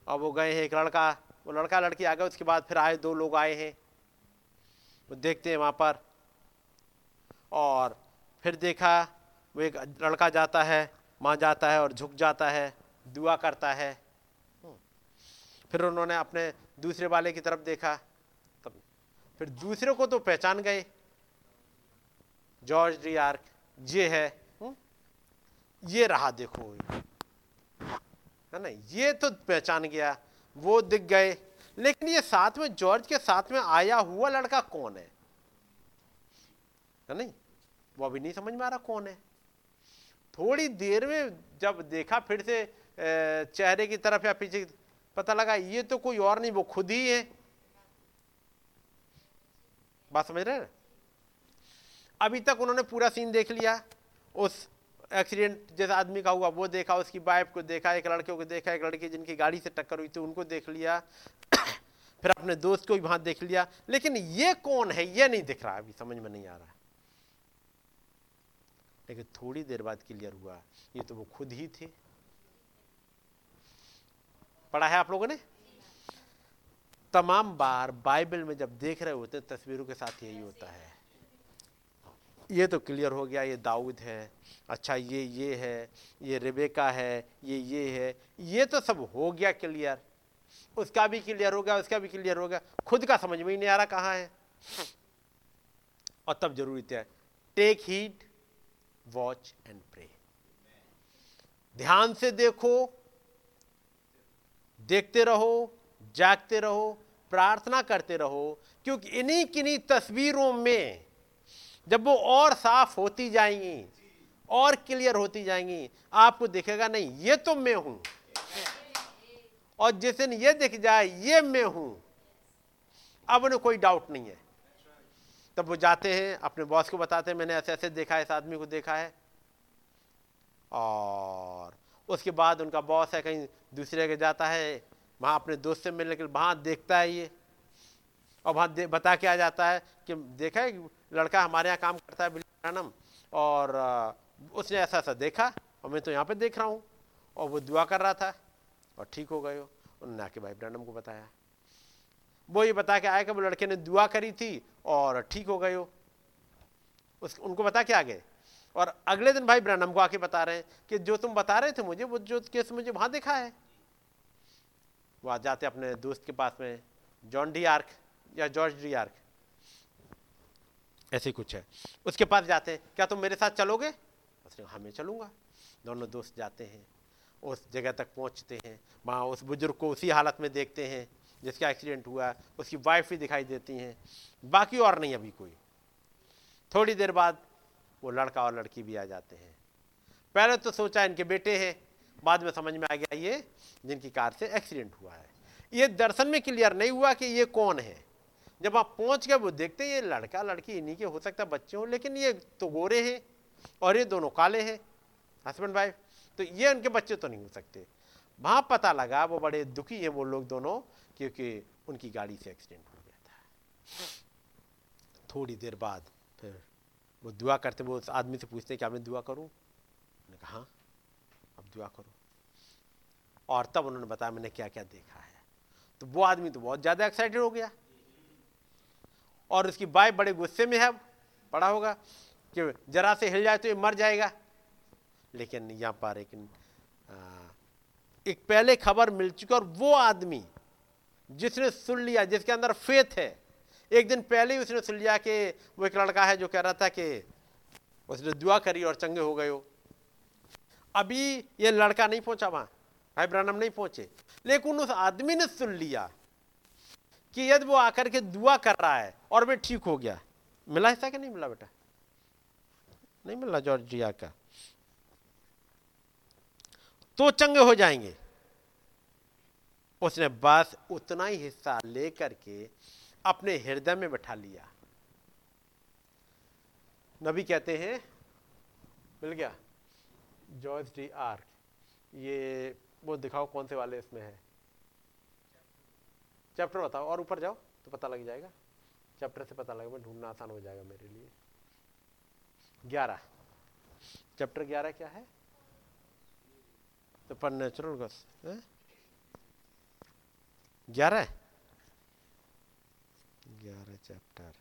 और वो गए हैं एक लड़का, वो लड़का लड़की आ गए, उसके बाद फिर आए दो लोग आए हैं। वो देखते हैं वहाँ पर। और फिर देखा, वो एक लड़का जाता है वहाँ जाता है और झुक जाता है, दुआ करता है। फिर उन्होंने अपने दूसरे वाले की तरफ़ देखा। तब फिर दूसरे को तो पहचान गए। जॉर्ज डी आर्क, ये है हुँ? ये रहा देखो। है ना, ये तो पहचान गया, वो दिख गए, लेकिन ये साथ में, जॉर्ज के साथ में आया हुआ लड़का कौन है? है नहीं, वो अभी नहीं समझ में आ रहा कौन है। थोड़ी देर में जब देखा, फिर से चेहरे की तरफ़ या पीछे पता लगा, ये तो कोई और नहीं, वो खुद ही है। बात समझ रहे हैं? अभी तक उन्होंने पूरा सीन देख लिया। उस एक्सीडेंट जैसा आदमी का हुआ, वो देखा, उसकी वाइफ को देखा, एक लड़के को देखा, एक लड़की जिनकी गाड़ी से टक्कर हुई थी, उनको देख लिया। फिर अपने दोस्त को भी वहाँ देख लिया। लेकिन ये कौन है? ये नहीं दिख रहा, अभी समझ में नहीं आ रहा। लेकिन थोड़ी देर बाद क्लियर हुआ, ये तो वो खुद ही थे। पढ़ा है आप लोगों ने? तमाम बार बाइबल में जब देख रहे होते, तस्वीरों के साथ यही होता है। ये तो क्लियर हो गया, ये दाऊद है। अच्छा ये ये है, ये रिबेका है, ये ये है। ये तो सब हो गया क्लियर। उसका भी क्लियर हो गया, उसका भी क्लियर हो गया। खुद का समझ में ही नहीं आ रहा कहाँ है। और तब ज़रूरी है। Take heed watch and pray ध्यान से देखो, देखते रहो, जागते रहो, प्रार्थना करते रहो, क्योंकि इन्हीं किन्हीं तस्वीरों में जब वो और साफ़ होती जाएँगी, और क्लियर होती जाएँगी, आपको दिखेगा, नहीं, ये तो मैं हूँ। और जिस दिन ये दिख जाए, ये मैं हूँ। अब उन्हें कोई डाउट नहीं है। तब वो जाते हैं, अपने बॉस को बताते हैं, मैंने ऐसे ऐसे देखा है, इस आदमी को देखा है। और उसके बाद उनका बॉस है, कहीं दूसरे के जाता है, वहाँ अपने दोस्त से मिलने के वहाँ देखता है ये। और वहाँ बता के आ जाता है कि देखा है लड़का हमारे यहाँ काम करता है बिल्कुल और उसने ऐसा ऐसा देखा, और मैं तो यहाँ पे देख रहा हूँ, और वो दुआ कर रहा था, और ठीक हो गए हो उन्होंने आके भाई ब्रैनम को बताया। वो ये बता के आया कि वो लड़के ने दुआ करी थी, और ठीक हो गए हो उस, उनको बता के आ गए। और अगले दिन भाई ब्रैनम को आके बता रहे हैं कि जो तुम बता रहे थे मुझे, वो जो केस मुझे वहाँ देखा है। वो जाते अपने दोस्त के पास में, जॉन डी आर्क। या जॉर्ज डी आर्क ऐसे कुछ है। उसके पास जाते हैं, क्या तुम मेरे साथ चलोगे? उसने हाँ मैं चलूँगा। दोनों दोस्त जाते हैं, उस जगह तक पहुँचते हैं, वहाँ उस बुज़ुर्ग को उसी हालत में देखते हैं, जिसका एक्सीडेंट हुआ, उसकी वाइफ भी दिखाई देती हैं, बाकी और नहीं अभी कोई। थोड़ी देर बाद वो लड़का और लड़की भी आ जाते हैं। पहले तो सोचा इनके बेटे हैं, बाद में समझ में आ गया ये, जिनकी कार से एक्सीडेंट हुआ है। ये दर्शन में क्लियर नहीं हुआ कि ये कौन है। जब आप पहुँच गए, वो देखते हैं ये लड़का लड़की इन्हीं के हो सकता बच्चे हो, लेकिन ये तो गोरे हैं और ये दोनों काले हैं हस्बैंड वाइफ तो ये उनके बच्चे तो नहीं हो सकते। वहाँ पता लगा, वो बड़े दुखी हैं वो लोग दोनों, क्योंकि उनकी गाड़ी से एक्सीडेंट हो गया था। थोड़ी देर बाद फिर वो दुआ करते, वो उस आदमी से पूछते क्या मैं दुआ करूँ? मैंने कहा हाँ अब दुआ करो। और तब उन्होंने बताया, मैंने क्या क्या देखा है? तो वो आदमी तो बहुत ज़्यादा एक्साइटेड हो गया। और उसकी बाई बड़े गुस्से में है पड़ा होगा कि जरा से हिल जाए तो ये मर जाएगा। लेकिन यहाँ पर एक एक पहले खबर मिल चुकी और वो आदमी जिसने सुन लिया, जिसके अंदर फेथ है, एक दिन पहले ही उसने सुन लिया कि वो एक लड़का है जो कह रहा था कि उसने दुआ करी और चंगे हो गए हो। अभी ये लड़का नहीं पहुँचा वहाँ, भाई नहीं पहुँचे। लेकिन उस आदमी ने सुन लिया। कि यदि वो आकर के दुआ कर रहा है और मैं ठीक हो गया, मिला ऐसा कि नहीं मिला बेटा? नहीं मिला जॉर्जिया का। तो चंगे हो जाएँगे। उसने बस उतना ही हिस्सा लेकर के अपने हृदय में बैठा लिया। नबी कहते हैं, मिल गया? जॉर्ज डी आर्क, ये वो दिखाओ कौन से वाले इसमें है? चैप्टर बताओ, और ऊपर जाओ तो पता लग जाएगा। चैप्टर से पता लगेगा, ढूंढना आसान हो जाएगा मेरे लिए। ग्यारह। चैप्टर ग्यारह क्या है? तो पर नेचुरल गस ग्यारह। ग्यारह चैप्टर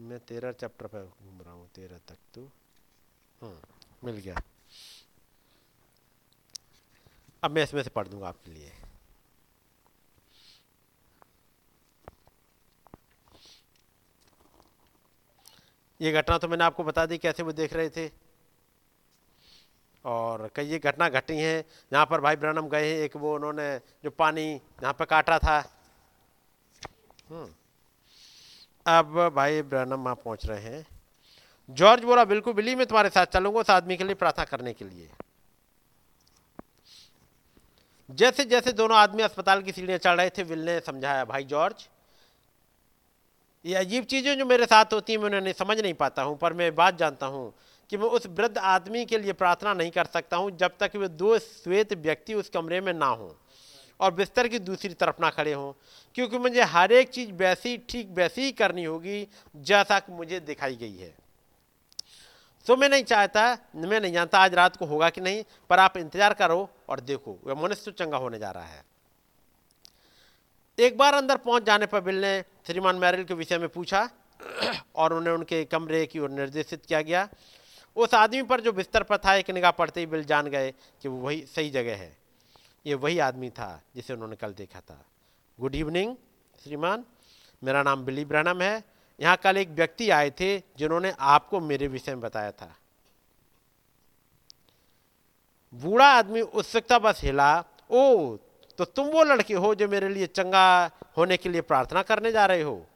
मैं तेरह चैप्टर पर घूम रहा हूँ, तेरह तक तो। हाँ मिल गया। अब मैं इसमें से पढ़ दूँगा आपके लिए। ये घटना तो मैंने आपको बता दी, कैसे वो देख रहे थे। और कई ये घटना घटी हैं, जहाँ पर भाई ब्रनम गए हैं, एक वो उन्होंने जो पानी यहाँ पर काटा था। हम्म। अब भाई ब्रनम वहाँ पहुँच रहे हैं। जॉर्ज बोला, बिल्कुल बिली मैं तुम्हारे साथ चलूँगा उस आदमी के लिए प्रार्थना करने के लिए। जैसे जैसे दोनों आदमी अस्पताल की सीढ़ियाँ चढ़ रहे थे, विल ने समझाया, भाई जॉर्ज ये अजीब चीज़ें जो मेरे साथ होती हैं, मैं उन्हें समझ नहीं पाता हूँ, पर मैं बात जानता हूँ कि मैं उस वृद्ध आदमी के लिए प्रार्थना नहीं कर सकता हूँ, जब तक वे दो श्वेत व्यक्ति उस कमरे में ना हों और बिस्तर की दूसरी तरफ़ ना खड़े हों, क्योंकि मुझे हर एक चीज़ वैसी, ठीक वैसी ही करनी होगी, जैसा कि मुझे दिखाई गई है। तो मैं नहीं चाहता, मैं नहीं जानता आज रात को होगा कि नहीं, पर आप इंतज़ार करो और देखो, वह मनुष्य चंगा होने जा रहा है। एक बार अंदर पहुँच जाने पर बिल ने श्रीमान मैरिल के विषय में पूछा और उन्हें उनके कमरे की ओर निर्देशित किया गया। उस आदमी पर जो बिस्तर पर था, एक निगाह पड़ते ही बिल जान गए कि वो वही सही जगह है। ये वही आदमी था जिसे उन्होंने कल देखा था। गुड इवनिंग, श्रीमान। मेरा नाम बिली ब्रैनम है। यहाँ कल एक व्यक्ति आए थे जिन्होंने आपको मेरे विषय में बताया था। बूढ़ा आदमी उत्सुकता बस हिला ओ तो तुम वो लड़के हो जो मेरे लिए चंगा होने के लिए प्रार्थना करने जा रहे हो।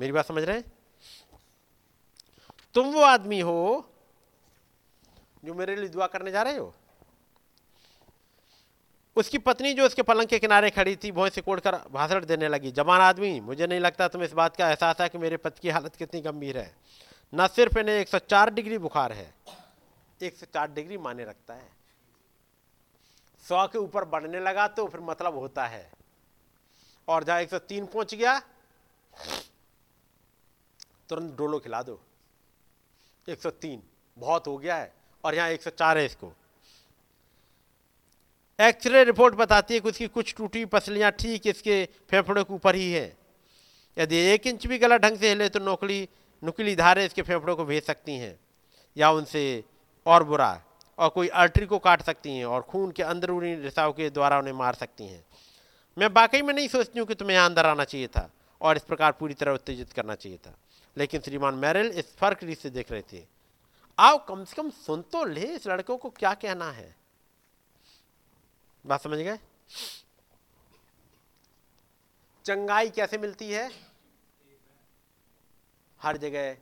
मेरी बात समझ रहे हैं? तुम वो आदमी हो जो मेरे लिए दुआ करने जा रहे हो। उसकी पत्नी जो उसके पलंग के किनारे खड़ी थी भों से कोड़कर भाषण देने लगी, जवान आदमी, मुझे नहीं लगता तुम्हें इस बात का एहसास है कि मेरे पति की हालत कितनी गंभीर है। न सिर्फ़ इन्हें 104 डिग्री बुखार है 104 डिग्री माने रखता है। सौ के ऊपर बढ़ने लगा तो फिर मतलब होता है। और जहाँ 103 पहुँच गया, तुरंत डोलो खिला दो। 103 बहुत हो गया है। और यहाँ 104 है इसको। एक्सरे रिपोर्ट बताती है कि उसकी कुछ टूटी पसलियाँ, ठीक इसके फेफड़ों के ऊपर ही है। यदि एक इंच भी गला ढंग से हिले तो नौकली, नुकीली धारें इसके फेफड़ों को भेज सकती हैं, या उनसे और बुरा। और कोई आर्टरी को काट सकती हैं और खून के अंदरूनी रिसाव के द्वारा उन्हें मार सकती हैं। मैं वाकई में नहीं सोचती हूँ कि तुम्हें यहाँ अंदर आना चाहिए था और इस प्रकार पूरी तरह उत्तेजित करना चाहिए था। लेकिन श्रीमान मैरिल इस फ़र्क से देख रहे थे। आओ, कम से कम सुन तो ले इस लड़कों को क्या कहना है। बात समझ गए? चंगाई कैसे मिलती है? हर जगह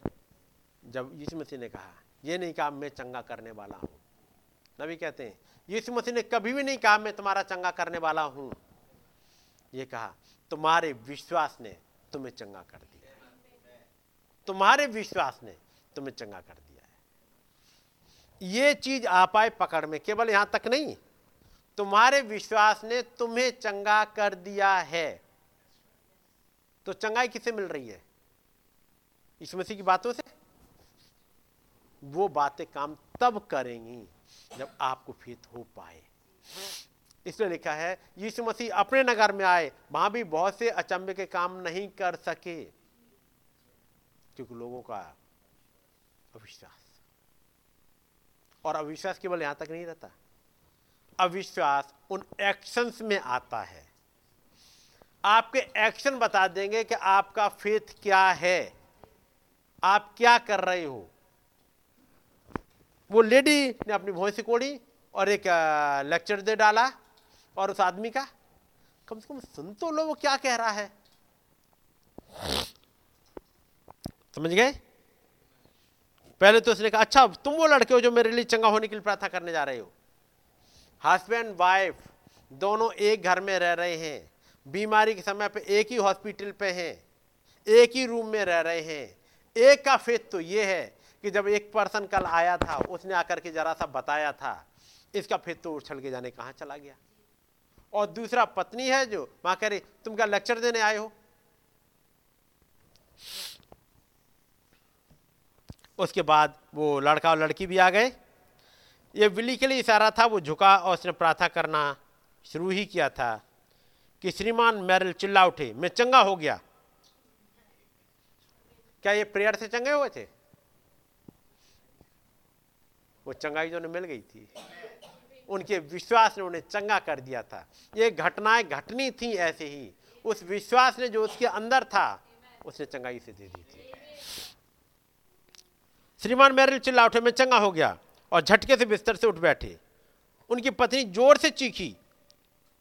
जब यीशु मसीह ने कहा, ये नहीं कहा, मैं चंगा करने वाला हूँ। नबी कहते हैं, यीशु मसीह ने कभी भी नहीं कहा, मैं तुम्हारा चंगा करने वाला हूँ। ये कहा, तुम्हारे विश्वास ने तुम्हें चंगा कर दिया तुम्हारे विश्वास ने तुम्हें चंगा कर दिया है। ये चीज़ आ पाए पकड़ में, केवल यहाँ तक नहीं, तुम्हारे विश्वास ने तुम्हें चंगा कर दिया है। तो चंगाई किसे मिल रही है? इस मसीह की बातों से? वो बातें काम तब करेंगी जब आपको फेत हो पाए। इसलिए लिखा है, यीशु मसीह अपने नगर में आए, वहाँ भी बहुत से अचंभे के काम नहीं कर सके, क्योंकि लोगों का अविश्वास। और अविश्वास केवल यहाँ तक नहीं रहता। अविश्वास उन एक्शंस में आता है। आपके एक्शन बता देंगे कि आपका फेथ क्या है? आप क्या कर रहे हो? वो लेडी ने अपनी भोंस कोड़ी और एक लेक्चर दे डाला और उस आदमी का, कम से कम सुन तो लो वो क्या कह रहा है। समझ गए? पहले तो उसने कहा अच्छा तुम वो लड़के हो जो मेरे लिए चंगा होने के लिए प्रार्थना करने जा रहे हो। हस्बैंड वाइफ दोनों एक घर में रह रहे हैं। बीमारी के समय पे एक ही हॉस्पिटल पे हैं। एक ही रूम में रह रहे हैं। एक का फेत तो ये है कि जब एक पर्सन कल आया था, उसने आकर के जरा सा बताया था, इसका फिर तो उछल के जाने कहाँ चला गया? और दूसरा पत्नी है जो वहाँ कह रही, तुम क्या लेक्चर देने आए हो? उसके बाद वो लड़का और लड़की भी आ गए। ये बिल्ली के लिए इशारा था, वो झुका और उसने प्रार्थना करना शुरू ही किया था कि, श्रीमान मैरल चिल्ला उठे, मैं चंगा हो गया। क्या ये प्रेयर से चंगे हुए थे? वो चंगाई जो उन्हें मिल गई थी। उनके विश्वास ने उन्हें चंगा कर दिया था। ये घटनाएँ घटनी थी ऐसे ही। उस विश्वास ने जो उसके अंदर था, उसने चंगाई से दे दी थी। श्रीमान मैरिल चिल्ला उठे मैं चंगा हो गया और झटके से बिस्तर से उठ बैठे। उनकी पत्नी ज़ोर से चीखी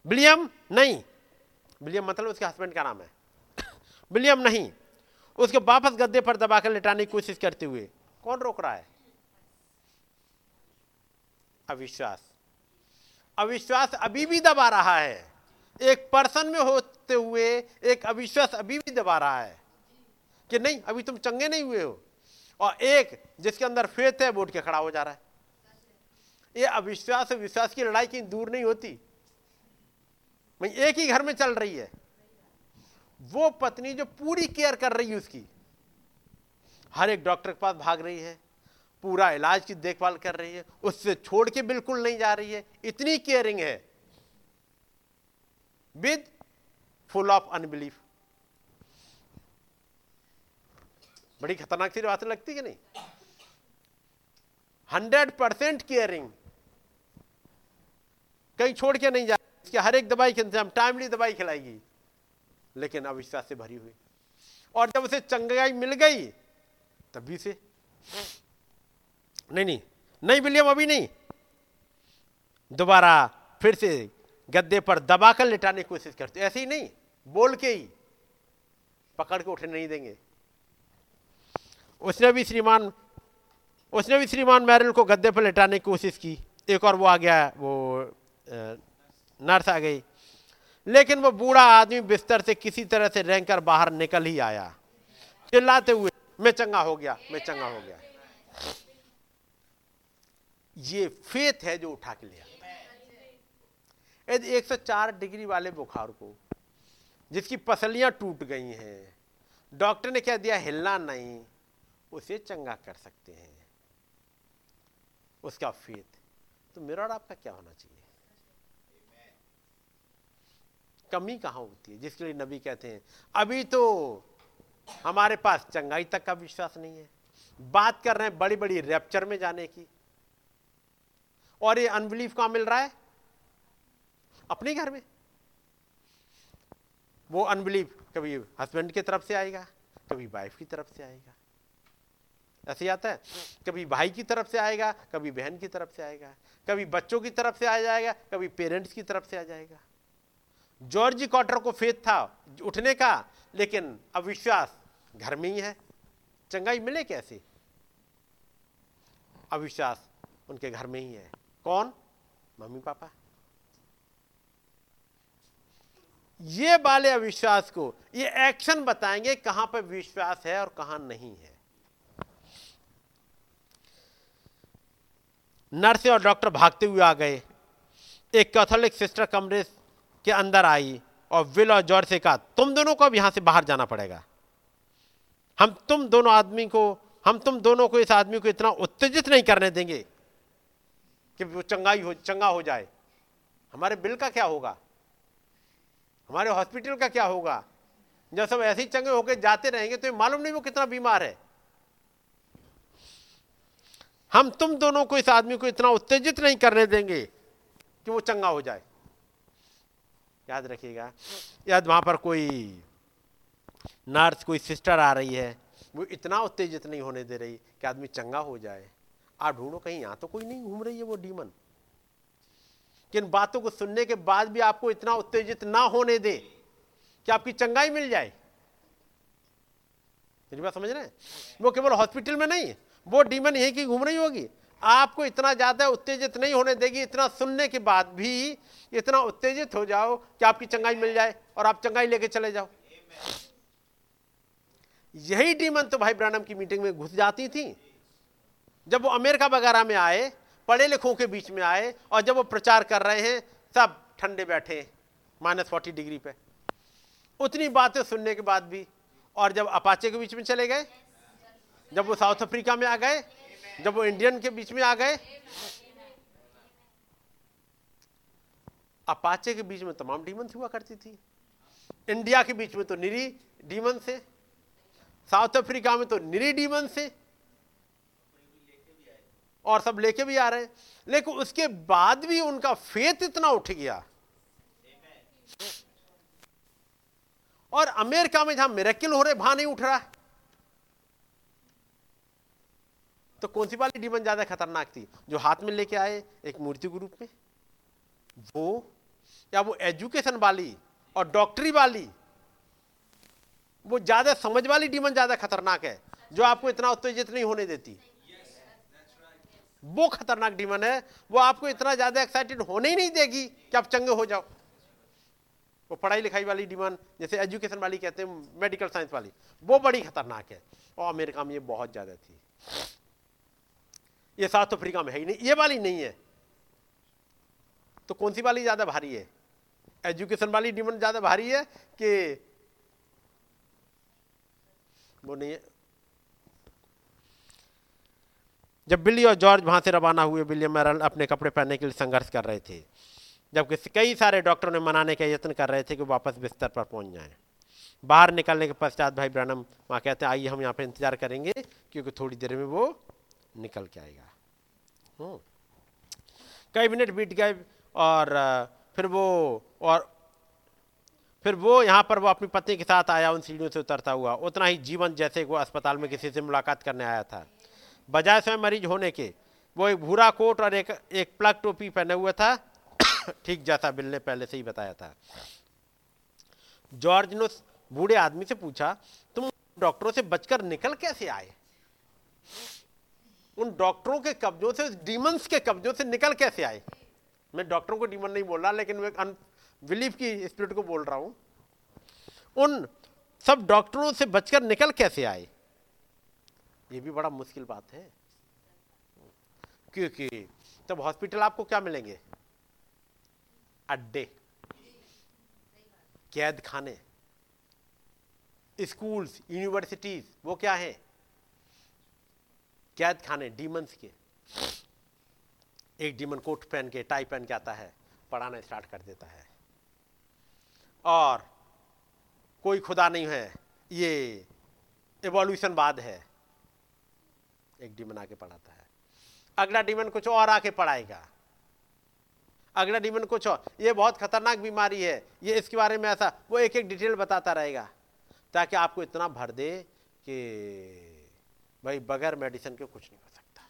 विलियम नहीं। विलियम मतलब उसके हस्बैंड का नाम है। विलियम नहीं। उसके वापस गद्दे पर दबाकर लेटाने की कोशिश करते हुए, कौन रोक रहा है? अविश्वास। अविश्वास अभी भी दबा रहा है। एक पर्सन में होते हुए एक अविश्वास अभी भी दबा रहा है कि नहीं, अभी तुम चंगे नहीं हुए हो। और एक जिसके अंदर फेत है, वो के खड़ा हो जा रहा है। ये अविश्वास और विश्वास की लड़ाई कहीं दूर नहीं होती। भाई एक ही घर में चल रही है। वो पत्नी जो पूरी केयर कर रही है उसकी। हर एक डॉक्टर के पास भाग रही है। पूरा इलाज की देखभाल कर रही है, उससे छोड़ के बिल्कुल नहीं जा रही है। इतनी केयरिंग है। विद फुल ऑफ़ अनबिलीफ बड़ी खतरनाक सी बात लगती कि नहीं? हंड्रेड परसेंट केयरिंग कहीं छोड़ के नहीं जा इसके हर एक दवाई के इंतज़ाम टाइमली दवाई खिलाएगी। लेकिन अविश्वास से भरी हुई। और जब उसे चंगाई मिल गई, तभी से नहीं नहीं नहीं विलियम अभी नहीं। दोबारा फिर से गद्दे पर दबाकर लिटाने की कोशिश करते ऐसे ही नहीं, बोल के ही पकड़ के उठने नहीं देंगे। उसने भी श्रीमान, उसने भी श्रीमान मैरल को गद्दे पर लिटाने की कोशिश की। एक और वो आ गया, वो नर्स आ गई। लेकिन वो बूढ़ा आदमी बिस्तर से किसी तरह से रेंग कर बाहर निकल ही आया। चिल्लाते हुए, मैं चंगा हो गया, मैं चंगा हो गया। ये फेथ है जो उठा के लिया यदि 104 डिग्री वाले बुखार को, जिसकी पसलियाँ टूट गई हैं, डॉक्टर ने क्या दिया, हिलना नहीं, उसे चंगा कर सकते हैं। उसका फेथ। तो मेरा और आपका क्या होना चाहिए? कमी कहाँ होती है? जिसके लिए नबी कहते हैं, अभी तो हमारे पास चंगाई तक का विश्वास नहीं है। बात कर रहे हैं बड़ी बड़ी रैप्चर में जाने की। और ये अनबिलीफ कहाँ मिल रहा है? अपने घर में। वो अनबिलीफ कभी हस्बैंड की तरफ़ से आएगा, कभी वाइफ की तरफ़ से आएगा। ऐसे आता है, कभी भाई की तरफ़ से आएगा, कभी बहन की तरफ़ से आएगा, कभी बच्चों की तरफ़ से आ जाएगा, कभी पेरेंट्स की तरफ़ से आ जाएगा। जॉर्ज कॉटर को फेत था उठने का, लेकिन अविश्वास घर में ही है। चंगाई मिले कैसे? अविश्वास उनके घर में ही है। कौन? Mummy papa. ये वाले अविश्वास को, ये एक्शन बताएँगे कहाँ पर विश्वास है और कहाँ नहीं है। नर्स और डॉक्टर भागते हुए आ गए। एक कैथोलिक सिस्टर कमरे के अंदर आई और विल और जॉर्ज से कहा, तुम दोनों को अब यहाँ से बाहर जाना पड़ेगा। हम तुम दोनों आदमी को, हम तुम दोनों को इस आदमी को इतना उत्तेजित नहीं करने देंगे। कि वो चंगाई हो, चंगा हो जाए। हमारे बिल का क्या होगा? हमारे हॉस्पिटल का क्या होगा? जब सब ऐसे ही चंगे होकर जाते रहेंगे तो मालूम नहीं वो कितना बीमार है। हम तुम दोनों को इस आदमी को इतना उत्तेजित नहीं करने देंगे कि वो चंगा हो जाए। याद रखिएगा, याद वहाँ पर कोई नर्स, कोई सिस्टर आ रही है, वो इतना उत्तेजित नहीं होने दे रही कि आदमी चंगा हो जाए। आप ढूंढो कहीं, यहाँ तो कोई नहीं घूम रही है वो डीमन किन बातों को सुनने के बाद भी आपको इतना उत्तेजित ना होने दे कि आपकी चंगाई मिल जाए। मेरी बात समझ रहे हैं? वो केवल हॉस्पिटल में नहीं, वो डीमन यहीं की घूम रही होगी। आपको इतना ज़्यादा उत्तेजित नहीं होने देगी, इतना सुनने के बाद भी इतना उत्तेजित हो जाओ कि आपकी चंगाई मिल जाए और आप चंगाई लेके चले जाओ। यही डीमन तो भाई ब्रानम की मीटिंग में घुस जाती थी। जब वो अमेरिका वगैरह में आए, पढ़े लिखों के बीच में आए और जब वो प्रचार कर रहे हैं, सब ठंडे बैठे माइनस फोर्टी डिग्री पे। उतनी बातें सुनने के बाद भी और जब अपाचे के बीच में चले गए, जब वो साउथ अफ्रीका में आ गए, जब वो इंडियन के बीच में आ गए, अपाचे के बीच में तमाम डीमन हुआ करती थी। इंडिया के बीच में तो निरी डीमन से साउथ अफ्रीका में तो निरी डीमन से और सब लेके भी आ रहे हैं। लेकिन उसके बाद भी उनका फेत इतना उठ गया। और अमेरिका में जहाँ मेरेकिल हो रहे, वहाँ नहीं उठ रहा। तो कौन सी वाली डीमन ज़्यादा खतरनाक थी? जो हाथ में लेके आए एक मूर्ति के रूप में। वो, या वो एजुकेशन वाली और डॉक्टरी वाली। वो ज़्यादा समझ वाली डीमन ज़्यादा खतरनाक है, जो आपको इतना उत्तेजित नहीं होने देती। वो खतरनाक डीमन है, वो आपको इतना ज़्यादा एक्साइटेड होने ही नहीं देगी कि आप चंगे हो जाओ। वो पढ़ाई लिखाई वाली डीमन जैसे एजुकेशन वाली कहते हैं मेडिकल साइंस वाली, वो बड़ी खतरनाक है। और अमेरिका में ये बहुत ज़्यादा थी। ये साउथ अफ्रीका में है ही नहीं, ये वाली नहीं है। तो कौन सी वाली ज़्यादा भारी है? एजुकेशन वाली डिमांड ज़्यादा भारी है कि वो नहीं है? जब बिल्ली और जॉर्ज वहाँ से रवाना हुए विलियम मैरल अपने कपड़े पहनने के लिए संघर्ष कर रहे थे। जबकि कई सारे डॉक्टरों ने मनाने का यत्न कर रहे थे कि वापस बिस्तर पर पहुँच जाएँ। बाहर निकलने के पश्चात भाई ब्रनम वहाँ कहते हैं, आइए हम यहाँ पर इंतज़ार करेंगे, क्योंकि थोड़ी देर में वो निकल के आएगा। हम्म। कई मिनट बीत गए और, फिर वो, और, फिर वो यहाँ पर वो अपनी पत्नी के साथ आया, उन सीढ़ियों से उतरता हुआ। उतना ही जीवन जैसे वो अस्पताल में किसी से मुलाकात करने आया था। बजाय स्वयं मरीज़ होने के, वो एक भूरा कोट और एक एक प्लग टोपी पहने हुए था। ठीक जैसा बिल ने पहले से ही बताया था। जॉर्ज ने बूढ़े आदमी से पूछा, तुम डॉक्टरों से बचकर निकल कैसे आए? उन डॉक्टरों के कब्जों से डीमंस के कब्जों से निकल कैसे आए? मैं डॉक्टरों को डीमन नहीं बोल रहा, लेकिन मैं बिलीफ की स्पिरिट को बोल रहा हूँ। उन सब डॉक्टरों से बचकर निकल कैसे आए? ये भी बड़ा मुश्किल बात है। क्योंकि तब हॉस्पिटल आपको क्या मिलेंगे? अड्डे कैद खाने स्कूल्स यूनिवर्सिटीज वो क्या है? कैद खाने डीमंस के। एक डीमन कोट पहन के टाई पहन के आता है, पढ़ाना स्टार्ट कर देता है। और कोई खुदा नहीं है, ये एवोल्यूशन बाद है। एक डीमन आके पढ़ाता है। अगला डीमन कुछ और आके पढ़ाएगा। अगला डीमन कुछ और। ये बहुत खतरनाक बीमारी है। ये इसके बारे में ऐसा, वो एक एक डिटेल बताता रहेगा। ताकि आपको इतना भर दे कि भाई बगैर मेडिसिन के कुछ नहीं हो सकता।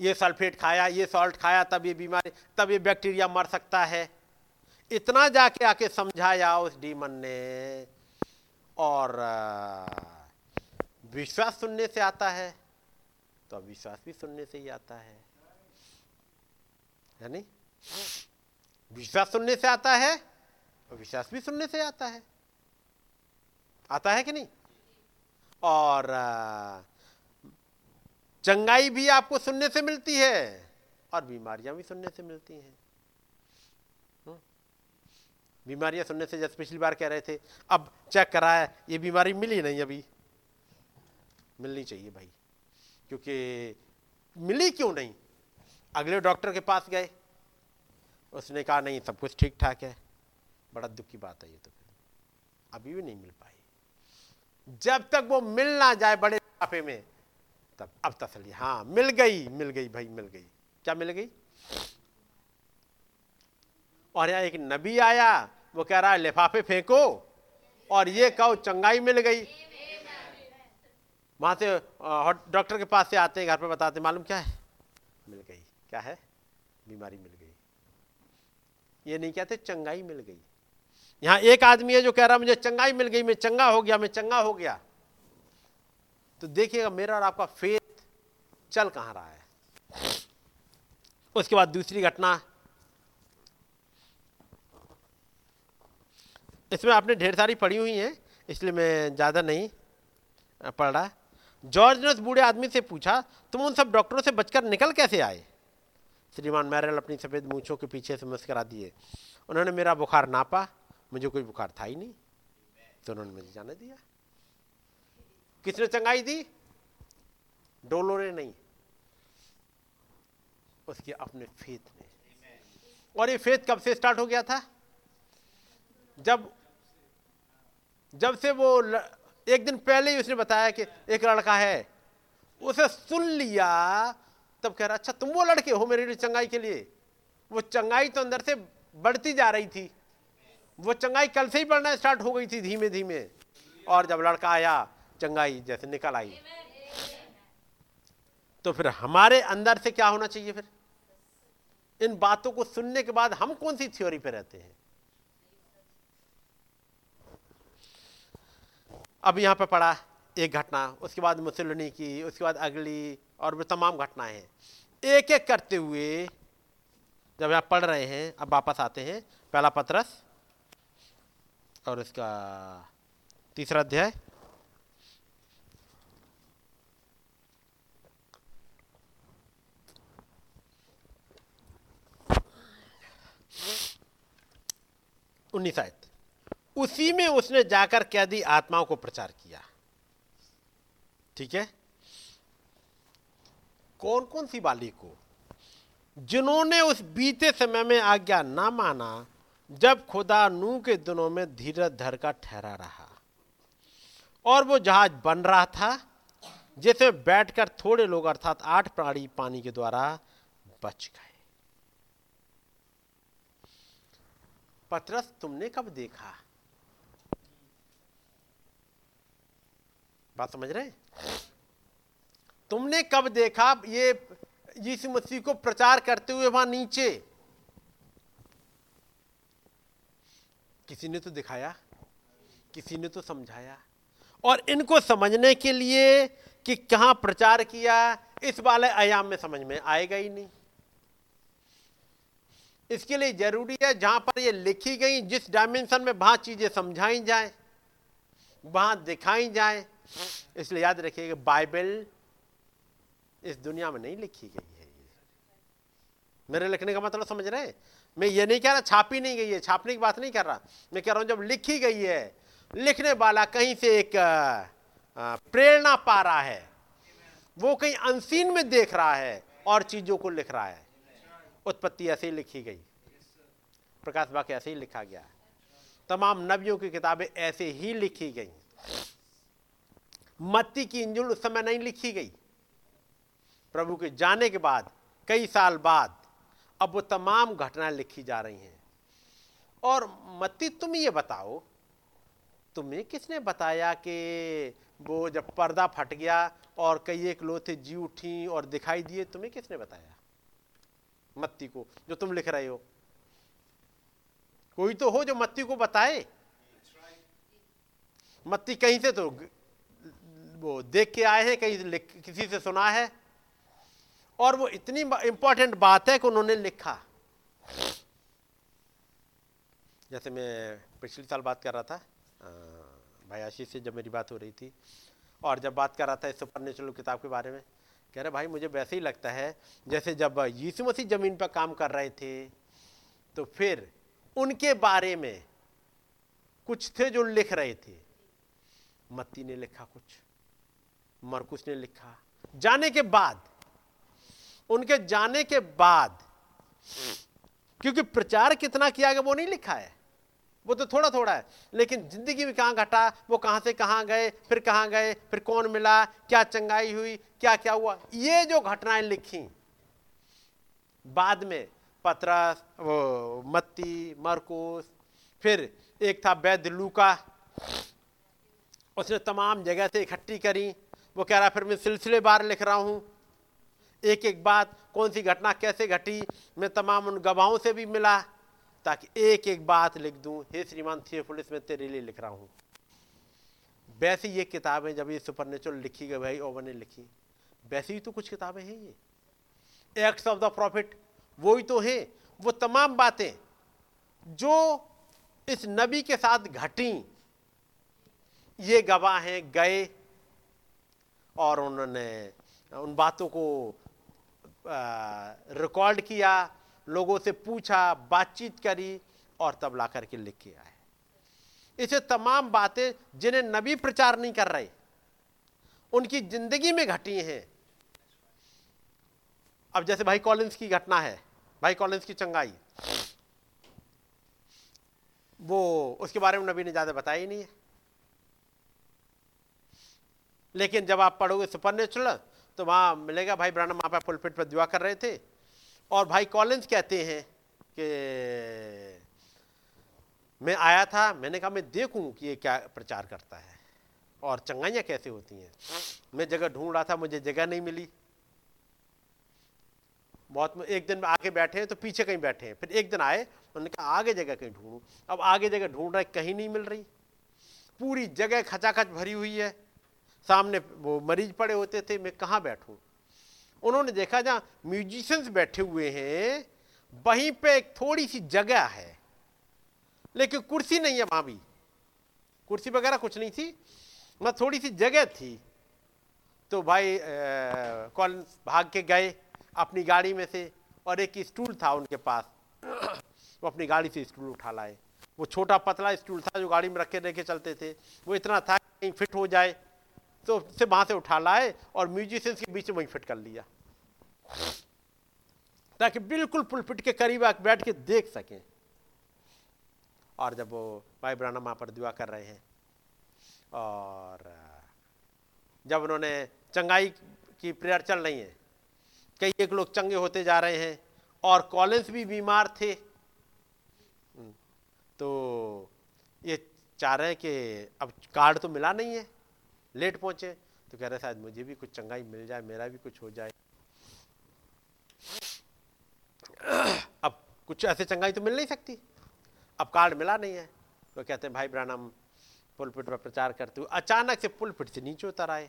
ये सल्फेट खाया, ये सॉल्ट खाया, तब ये बीमारी, तब ये बैक्टीरिया मर सकता है। इतना जाके आके समझाया उस डीमन ने। और विश्वास सुनने से आता है तो विश्वास भी सुनने से ही आता है। नहीं विश्वास सुनने से आता है और विश्वास भी सुनने से आता है। आता है कि नहीं? और चंगाई भी आपको सुनने से मिलती है और बीमारियाँ भी सुनने से मिलती हैं। हम्म? बीमारियाँ सुनने से, जैसे पिछली बार कह रहे थे, अब चेक कराया ये बीमारी मिली नहीं अभी। मिलनी चाहिए भाई। क्योंकि मिली क्यों नहीं? अगले डॉक्टर के पास गए। उसने कहा, नहीं, सब कुछ ठीक ठाक है। बड़ा दुख की बात है ये तो अभी भी नहीं मिल पाई। जब तक वो मिल ना जाए बड़े लाफे में, तब, अब तसली हाँ मिल गई मिल गई भाई, मिल गई। क्या मिल गई? और यहाँ एक नबी आया, वो कह रहा है, लिफाफे फेंको। और ये कहो, चंगाई मिल गई। वहाँ से डॉक्टर के पास से आते हैं, घर पर बताते मालूम क्या है? मिल गई। क्या है? बीमारी मिल गई। ये नहीं कहते, चंगाई मिल गई। यहाँ एक आदमी है जो कह रहा मुझे चंगाई मिल गई, मैं चंगा हो गया, मैं चंगा हो गया। तो देखिएगा, मेरा और आपका फेथ चल कहाँ रहा है। उसके बाद दूसरी घटना। इसमें आपने ढेर सारी पढ़ी हुई हैं, इसलिए मैं ज़्यादा नहीं पढ़ रहा। जॉर्ज ने उस बूढ़े आदमी से पूछा, तुम उन सब डॉक्टरों से बचकर निकल कैसे आए? श्रीमान मैरल अपनी सफ़ेद मूछों के पीछे से मुस्करा दिए। उन्होंने मेरा बुखार नापा, मुझे कोई बुखार था ही नहीं। तो उन्होंने मुझे जाने दिया। किसने चंगाई दी? डोलो ने नहीं। उसके अपने फेत ने। और ये फेत कब से स्टार्ट हो गया था? जब जब से वो एक दिन पहले ही उसने बताया कि एक लड़का है, उसे सुन लिया, तब कह रहा अच्छा तुम वो लड़के हो मेरे लिए चंगाई के लिए? वो चंगाई तो अंदर से बढ़ती जा रही थी। वो चंगाई कल से ही बढ़ना स्टार्ट हो गई थी धीमे धीमे। और जब लड़का आया, चंगाई जैसे निकल आई। तो फिर हमारे अंदर से क्या होना चाहिए फिर? इन बातों को सुनने के बाद हम कौन सी थ्योरी पे रहते हैं? अब यहाँ पर पड़ा एक घटना, उसके बाद मुसलनी की, उसके बाद अगली और भी तमाम घटनाएँ हैं। एक एक करते हुए जब आप पढ़ रहे हैं, अब वापस आते हैं, पहला पत्रस और इसका तीसरा अध्याय। उन्नीस आयत। उसी में उसने जाकर कैदी आत्माओं को प्रचार किया। ठीक है? कौन कौन सी बाली को? जिन्होंने उस बीते समय में आज्ञा ना माना, जब खुदा नू के दिनों में धीरज धर का ठहरा रहा। और वो जहाज़ बन रहा था, जिसे बैठकर थोड़े लोग अर्थात आठ प्राणी पानी के द्वारा बच गए। पतरस, तुमने कब देखा? बात समझ रहे तुमने कब देखा ये यीशु मसीह को प्रचार करते हुए वहाँ नीचे? किसी ने तो दिखाया, किसी ने तो समझाया। और इनको समझने के लिए कि कहाँ प्रचार किया, इस वाले आयाम में समझ में आएगा ही नहीं। इसके लिए ज़रूरी है जहाँ पर ये लिखी गई, जिस डायमेंशन में वहाँ चीज़ें समझाई जाए, वहाँ दिखाई जाए इसलिए याद रखिएगा बाइबल इस दुनिया में नहीं लिखी गई है मेरे लिखने का मतलब समझ रहे हैं? मैं ये नहीं कह रहा, छापी नहीं गई है, छापने की बात नहीं कर रहा। मैं कह रहा हूँ, जब लिखी गई है, लिखने वाला कहीं से एक प्रेरणा पा रहा है। वो कहीं अनसीन में देख रहा है और चीज़ों को लिख रहा है। उत्पत्ति ऐसे ही लिखी गई। प्रकाश वाक्य ऐसे ही लिखा गया तमाम नबियों की किताबें ऐसे ही लिखी गई। मत्ती की इंजुल उस समय नहीं लिखी गई। प्रभु के जाने के बाद, कई साल बाद, अब वो तमाम घटनाएँ लिखी जा रही हैं। और मत्ती, तुम ये बताओ, तुम्हें किसने बताया कि वो जब पर्दा फट गया और कई एक लोथे जी उठी और दिखाई दिए, तुम्हें किसने बताया? मत्ती को, जो तुम लिख रहे हो। कोई तो हो जो मत्ती को बताए। मत्ती कहीं से तो वो देख के आए हैं, कहीं किसी से सुना है। और वो इतनी इंपॉर्टेंट बात है कि उन्होंने लिखा। जैसे मैं पिछले साल बात कर रहा था भाई आशीष से जब मेरी बात हो रही थी, और जब बात कर रहा था इस सुपर नेचुरल किताब के बारे में, कह रहे, भाई, मुझे वैसे ही लगता है, जैसे जब यीशु मसीह ज़मीन पर काम कर रहे थे तो फिर उनके बारे में कुछ थे जो लिख रहे थे। मत्ती ने लिखा कुछ। मरकुस ने लिखा। जाने के बाद, उनके जाने के बाद, क्योंकि प्रचार कितना किया गया वो नहीं लिखा है। वो तो थोड़ा थोड़ा है, लेकिन ज़िंदगी में कहाँ घटा, वो कहाँ से कहाँ गए, फिर कहाँ गए, फिर कौन मिला, क्या चंगाई हुई, क्या क्या हुआ, ये जो घटनाएँ लिखी, बाद में पत्रस, वो मत्ती, मरकुस, फिर एक था वैद्य लूका उसने तमाम जगह से इकट्ठी करी वो कह रहा फिर मैं सिलसिले बार लिख रहा हूँ। एक एक बात, कौन सी घटना कैसे घटी, मैं तमाम उन गवाहों से भी मिला, ताकि एक एक बात लिख दूँ, हे श्रीमान थियोफिलिस मैं तेरे लिए लिख रहा हूँ। वैसे ये किताबें जब ये सुपर नेचुरल लिखी गई, भाई ओवर ने लिखी। वैसे ही तो कुछ किताबें हैं ये। एक्ट्स ऑफ़ द प्रॉफिट वो ही तो हैं। वो तमाम बातें जो इस नबी के साथ घटी, ये गवाह हैं, गए और उन्होंने उन बातों को रिकॉर्ड किया, लोगों से पूछा, बातचीत करी और तब ला करके लिख के आए। इसे तमाम बातें जिन्हें नबी प्रचार नहीं कर रहे, उनकी ज़िंदगी में घटी हैं। अब जैसे भाई कॉलिंस की घटना है, भाई कॉलिंस की चंगाई, वो उसके बारे में नबी ने ज़्यादा बताया ही नहीं है। लेकिन जब आप पढ़ोगे सुपर नेचुरल तो वहाँ मिलेगा, भाई ब्रानम वहाँ पर पुलपिट पर दुआ कर रहे थे। और भाई कॉलिंस कहते हैं कि, मैं आया था, मैंने कहा, मैं देखूँ कि ये क्या प्रचार करता है और चंगाइयाँ कैसे होती हैं। मैं जगह ढूंढ रहा था, मुझे जगह नहीं मिली। बहुत एक दिन आगे बैठे हैं तो पीछे कहीं बैठे हैं। फिर एक दिन आए, उन्होंने कहा, आगे जगह कहीं ढूंढूं। अब आगे जगह ढूंढ रहे, कहीं नहीं मिल रही। पूरी जगह खचाखच भरी हुई है। सामने वो मरीज़ पड़े होते थे, मैं कहाँ बैठूं? उन्होंने देखा जहाँ म्यूजिशंस बैठे हुए हैं, वहीं पे एक थोड़ी सी जगह है, लेकिन कुर्सी नहीं है वहाँ भी। कुर्सी वगैरह कुछ नहीं थी मैं थोड़ी सी जगह थी। तो भाई कॉल भाग के गए अपनी गाड़ी में से, और एक स्टूल था उनके पास। वो अपनी गाड़ी से स्टूल उठा लाए। वो छोटा पतला स्टूल था जो गाड़ी में रखे रखे चलते थे। वो इतना था कहीं फिट हो जाए तो से वहाँ से उठा लाए और म्यूजिशियंस के बीच में वहीं फिट कर लिया। ताकि बिल्कुल पुलपिट के करीब बैठ के देख सकें। और जब वो भाई ब्राना वहाँ पर दुआ कर रहे हैं, और जब उन्होंने चंगाई की प्रेयर चल रही है, कई एक लोग चंगे होते जा रहे हैं, और कॉलेज भी बीमार थे। तो ये चाह रहे हैं कि अब कार्ड तो मिला नहीं है। लेट पहुँचे तो कह रहे शायद मुझे भी कुछ चंगाई मिल जाए, मेरा भी कुछ हो जाए। अब कुछ ऐसे चंगाई तो मिल नहीं सकती। अब कार्ड मिला नहीं है। तो कहते हैं, भाई ब्रानम पुलपिट पर प्रचार करते हुए अचानक से पुलपिट से नीचे उतर आए।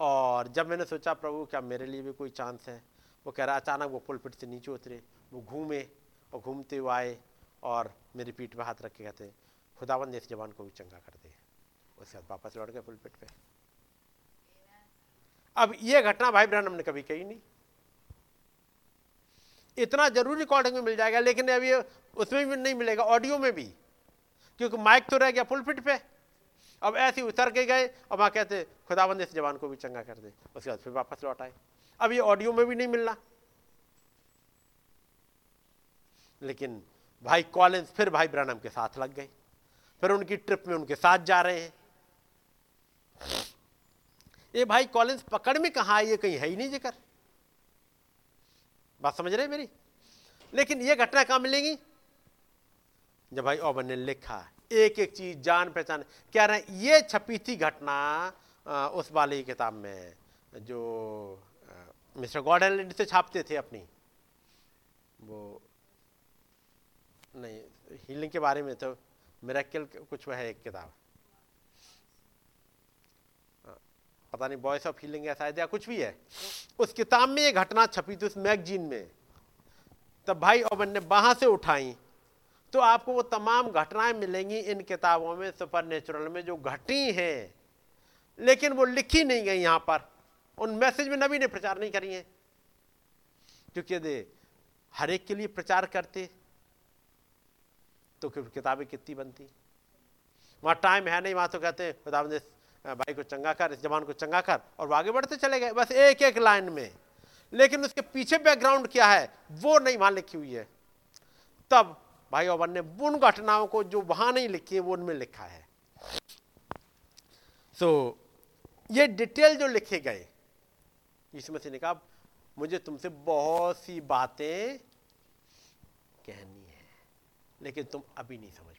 और जब मैंने सोचा, प्रभु, क्या मेरे लिए भी कोई चांस है? वो कह रहा, अचानक वो पुलपिट से नीचे उतरे, वो घूमे और घूमते हुए आए और मेरी पीठ पर हाथ रख के कहते खुदाबंद इस जवान को भी चंगा कर दे उसके बाद वापस लौट गए पुलपिट पे। अब ये घटना भाई ब्रहण ने कभी कही नहीं। इतना ज़रूर रिकॉर्डिंग में मिल जाएगा, लेकिन अभी उसमें भी नहीं मिलेगा ऑडियो में भी। क्योंकि माइक तो रह गया पुलपिट पे। अब ऐसे उतर के गए और वहाँ कहते खुदाबंद इस जवान को भी चंगा कर दे। उसके बाद फिर वापस लौट आए। अब ये ऑडियो में भी नहीं मिलना। लेकिन भाई कॉलेज फिर भाई ब्रानम के साथ लग गए। फिर उनकी ट्रिप में उनके साथ जा रहे हैं। ये भाई कॉलेज पकड़ में कहा ये कहीं है ही नहीं ज़िक्र। बात समझ रहे मेरी? लेकिन ये घटना कहाँ मिलेगी? जब भाई ओबन ने लिखा एक एक चीज़ जान पहचान। कह रहे ये छपी थी घटना उस वाली किताब में, जो मिस्टर गॉडन से छापते थे अपनी। वो, नहीं, हीलिंग के बारे में तो मेरा कुछ है एक किताब। पता नहीं बॉयस ऑफ़ हीलिंग है शायद या कुछ भी है। उस किताब में ये घटना छपी थी, उस मैगजीन में। तब भाई ओबन ने वहाँ से उठाई। तो आपको वो तमाम घटनाएँ मिलेंगी इन किताबों में सुपर नेचुरल में, जो घटी हैं। लेकिन वो लिखी नहीं गई यहाँ पर। उन मैसेज में नबी ने प्रचार नहीं करी है। क्योंकि यदि हर एक के लिए प्रचार करते तो किताबें कितनी बनती? वहाँ टाइम है नहीं, वहाँ तो कहते ने भाई को चंगा कर इस जवान को चंगा कर और आगे बढ़ते चले गए बस एक एक लाइन में। लेकिन उसके पीछे बैकग्राउंड क्या है वो नहीं वहाँ लिखी हुई है। तब भाई और ने उन घटनाओं को जो वहाँ नहीं लिखी है वो उनमें लिखा है। सो so, ये डिटेल जो लिखे गए इसमें से निकाह मुझे तुमसे बहुत सी बातें कहनी है लेकिन तुम अभी नहीं समझ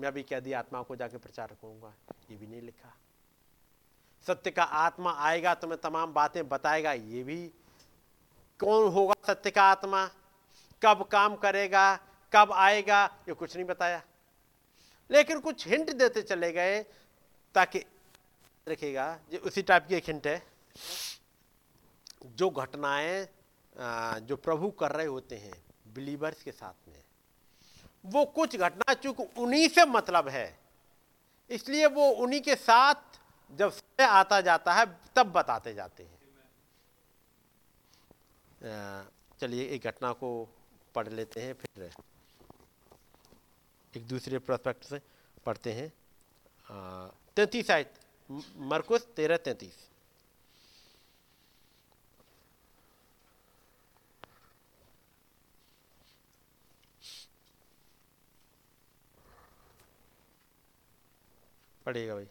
मैं अभी कह दिया आत्माओं को जाके प्रचार करूँगा ये भी नहीं लिखा। सत्य का आत्मा आएगा तुम्हें तमाम बातें बताएगा, ये भी। कौन होगा सत्य का आत्मा? कब काम करेगा? कब आएगा? ये कुछ नहीं बताया। लेकिन कुछ हिंट देते चले गए, ताकि रखेगा। ये उसी टाइप की एक हिंट है। जो घटनाएँ जो प्रभु कर रहे होते हैं, बिलीवर्स के साथ में वो कुछ घटना चूँकि उन्हीं से मतलब है। इसलिए वो उन्हीं के साथ जब समय आता जाता है, तब बताते जाते हैं। चलिए एक घटना को पढ़ लेते हैं, फिर एक दूसरे प्रोस्पेक्ट से पढ़ते हैं। तैतीस आयत मरकुस तेरह तैतीस। पढ़ेगा भाई।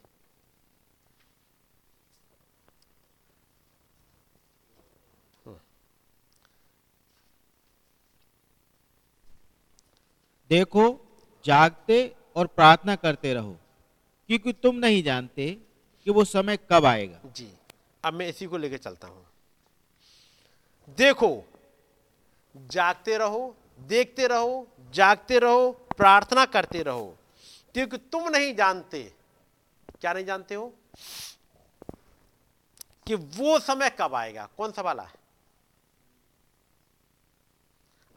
देखो जागते और प्रार्थना करते रहो क्योंकि तुम नहीं जानते कि वो समय कब आएगा जी अब मैं इसी को लेकर चलता हूँ देखो जागते रहो देखते रहो जागते रहो प्रार्थना करते रहो क्योंकि तुम नहीं जानते क्या नहीं जानते हो? कि वो समय कब आएगा? कौन सा वाला? है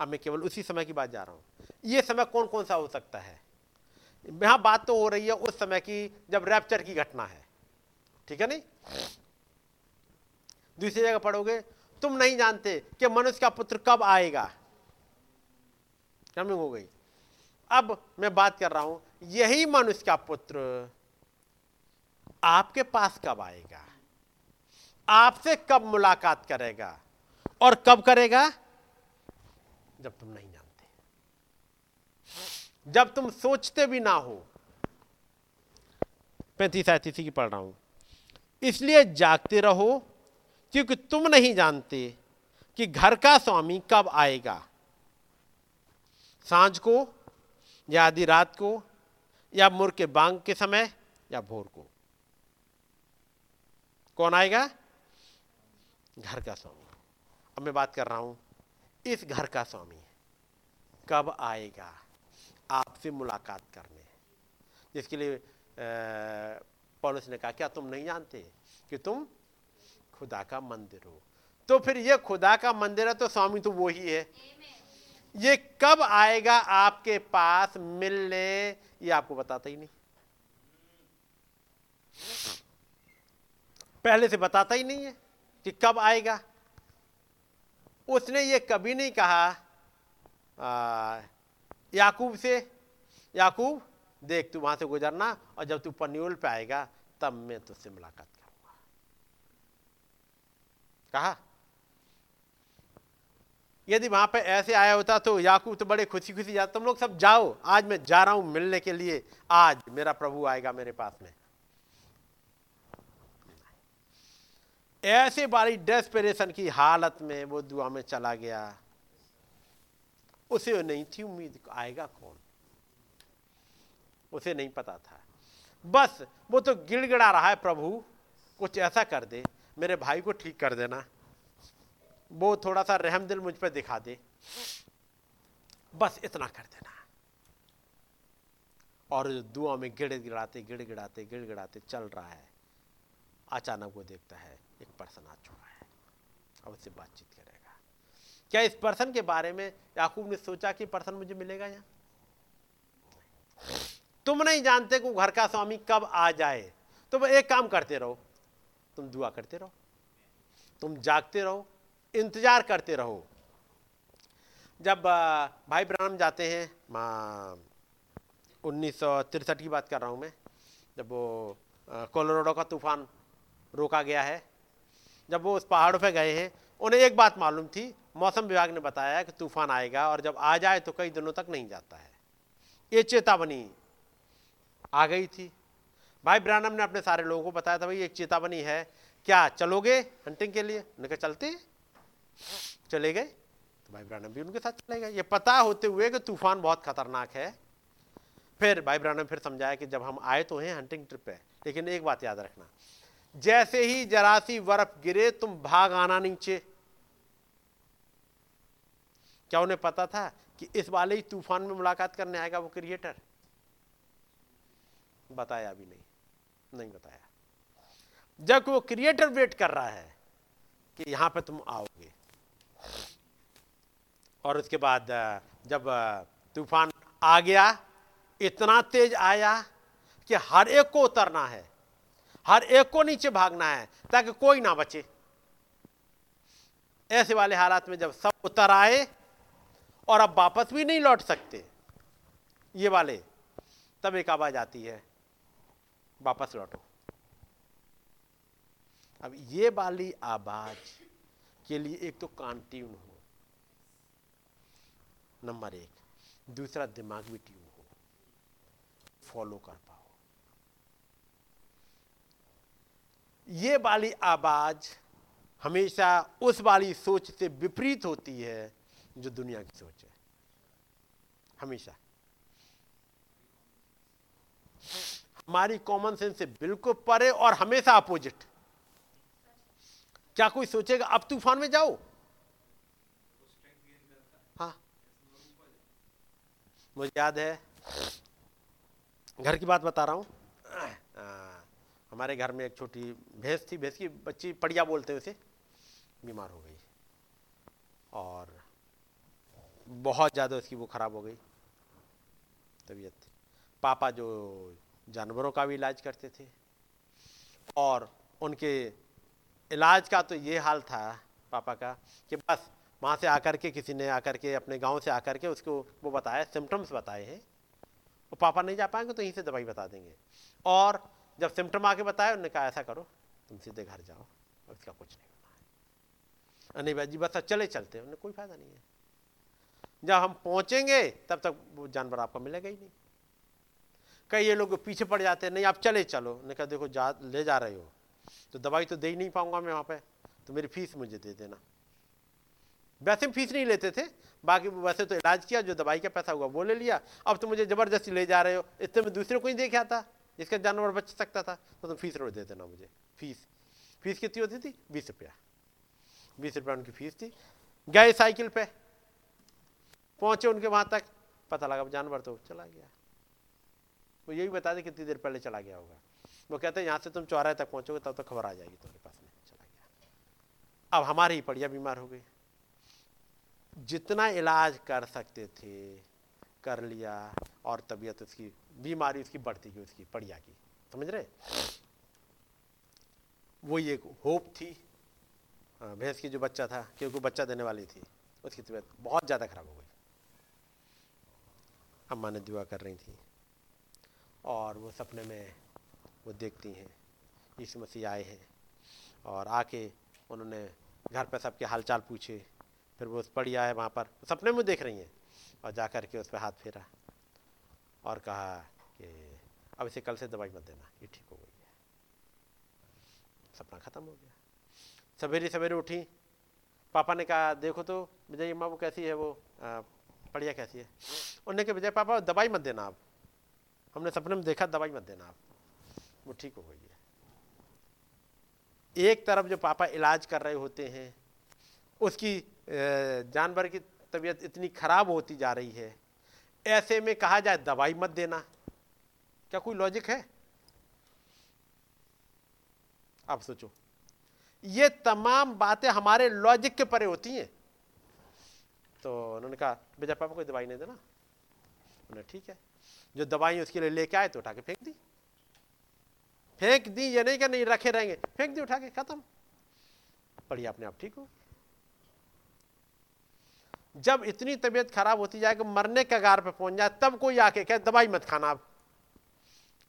अब मैं केवल उसी समय की बात जा रहा हूँ। ये समय कौन कौन सा हो सकता है? यहाँ बात तो हो रही है उस समय की जब रैप्चर की घटना है। ठीक है नहीं? दूसरी जगह पढ़ोगे, तुम नहीं जानते कि मनुष्य का पुत्र कब आएगा। हो गई? अब मैं बात कर रहा हूँ, यही मनुष्य का पुत्र आपके पास कब आएगा? आपसे कब मुलाकात करेगा? और कब करेगा? जब तुम नहीं जानते। जब तुम सोचते भी ना हो। पैंतीस सैतीस की पढ़ रहा हूँ। इसलिए जागते रहो, क्योंकि तुम नहीं जानते कि घर का स्वामी कब आएगा। साँझ को, या आधी रात को, या मुर के बांग के समय, या भोर को। कौन आएगा? घर का स्वामी। अब मैं बात कर रहा हूँ इस घर का स्वामी कब आएगा? आपसे मुलाकात करने। जिसके लिए पौलुस ने कहा क्या तुम नहीं जानते कि तुम खुदा का मंदिर हो? तो फिर ये खुदा का मंदिर है तो स्वामी तो वो ही है। ये कब आएगा आपके पास मिलने? ये आपको बताता ही नहीं। पहले से बताता ही नहीं है कि कब आएगा। उसने ये कभी नहीं कहा याकूब से, याकूब, देख तू वहाँ से गुजरना और जब तू पन्यूल पे आएगा, तब मैं तुझसे मुलाकात करूँगा। कहा? यदि वहाँ पे ऐसे आया होता तो याकूब तो बड़े खुशी खुशी जाते। तुम लोग सब जाओ, आज मैं जा रहा हूँ मिलने के लिए। आज मेरा प्रभु आएगा मेरे पास में। ऐसे बारी डेस्परेशन की हालत में वो दुआ में चला गया। उसे नहीं थी उम्मीद, आएगा कौन? उसे नहीं पता था। बस वो तो गिड़गिड़ा रहा है, प्रभु, कुछ ऐसा कर दे, मेरे भाई को ठीक कर देना। वो थोड़ा सा रहम दिल मुझ पर दिखा दे। बस इतना कर देना। और दुआ में गिड़ गिड़ाते गिड़ गिड़ाते गिड़ गिड़ाते चल रहा है, अचानक वो देखता है एक पर्सन आ चुका है अब उससे बातचीत करेगा। क्या इस पर्सन के बारे में याकूब ने सोचा कि पर्सन मुझे मिलेगा यहाँ? तुम नहीं जानते कि घर का स्वामी कब आ जाए। तो एक काम करते रहो। तुम दुआ करते रहो। तुम जागते रहो। इंतज़ार करते रहो। जब भाई ब्राह्मण जाते हैं, माँ, उन्नीस की बात कर रहा हूँ मैं, जब वो कोलोराडो का तूफ़ान रोका गया है जब वो उस पहाड़ों पे गए हैं, उन्हें एक बात मालूम थी, मौसम विभाग ने बताया कि तूफ़ान आएगा और जब आ जाए तो कई दिनों तक नहीं जाता है। ये चेतावनी आ गई थी। भाई ब्रानम ने अपने सारे लोगों को बताया था, भाई, एक चेतावनी है। क्या चलोगे हंटिंग के लिए? उन्होंने कहा, चलते चले गए। तो भाई ब्रानम भी उनके साथ चले गए। ये पता होते हुए कि तूफ़ान बहुत खतरनाक है। फिर भाई ब्रानम फिर समझाया कि जब हम आए तो हैं हंटिंग ट्रिप पे। लेकिन एक बात याद रखना जैसे ही जरासी बर्फ़ गिरे, तुम भाग आना नीचे। क्या उन्हें पता था कि इस वाले ही तूफ़ान में मुलाकात करने आएगा वो क्रिएटर बताया भी नहीं। नहीं बताया। जब वो क्रिएटर वेट कर रहा है कि यहाँ पे तुम आओगे। और उसके बाद जब तूफ़ान आ गया, इतना तेज आया कि हर एक को उतरना है। हर एक को नीचे भागना है, ताकि कोई ना बचे। ऐसे वाले हालात में जब सब उतर आए, और अब वापस भी नहीं लौट सकते, ये वाले, तब एक आवाज़ आती है, वापस लौटो। अब ये वाली आवाज़ के लिए एक तो कान ट्यून हो। नंबर एक, दूसरा दिमाग भी ट्यून हो। फॉलो कर पाओ ये वाली आवाज़ हमेशा उस वाली सोच से विपरीत होती है जो दुनिया की सोच है। हमेशा। हमारी कॉमन सेंस से बिल्कुल परे और हमेशा अपोजिट क्या कोई सोचेगा, अब तूफ़ान में जाओ? हाँ। मुझे याद है, घर की बात बता रहा हूँ। हमारे घर में एक छोटी भैंस थी, भैंस की बच्ची पड़िया बोलते हैं उसे, बीमार हो गई। और बहुत ज़्यादा उसकी वो ख़राब हो गई। तबीयत। पापा जो जानवरों का भी इलाज करते थे। और उनके इलाज का तो ये हाल था पापा का कि बस वहाँ से आकर के किसी ने आकर के अपने गाँव से आकर के उसको वो बताया सिम्टम्स बताए हैं। और पापा नहीं जा पाएँगे तो यहीं से दवाई बता देंगे। और जब सिम्टम आके बताया उन्होंने कहा, ऐसा करो, तुम सीधे घर जाओ, और कुछ नहीं होना है। नहीं भाई जी, बस चले चलते उन्हें कोई फ़ायदा नहीं है। जब हम पहुँचेंगे, तब तक वो जानवर आपको मिलेगा ही नहीं। कई ये लोग पीछे पड़ जाते हैं, नहीं, आप चले चलो। ने कहा, देखो, जा, ले जा रहे हो तो दवाई तो दे ही नहीं पाऊँगा मैं वहाँ पे तो मेरी फ़ीस मुझे दे देना। वैसे फ़ीस नहीं लेते थे, बाकी वैसे तो इलाज किया, जो दवाई का पैसा हुआ, वो ले लिया। अब तो मुझे ज़बरदस्ती ले जा रहे हो, इतने में दूसरे को ही देखा था जिसका जानवर बच सकता था तो तुम फ़ीस रोज दे देना मुझे। फ़ीस फ़ीस कितनी होती थी? बीस रुपया। बीस रुपया उनकी फ़ीस थी। गए साइकिल पे। पहुँचे उनके वहाँ तक। पता लगा जानवर तो चला गया। वो यही बता दे कितनी देर पहले चला गया होगा। वो कहते हैं, यहाँ से तुम चौराहे तक पहुंचोगे, तब तक तो खबर आ जाएगी तुम्हारे पास में। चला गया। अब हमारी ही पड़िया बीमार हो गई। जितना इलाज कर सकते थे कर लिया और तबीयत उसकी बीमारी उसकी बढ़ती गई उसकी पड़िया की। समझ रहे? वही एक होप थी। हाँ, भैंस की जो बच्चा था क्योंकि बच्चा देने वाली थी उसकी तबीयत बहुत ज़्यादा खराब हो गई। अम्मा ने दुआ कर रही थी। और वो सपने में वो देखती हैं यीशु मसीह आए हैं। और आके उन्होंने घर पर सबके हालचाल पूछे। फिर वो पड़ी आए वहाँ पर सपने में देख रही हैं। और जा कर के उस पर हाथ फेरा और कहा कि अब इसे कल से दवाई मत देना, ये ठीक हो गई है। सपना ख़त्म हो गया। सवेरे सवेरे उठी। पापा ने कहा, देखो तो विजय अम्मा वो कैसी है वो? बढ़िया कैसी है? उन्होंने कहा, विजय पापा, दवाई मत देना आप। हमने सपने में देखा, दवाई मत देना आप। वो ठीक हो गई है। एक तरफ़ जो पापा इलाज कर रहे होते हैं, उसकी जानवर की तबीयत इतनी खराब होती जा रही है। ऐसे में कहा जाए दवाई मत देना। क्या कोई लॉजिक है? आप सोचो। ये तमाम बातें हमारे लॉजिक के परे होती हैं। तो उन्होंने कहा, बेजा पापा कोई दवाई नहीं देना। उन्होंने ठीक है। जो दवाई उसके लिए लेके आए तो उठा के फेंक दी। फेंक दी, ये नहीं कि नहीं रखे रहेंगे। फेंक दी, उठा के, खत्म। पढ़िए अपने आप, ठीक हो? जब इतनी तबीयत खराब होती जाए कि मरने के गार पे पहुँच जाए, तब कोई आके कहे, दवाई मत खाना आप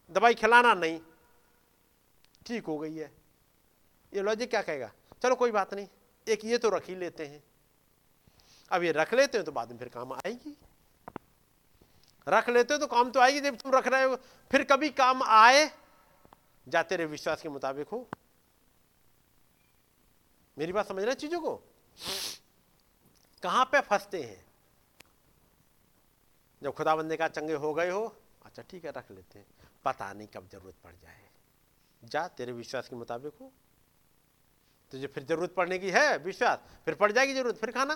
दवाई खिलाना नहीं। ठीक हो गई है। ये लॉजिक क्या कहेगा? चलो कोई बात नहीं, एक ये तो रख ही लेते हैं। अब ये रख लेते हैं तो बाद में फिर काम आएगी। रख लेते हो तो काम तो आएगी, जब तुम रख रहे हो, फिर कभी काम आए जा तेरे विश्वास के मुताबिक हो। मेरी बात समझ रहे चीज़ों को? कहाँ पे फंसते हैं? जब खुदा बंदे का चंगे हो गए हो अच्छा ठीक है, रख लेते हैं। पता नहीं कब ज़रूरत पड़ जाए। जा, तेरे विश्वास के मुताबिक हो। तुझे फिर ज़रूरत पड़ने की है, विश्वास। फिर पड़ जाएगी ज़रूरत, फिर खाना।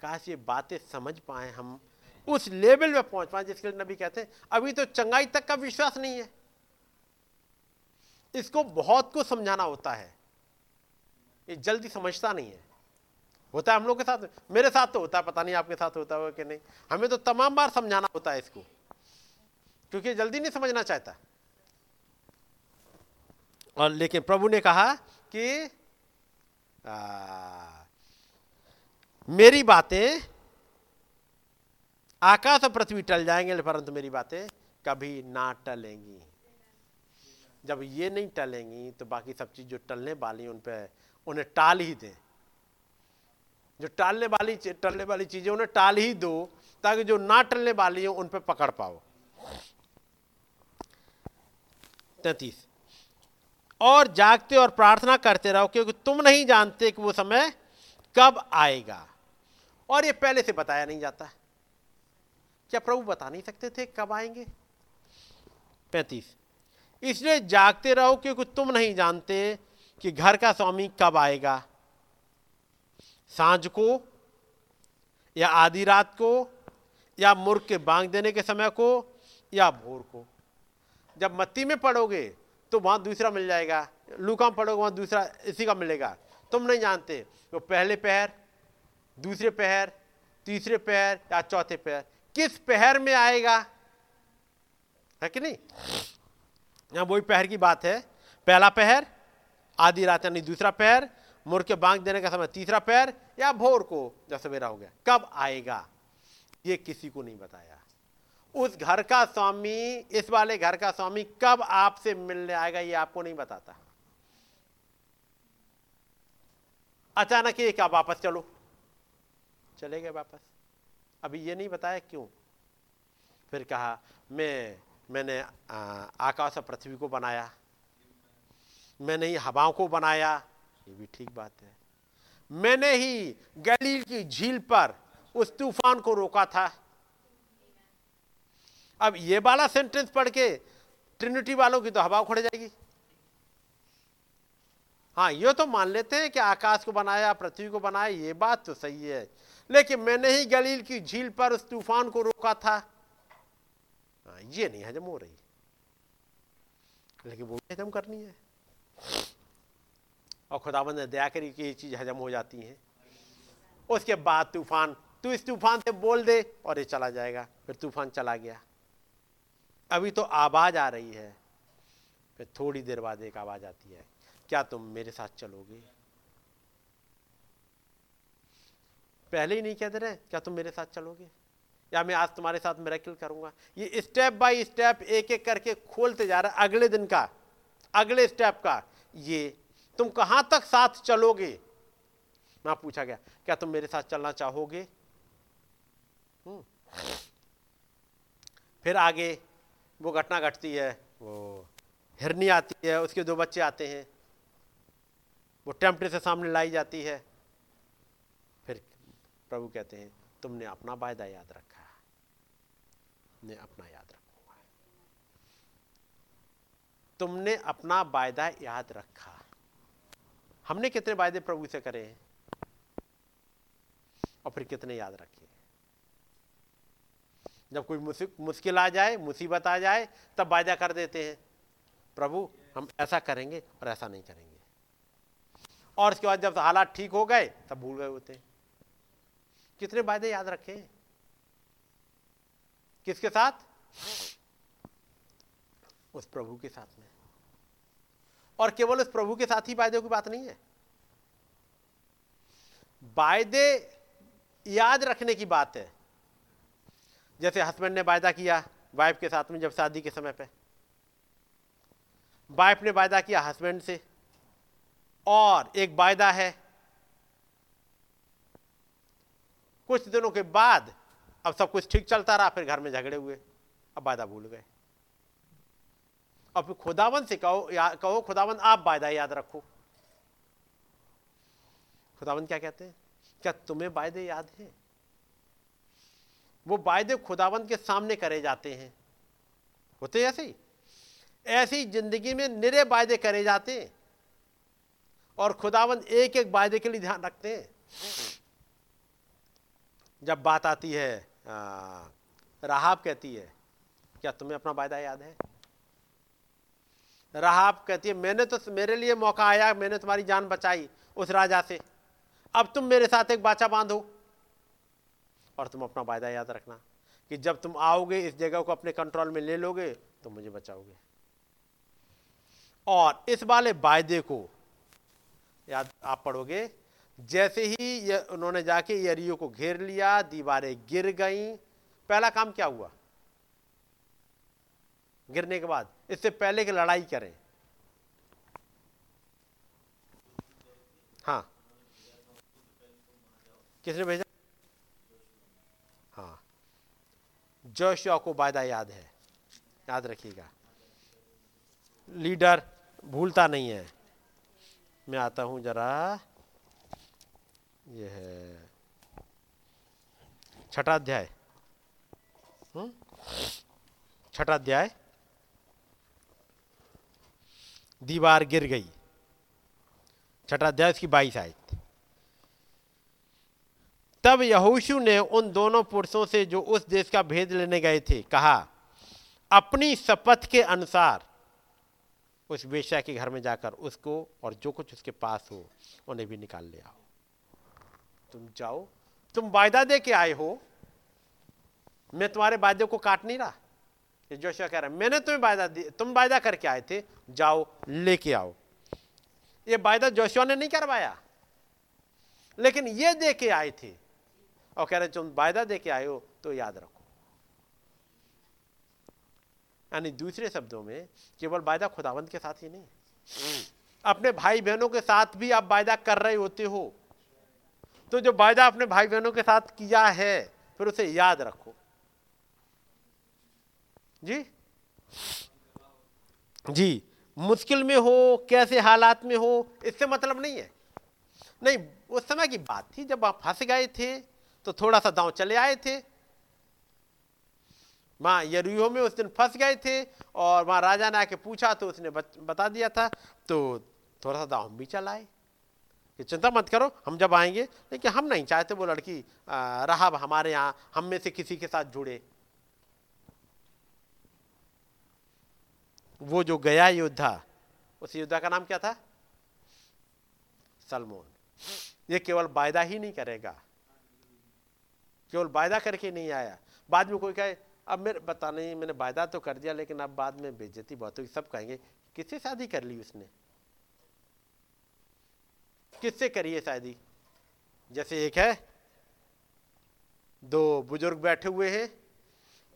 काश ये बातें समझ पाए हम, उस लेवल में पहुँच पाए जिसके लिए नबी कहते हैं, अभी तो चंगाई तक का विश्वास नहीं है। इसको बहुत कुछ समझाना होता है। ये जल्दी समझता नहीं है। होता है हम लोग के साथ मेरे साथ तो होता है पता नहीं आपके साथ होता है कि नहीं। हमें तो तमाम बार समझाना होता है इसको क्योंकि जल्दी नहीं समझना चाहता। और लेकिन प्रभु ने कहा कि आ, मेरी बातें आकाश और पृथ्वी टल जाएँगे परंतु मेरी बातें कभी ना टलेंगी। जब ये नहीं टलेंगी तो बाकी सब चीज़ जो टलने वाली उन पर उन्हें टाल ही दें। जो टालने वाली टलने वाली चीज़ें उन्हें टाल ही दो, ताकि जो ना टलने वाली हो, उन पर पकड़ पाओ। तैतीस। और जागते और प्रार्थना करते रहो, क्योंकि तुम नहीं जानते कि वो समय कब आएगा। और ये पहले से बताया नहीं जाता क्या प्रभु बता नहीं सकते थे कब आएँगे? पैंतीस। इसलिए जागते रहो, क्योंकि तुम नहीं जानते कि घर का स्वामी कब आएगा। साँझ को, या आधी रात को, या मुर्ग के बांग देने के समय को, या भोर को। जब मत्ती में पढ़ोगे तो वहाँ दूसरा मिल जाएगा। लूका में पढ़ोगे वहाँ दूसरा इसी का मिलेगा। तुम नहीं जानते। तो पहले पहर, दूसरे पहर, तीसरे पहर, या चौथे पहर। किस पहर में आएगा? है कि नहीं? यहाँ वही पहर की बात है। पहला पहर, आधी रात यानी दूसरा पहर मुर के बांग देने का समय तीसरा पैर या भोर को जब सवेरा हो गया। कब आएगा? ये किसी को नहीं बताया। उस घर का स्वामी, इस वाले घर का स्वामी कब आपसे मिलने आएगा ये आपको नहीं बताता। अचानक ये क्या वापस चलो। चले गए वापस। अभी ये नहीं बताया क्यों? फिर कहा, मैं, मैंने आकाश और पृथ्वी को बनाया। मैंने ही हवाओं को बनाया। ये भी ठीक बात है। मैंने ही गलील की झील पर उस तूफ़ान को रोका था। अब ये वाला सेंटेंस पढ़ के ट्रिनिटी वालों की तो हवा उखड़ जाएगी। हाँ ये तो मान लेते हैं कि आकाश को बनाया पृथ्वी को बनाया ये बात तो सही है। लेकिन मैंने ही गलील की झील पर उस तूफ़ान को रोका था। हाँ, ये नहीं हजम हो रही। लेकिन वो भी हजम करनी है। और खुदाबंद ने दया करी कि ये चीज़ हजम हो जाती है। उसके बाद तूफ़ान, तू इस तूफ़ान से बोल दे और ये चला जाएगा। फिर तूफ़ान चला गया। अभी तो आवाज़ आ रही है, फिर थोड़ी देर बाद एक आवाज़ आती है, क्या तुम मेरे साथ चलोगे? पहले ही नहीं कहते रहे क्या तुम मेरे साथ चलोगे? या मैं आज तुम्हारे साथ मेरेकल करूँगा? ये स्टेप बाय स्टेप एक एक करके खोलते जा रहा अगले दिन का, अगले स्टेप का। ये तुम कहाँ तक साथ चलोगे? ना पूछा गया, क्या तुम मेरे साथ चलना चाहोगे? हम्म। फिर आगे वो घटना घटती है, वो हिरनी आती है, उसके दो बच्चे आते हैं। वो टेम्पटे से सामने लाई जाती है। फिर प्रभु कहते हैं, तुमने अपना वायदा याद रखा ने अपना याद रखूँगा तुमने अपना वायदा याद रखा हमने कितने वायदे प्रभु से करे हैं? और फिर कितने याद रखे जब कोई मुश्किल आ जाए, मुसीबत आ जाए, तब वायदा कर देते हैं। प्रभु, हम ऐसा करेंगे और ऐसा नहीं करेंगे। और उसके बाद जब हालात ठीक हो गए, तब भूल गए होते कितने वायदे याद रखे हैं? किसके साथ? उस प्रभु के साथ में। और केवल उस प्रभु के साथ ही वायदे की बात नहीं है। वायदे याद रखने की बात है। जैसे हस्बैंड ने वायदा किया वाइफ के साथ में जब शादी के समय पे। वाइफ ने वायदा किया हस्बैंड से। और एक वायदा है। कुछ दिनों के बाद अब सब कुछ ठीक चलता रहा, फिर घर में झगड़े हुए। अब वायदा भूल गए। और फिर खुदावन से कहो, या कहो, खुदावन, आप वायदा याद रखो। खुदावन क्या कहते हैं? क्या तुम्हें वायदे याद है? वो वायदे खुदावन के सामने करे जाते हैं। होते ऐसे ही? ऐसी ज़िंदगी में निरे वायदे करे जाते हैं। और खुदावन एक एक वायदे के लिए ध्यान रखते हैं। जब बात आती है राहब कहती है, क्या तुम्हें अपना वायदा याद है? राहब कहती है, मैंने तो मेरे लिए मौका आया, मैंने तुम्हारी जान बचाई उस राजा से। अब तुम मेरे साथ एक बाचा बांधो और तुम अपना वायदा याद रखना कि जब तुम आओगे, इस जगह को अपने कंट्रोल में ले लोगे तो मुझे बचाओगे। और इस वाले वायदे को याद आप पढ़ोगे, जैसे ही उन्होंने जाके यरियो को घेर लिया, दीवारें गिर गईं, पहला काम क्या हुआ? गिरने के बाद, इससे पहले की लड़ाई करें। हाँ। किसने भेजा? हाँ। जोशुआ को वायदा याद है। याद रखिएगा। लीडर भूलता नहीं है। मैं आता हूँ जरा। यह है। छठा अध्याय। हम्म? छठा अध्याय। दीवार गिर गई। छठा अध्याय उसकी बाईस आयत। तब यहोशु ने उन दोनों पुरुषों से जो उस देश का भेद लेने गए थे, कहा, अपनी शपथ के अनुसार उस वेश्या के घर में जाकर उसको और जो कुछ उसके पास हो, उन्हें भी निकाल ले आओ। तुम जाओ, तुम वायदा दे के आए हो। मैं तुम्हारे वायदे को काट नहीं रहा। जोशिया कह रहा है, मैंने तुम्हें वायदा दी, तुम वायदा करके आए थे, जाओ, लेके आओ। ये वायदा जोशिया ने नहीं करवाया। लेकिन ये दे के आए थे और कह रहे तुम वायदा दे के आए हो तो याद रखो। यानी दूसरे शब्दों में, केवल वायदा खुदावंत के साथ ही नहीं। अपने भाई बहनों के साथ भी आप वायदा कर रहे होते हो। तो जो वायदा अपने भाई बहनों के साथ किया है, फिर उसे याद रखो। जी? जी। मुश्किल में हो, कैसे हालात में हो, इससे मतलब नहीं है। नहीं उस समय की बात थी, जब आप फंस गए थे तो थोड़ा सा दांव चले आए थे। माँ यरूहो में उस दिन फंस गए थे, और वहाँ राजा ने आके पूछा तो उसने बता दिया था तो थोड़ा सा दांव हम भी चलाए कि चिंता मत करो, हम जब आएँगे, लेकिन हम नहीं चाहते वो लड़की रहा हमारे यहाँ, हम में से किसी के साथ जुड़े। वो जो गया योद्धा, उस योद्धा का नाम क्या था? सलमोन। ये केवल वायदा ही नहीं करेगा। केवल वायदा करके नहीं आया। बाद में कोई कहे, अब मेरे बता नहीं, मैंने वायदा तो कर दिया, लेकिन अब बाद में बेजती बहुत होगी सब कहेंगे, किससे शादी कर ली उसने? किससे करी है शादी? जैसे एक है, दो बुज़ुर्ग बैठे हुए हैं।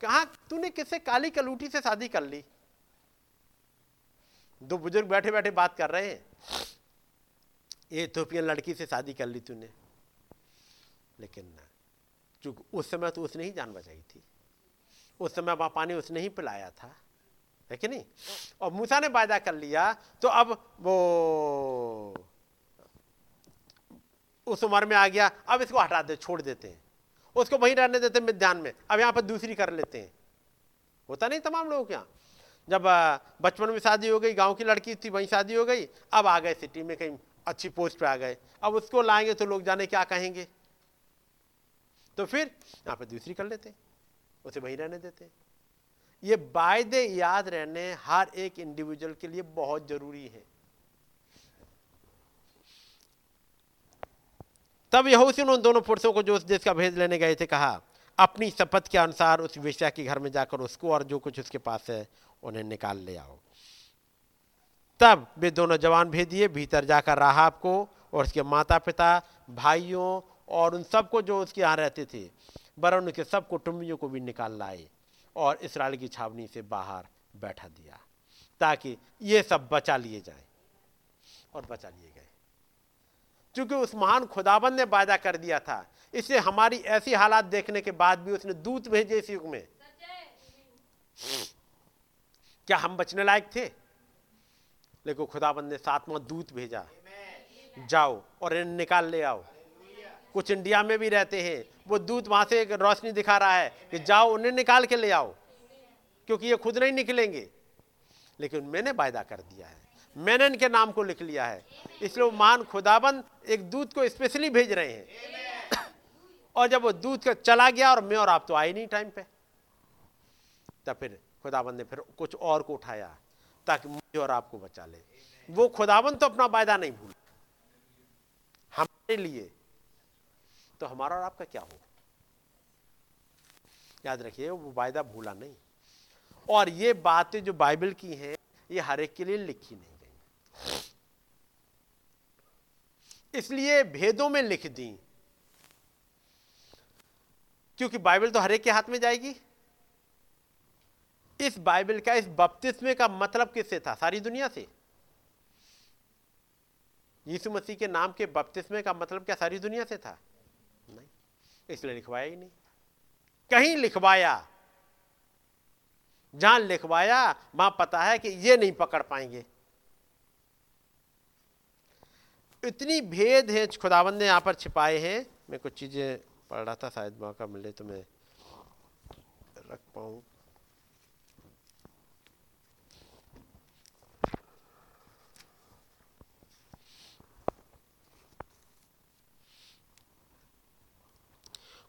कहा, तूने किससे काली कलूटी से शादी कर ली? दो बुज़ुर्ग बैठे बैठे बात कर रहे हैं। ये इथोपियन लड़की से शादी कर ली तूने। लेकिन चूँकि उस समय तो उसने ही जान बचाई थी। उस समय वहाँ पानी उसने ही पिलाया था। है कि नहीं? और मूसा ने वायदा कर लिया तो अब वो उस उम्र में आ गया। अब इसको हटा दे, छोड़ देते हैं। उसको वहीं रहने देते हैं मिध्यान में। अब यहाँ पर दूसरी कर लेते हैं। होता नहीं तमाम लोगों के यहाँ? जब बचपन में शादी हो गई, गाँव की लड़की थी, वहीं शादी हो गई, अब आ गए सिटी में कहीं अच्छी पोस्ट पे आ गए। अब उसको लाएँगे तो लोग जाने क्या कहेंगे? तो फिर यहाँ पे दूसरी कर लेते, उसे वहीं रहने देते। ये वायदे याद रहने हर एक इंडिविजुअल के लिए बहुत ज़रूरी है। तब यहूसी उन दोनों पुरुषों को जो उस देश का भेज लेने गए थे कहा, अपनी शपथ के अनुसार उस वेश्या के घर में जाकर उसको और जो कुछ उसके पास है उन्हें निकाल ले आओ। तब वे दोनों जवान भेज दिए भीतर जाकर राहाब को और उसके माता पिता भाइयों और उन सबको जो उसके यहाँ रहते थे, वरन उनके सब कुटुंबियों को भी निकाल लाए और इसराइल की छावनी से बाहर बैठा दिया, ताकि ये सब बचा लिए जाए और बचा लिए गए। क्योंकि उस महान खुदाबंद ने वायदा कर दिया था इससे हमारी ऐसी हालात देखने के बाद भी उसने दूत भेजे इस युग में। क्या हम बचने लायक थे? लेकिन खुदाबंद ने सातवां दूत भेजा। जाओ और इन्हें निकाल ले आओ। कुछ इंडिया में भी रहते हैं। वो दूत वहाँ से एक रोशनी दिखा रहा है कि जाओ, उन्हें निकाल के ले आओ, क्योंकि ये खुद नहीं निकलेंगे। लेकिन मैंने वायदा कर दिया है। मैंने इनके नाम को लिख लिया है। इसलिए वो महान खुदाबंद एक दूत को स्पेशली भेज रहे हैं। और जब वो दूत का चला गया और मैं और आप तो आए नहीं टाइम पे, तब फिर खुदाबंद ने फिर कुछ और को उठाया ताकि मुझे और आपको बचा ले। वो खुदाबंद तो अपना वायदा नहीं भूल। हमारे लिए। तो हमारा और आपका क्या हो? याद रखिए, वो वायदा भूला नहीं। और ये बातें जो बाइबल की हैं, ये हर एक के लिए लिखी नहीं गई। इसलिए भेदों में लिख दी। क्योंकि बाइबल तो हर एक के हाथ में जाएगी। इस बाइबल का, इस बपतिस्मे का मतलब किससे था? सारी दुनिया से। यीशु मसीह के नाम के बपतिस्मे का मतलब क्या सारी दुनिया से था? नहीं। इसलिए लिखवाया ही नहीं। कहीं लिखवाया। जहाँ लिखवाया, वहाँ पता है कि ये नहीं पकड़ पाएँगे। इतनी भेद है, खुदावन ने यहाँ पर छिपाए हैं। मैं कुछ चीज़ें पढ़ रहा था, शायद मौका मिले तो मैं रख पाऊँ।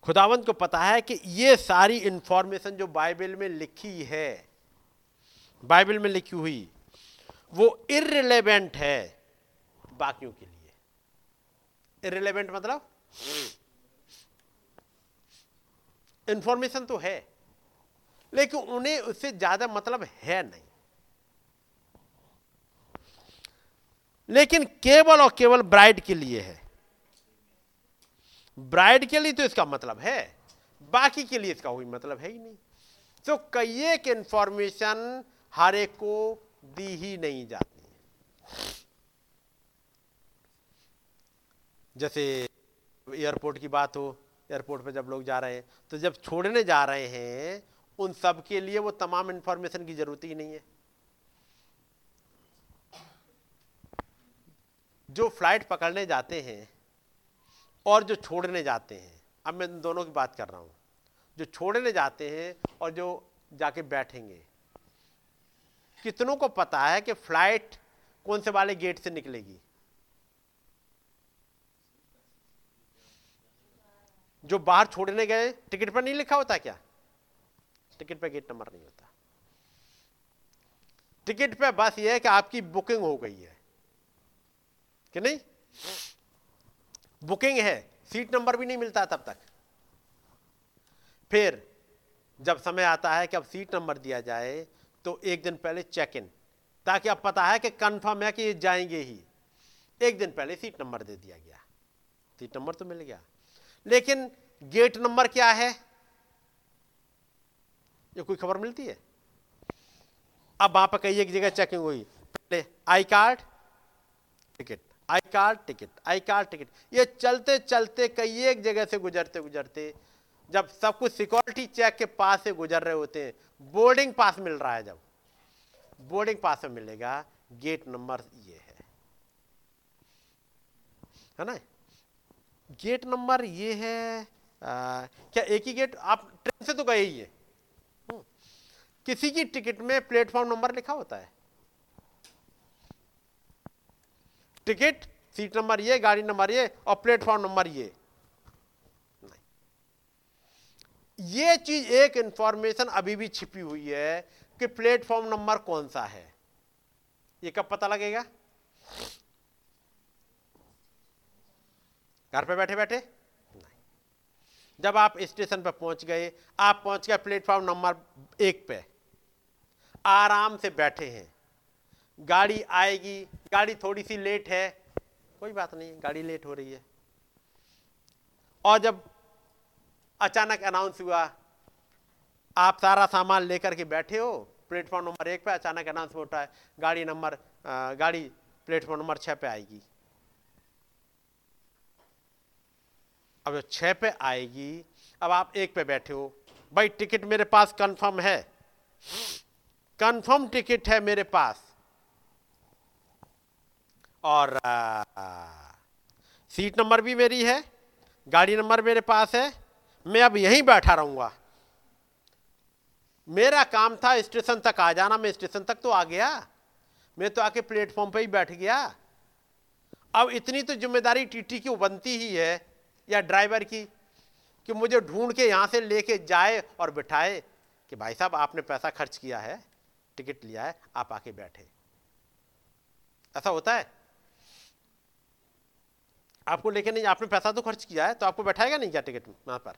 खुदावंत को पता है कि ये सारी इंफॉर्मेशन जो बाइबल में लिखी है बाइबल में लिखी हुई, वो इरेलीवेंट है बाकियों के लिए। इरेलीवेंट मतलब? इंफॉर्मेशन तो है, लेकिन उन्हें उससे ज़्यादा मतलब है नहीं। लेकिन केवल और केवल ब्राइड के लिए है। ब्राइड के लिए तो इसका मतलब है, बाकी के लिए इसका कोई मतलब है ही नहीं। तो कई एक इंफॉर्मेशन हर एक को दी ही नहीं जाती है। जैसे एयरपोर्ट की बात हो एयरपोर्ट पर जब लोग जा रहे हैं तो जब छोड़ने जा रहे हैं, उन सब के लिए वो तमाम इंफॉर्मेशन की ज़रूरत ही नहीं है। जो फ़्लाइट पकड़ने जाते हैं और जो छोड़ने जाते हैं। अब मैं दोनों की बात कर रहा हूँ। जो छोड़ने जाते हैं और जो जाके बैठेंगे। कितनों को पता है कि फ़्लाइट कौन से वाले गेट से निकलेगी? जो बाहर छोड़ने गए, टिकट पर नहीं लिखा होता क्या? टिकट पर गेट नंबर नहीं होता। टिकट पे बस ये है कि आपकी बुकिंग हो गई है। कि नहीं? बुकिंग है, सीट नंबर भी नहीं मिलता तब तक। फिर जब समय आता है कि अब सीट नंबर दिया जाए तो एक दिन पहले चेक इन ताकि अब पता है कि कंफर्म है कि ये जाएँगे ही। एक दिन पहले सीट नंबर दे दिया गया। सीट नंबर तो मिल गया। लेकिन गेट नंबर क्या है? ये कोई खबर मिलती है? अब वहाँ पर कई एक जगह चेकिंग हुई। पहले I card ticket I card ticket I card ticket. ये चलते चलते कई एक जगह से गुजरते गुजरते जब सब कुछ सिक्योरिटी चेक के पास से गुजर रहे होते हैं बोर्डिंग पास मिल रहा है जब। बोर्डिंग पास में मिलेगा गेट नंबर ये है। है ना? गेट नंबर ये है आ, क्या एक ही गेट? आप ट्रेन से तो गए ही है। हम्म। किसी की टिकट में प्लेटफॉर्म नंबर लिखा होता है। टिकट, सीट नंबर ये, गाड़ी नंबर ये और प्लेटफॉर्म नंबर ये। ये चीज़ एक इंफॉर्मेशन अभी भी छिपी हुई है कि प्लेटफॉर्म नंबर कौन सा है। ये कब पता लगेगा? घर पे बैठे बैठे? नहीं। जब आप स्टेशन पर पहुँच गए, आप पहुँच गए प्लेटफॉर्म नंबर एक पे। आराम से बैठे हैं। गाड़ी आएगी, गाड़ी थोड़ी सी लेट है। कोई बात नहीं, गाड़ी लेट हो रही है। और जब अचानक अनाउंस हुआ, आप सारा सामान लेकर के बैठे हो प्लेटफॉर्म नंबर एक पे अचानक अनाउंस होता है, गाड़ी नंबर गाड़ी प्लेटफॉर्म नंबर छह पे आएगी। अब जो छह पे आएगी, अब आप एक पे बैठे हो, भाई टिकट मेरे पास कंफर्म है। कंफर्म टिकट है मेरे पास। और सीट नंबर भी मेरी है, गाड़ी नंबर मेरे पास है, मैं अब यहीं बैठा रहूँगा। मेरा काम था स्टेशन तक आ जाना, मैं स्टेशन तक तो आ गया, मैं तो आके प्लेटफॉर्म पे ही बैठ गया। अब इतनी तो ज़िम्मेदारी टीटी की बनती ही है, या ड्राइवर की, कि मुझे ढूंढ के यहाँ से लेके जाए और बिठाए, कि भाई साहब, आपने पैसा खर्च किया है, टिकट लिया है, आप आके बैठे। ऐसा होता है? आपको लेके नहीं, आपने पैसा तो खर्च किया है तो आपको बैठाएगा नहीं क्या टिकट वहाँ पर?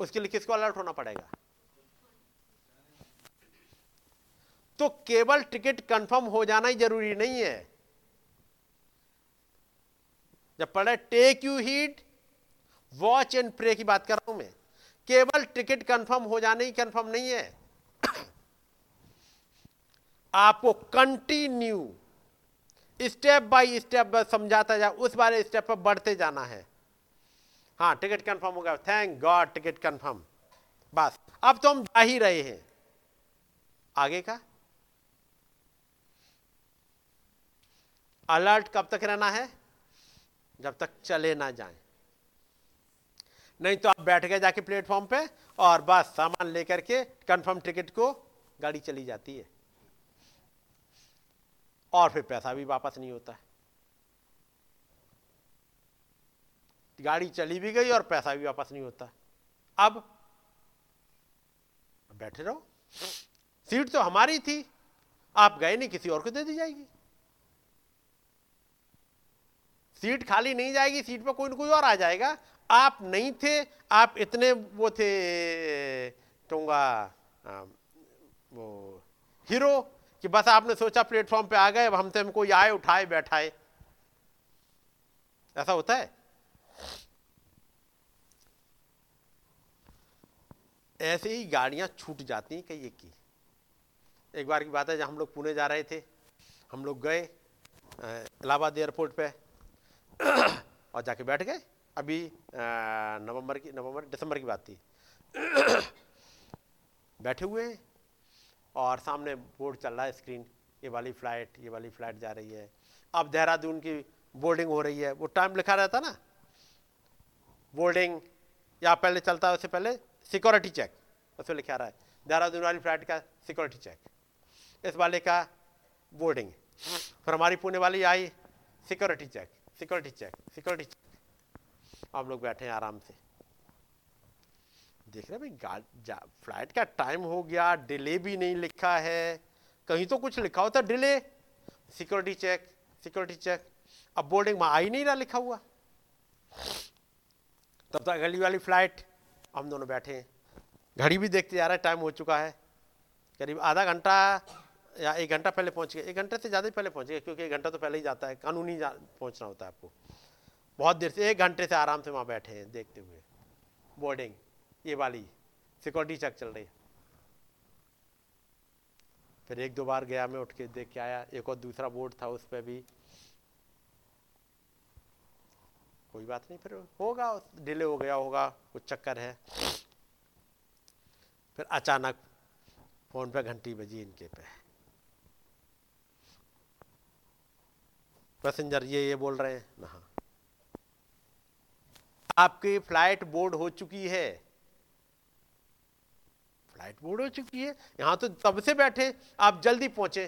उसके लिए किसको अलर्ट होना पड़ेगा? तो केवल टिकट कंफर्म हो जाना ही ज़रूरी नहीं है। जब पढ़े take you heed watch and pray की बात कर रहा हूँ मैं। केवल टिकट कंफर्म हो जाने ही कंफर्म नहीं है। आपको कंटिन्यू स्टेप बाय स्टेप समझाता जाए उस बारे स्टेप पर बढ़ते जाना है। हाँ टिकट कंफर्म हो गया थैंक गॉड टिकट कंफर्म। बस, अब तो हम जा ही रहे हैं। आगे का? अलर्ट कब तक रहना है? जब तक चले ना जाए। नहीं तो आप बैठ गए जाके प्लेटफॉर्म पे और बस सामान लेकर के कंफर्म टिकट को गाड़ी चली जाती है। और फिर पैसा भी वापस नहीं होता है। गाड़ी चली भी गई और पैसा भी वापस नहीं होता। अब बैठे रहो। सीट तो हमारी थी। आप गए नहीं, किसी और को दे दी जाएगी। सीट खाली नहीं जाएगी, सीट पर कोई ना कोई और आ जाएगा। आप नहीं थे, आप इतने वो थे, कहूँगा वो हीरो कि बस आपने सोचा प्लेटफॉर्म पे आ गए, अब हमसे हमको आए, उठाए, बैठाए। ऐसा होता है? ऐसे ही गाड़ियाँ छूट जाती हैं कई एक की। एक बार की बात है जब हम लोग पुणे जा रहे थे, हम लोग गए इलाहाबाद एयरपोर्ट पे, और जाके बैठ गए। अभी नवंबर की, नवंबर, दिसंबर की बात थी। बैठे हुए हैं। और सामने बोर्ड चल रहा है स्क्रीन, ये वाली फ़्लाइट, ये वाली फ़्लाइट जा रही है। अब देहरादून की बोर्डिंग हो रही है। वो टाइम लिखा रहता ना? बोर्डिंग, या पहले चलता है उससे पहले सिक्योरिटी चेक, उसमें लिखा रहा है। देहरादून वाली फ़्लाइट का सिक्योरिटी चेक। इस वाले का बोर्डिंग। फिर हमारी पुणे वाली आई, security check security check security check. हम लोग बैठे हैं आराम से। देख रहे भाई फ़्लाइट का टाइम हो गया डिले भी नहीं लिखा है। कहीं तो कुछ लिखा होता delay. Security check security check. अब बोर्डिंग में आ ही नहीं रहा लिखा हुआ। तब तक अगली वाली फ़्लाइट हम दोनों बैठे हैं। घड़ी भी देखते जा रहा है टाइम हो चुका है। करीब आधा घंटा या एक घंटा पहले पहुँच गए। एक घंटे से ज़्यादा ही पहले पहुँच गए क्योंकि एक घंटा तो पहले ही जाता है कानूनी जा, पहुँचना होता है आपको। बहुत देर से एक घंटे से आराम से वहाँ बैठे हैं देखते हुए। बोर्डिंग। ये वाली सिक्योरिटी चेक चल रही है। फिर एक दो बार गया मैं उठ के देख के आया, एक और दूसरा बोर्ड था उस पर भी। कोई बात नहीं, फिर होगा डिले हो गया होगा, कुछ चक्कर है। फिर अचानक फ़ोन पे घंटी बजी इनके पे। पैसेंजर ये ये बोल रहे हैं हाँ। आपकी फ़्लाइट बोर्ड हो चुकी है। फ़्लाइट बोर्ड हो चुकी है। यहाँ तो तब से बैठे, आप जल्दी पहुँचे।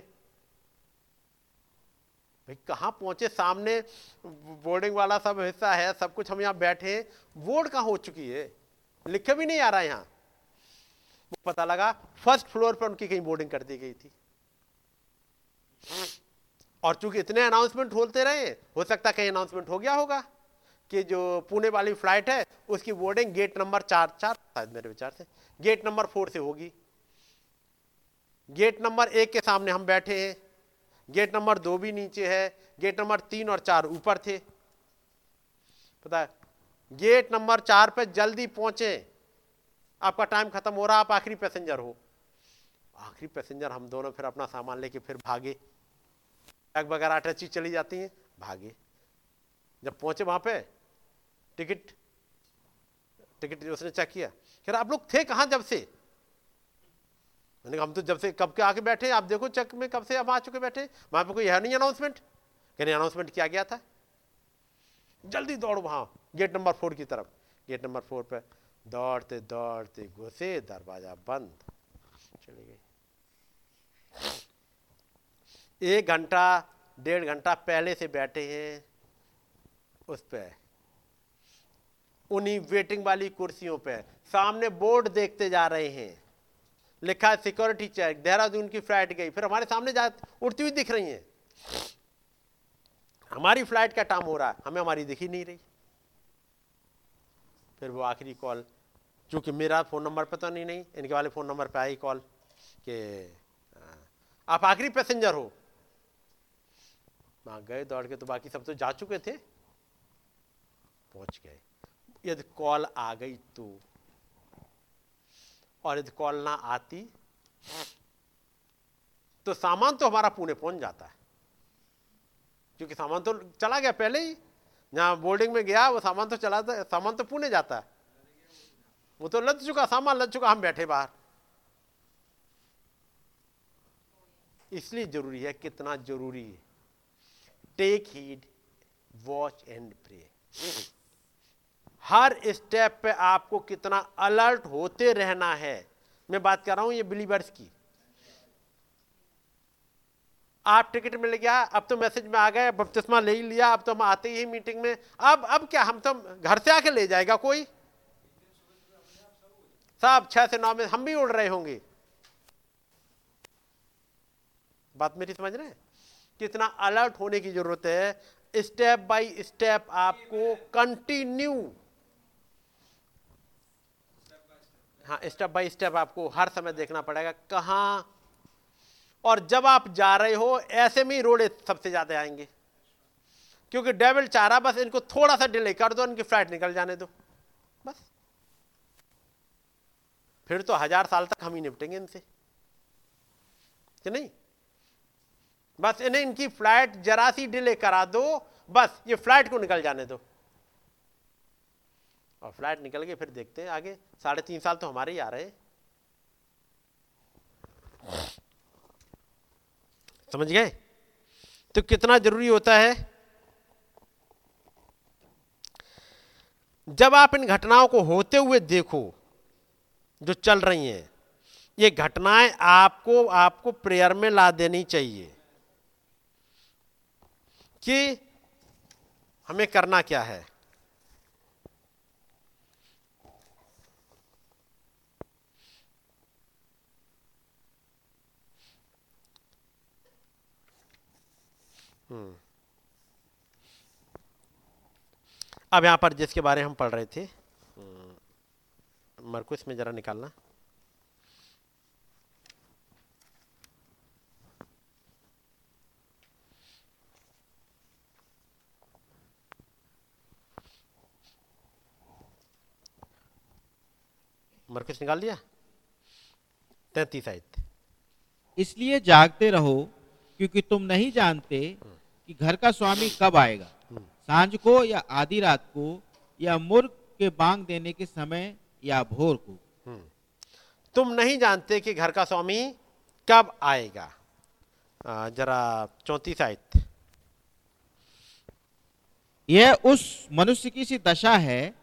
भाई, कहाँ पहुँचे? सामने बोर्डिंग वाला सब हिस्सा है, सब कुछ हम यहाँ बैठे बोर्ड कहाँ हो चुकी है? लिखे भी नहीं आ रहा यहाँ। पता लगा फ़र्स्ट फ्लोर पर उनकी कहीं बोर्डिंग कर दी गई थी। और चूँकि इतने अनाउंसमेंट होते रहे, हो सकता कहीं अनाउंसमेंट हो गया होगा कि जो पुणे वाली फ़्लाइट है, उसकी बोर्डिंग गेट नंबर चार चार शायद मेरे विचार से। गेट नंबर फोर से होगी। गेट नंबर एक के सामने हम बैठे हैं। गेट नंबर दो भी नीचे है। गेट नंबर तीन और चार ऊपर थे। पता है, गेट नंबर चार पे जल्दी पहुँचे। आपका टाइम खत्म हो रहा, आप आखिरी पैसेंजर हो। आखिरी पैसेंजर हम दोनों फिर अपना सामान लेके फिर भागे। बैग वगैरह अटैची चली जाती हैं, भागे। जब पहुँचे वहाँ पे टिकट टिकट उसने चेक किया। कह आप लोग थे कहाँ जब से? मैंने कहा, हम तो जब से कब के आके बैठे आप देखो चेक में कब से अब आ चुके बैठे वहाँ पे कोई है नहीं अनाउंसमेंट कह रहे अनाउंसमेंट किया गया था। जल्दी दौड़ वहाँ गेट नंबर फोर की तरफ़। गेट नंबर फोर पे दौड़ते दौड़ते घुसे, दरवाज़ा बंद। चले गए। एक घंटा, डेढ़ घंटा पहले से बैठे हैं उस पर उन्हीं वेटिंग वाली कुर्सियों पे सामने बोर्ड देखते जा रहे हैं। लिखा है, सिक्योरिटी चेक, देहरादून की फ़्लाइट गई। फिर हमारे सामने जा, उड़ती हुई दिख रही हैं। हमारी फ़्लाइट का टाइम हो रहा है। हमें हमारी दिख ही नहीं रही। फिर वो आखिरी कॉल चूँकि मेरा फ़ोन नंबर पे तो नहीं नहीं, इनके वाले फ़ोन नंबर पे आई कॉल कि आप आखिरी पैसेंजर हो। वहाँ गए, दौड़ के तो बाकी सब तो जा चुके थे। पहुँच गए। यदि कॉल आ गई तो। और यदि कॉल ना आती तो सामान तो हमारा पुणे पहुँच जाता है। क्योंकि सामान तो चला गया पहले ही। जहाँ बोर्डिंग में गया, वो सामान तो चला था, सामान तो पुणे जाता है। वो तो लद चुका, सामान लद चुका, हम बैठे बाहर। इसलिए ज़रूरी है, कितना ज़रूरी है। Take heed watch and pray her step पे आपको कितना अलर्ट होते रहना है। मैं बात कर रहा हूँ ये बिलीवर्स की। आप टिकट मिल गया, अब तो मैसेज में आ गए बपतिस्मा ले लिया, अब तो हम आते ही मीटिंग में। अब अब क्या हम तो घर से आके ले जाएगा कोई? सब छह से नौ में हम भी उड़ रहे होंगे। बात मेरी समझ रहे कितना अलर्ट होने की ज़रूरत है। स्टेप बाय स्टेप आपको कंटिन्यू हाँ स्टेप बाय स्टेप आपको हर समय देखना पड़ेगा कहाँ। और जब आप जा रहे हो, ऐसे में ही रोड़े सबसे ज़्यादा आएँगे। क्योंकि डेविल चाह रहा बस इनको थोड़ा सा डिले कर दो, इनकी फ़्लाइट निकल जाने दो। बस। फिर तो हज़ार साल तक हम ही निपटेंगे इनसे। कि नहीं? बस इन्हें इनकी फ़्लाइट जरा सी डिले करा दो, बस ये फ़्लाइट को निकल जाने दो। और फ़्लाइट निकल गई फिर देखते हैं आगे। साढ़े तीन साल तो हमारे ही आ रहे हैं। समझ गए? तो कितना ज़रूरी होता है? जब आप इन घटनाओं को होते हुए देखो, जो चल रही हैं, ये घटनाएँ आपको आपको प्रेयर में ला देनी चाहिए कि हमें करना क्या है। अब यहाँ पर जिसके बारे में हम पढ़ रहे थे हम्म, मरकुस में जरा निकालना। मरकुस निकाल दिया? तैतीस आयत। इसलिए जागते रहो क्योंकि तुम नहीं जानते कि घर का स्वामी कब आएगा। साँझ को या आधी रात को या मुर्ग के बांग देने के समय या भोर को। तुम नहीं जानते कि घर का स्वामी कब आएगा। जरा चौतीस आयत। यह उस मनुष्य की सी दशा है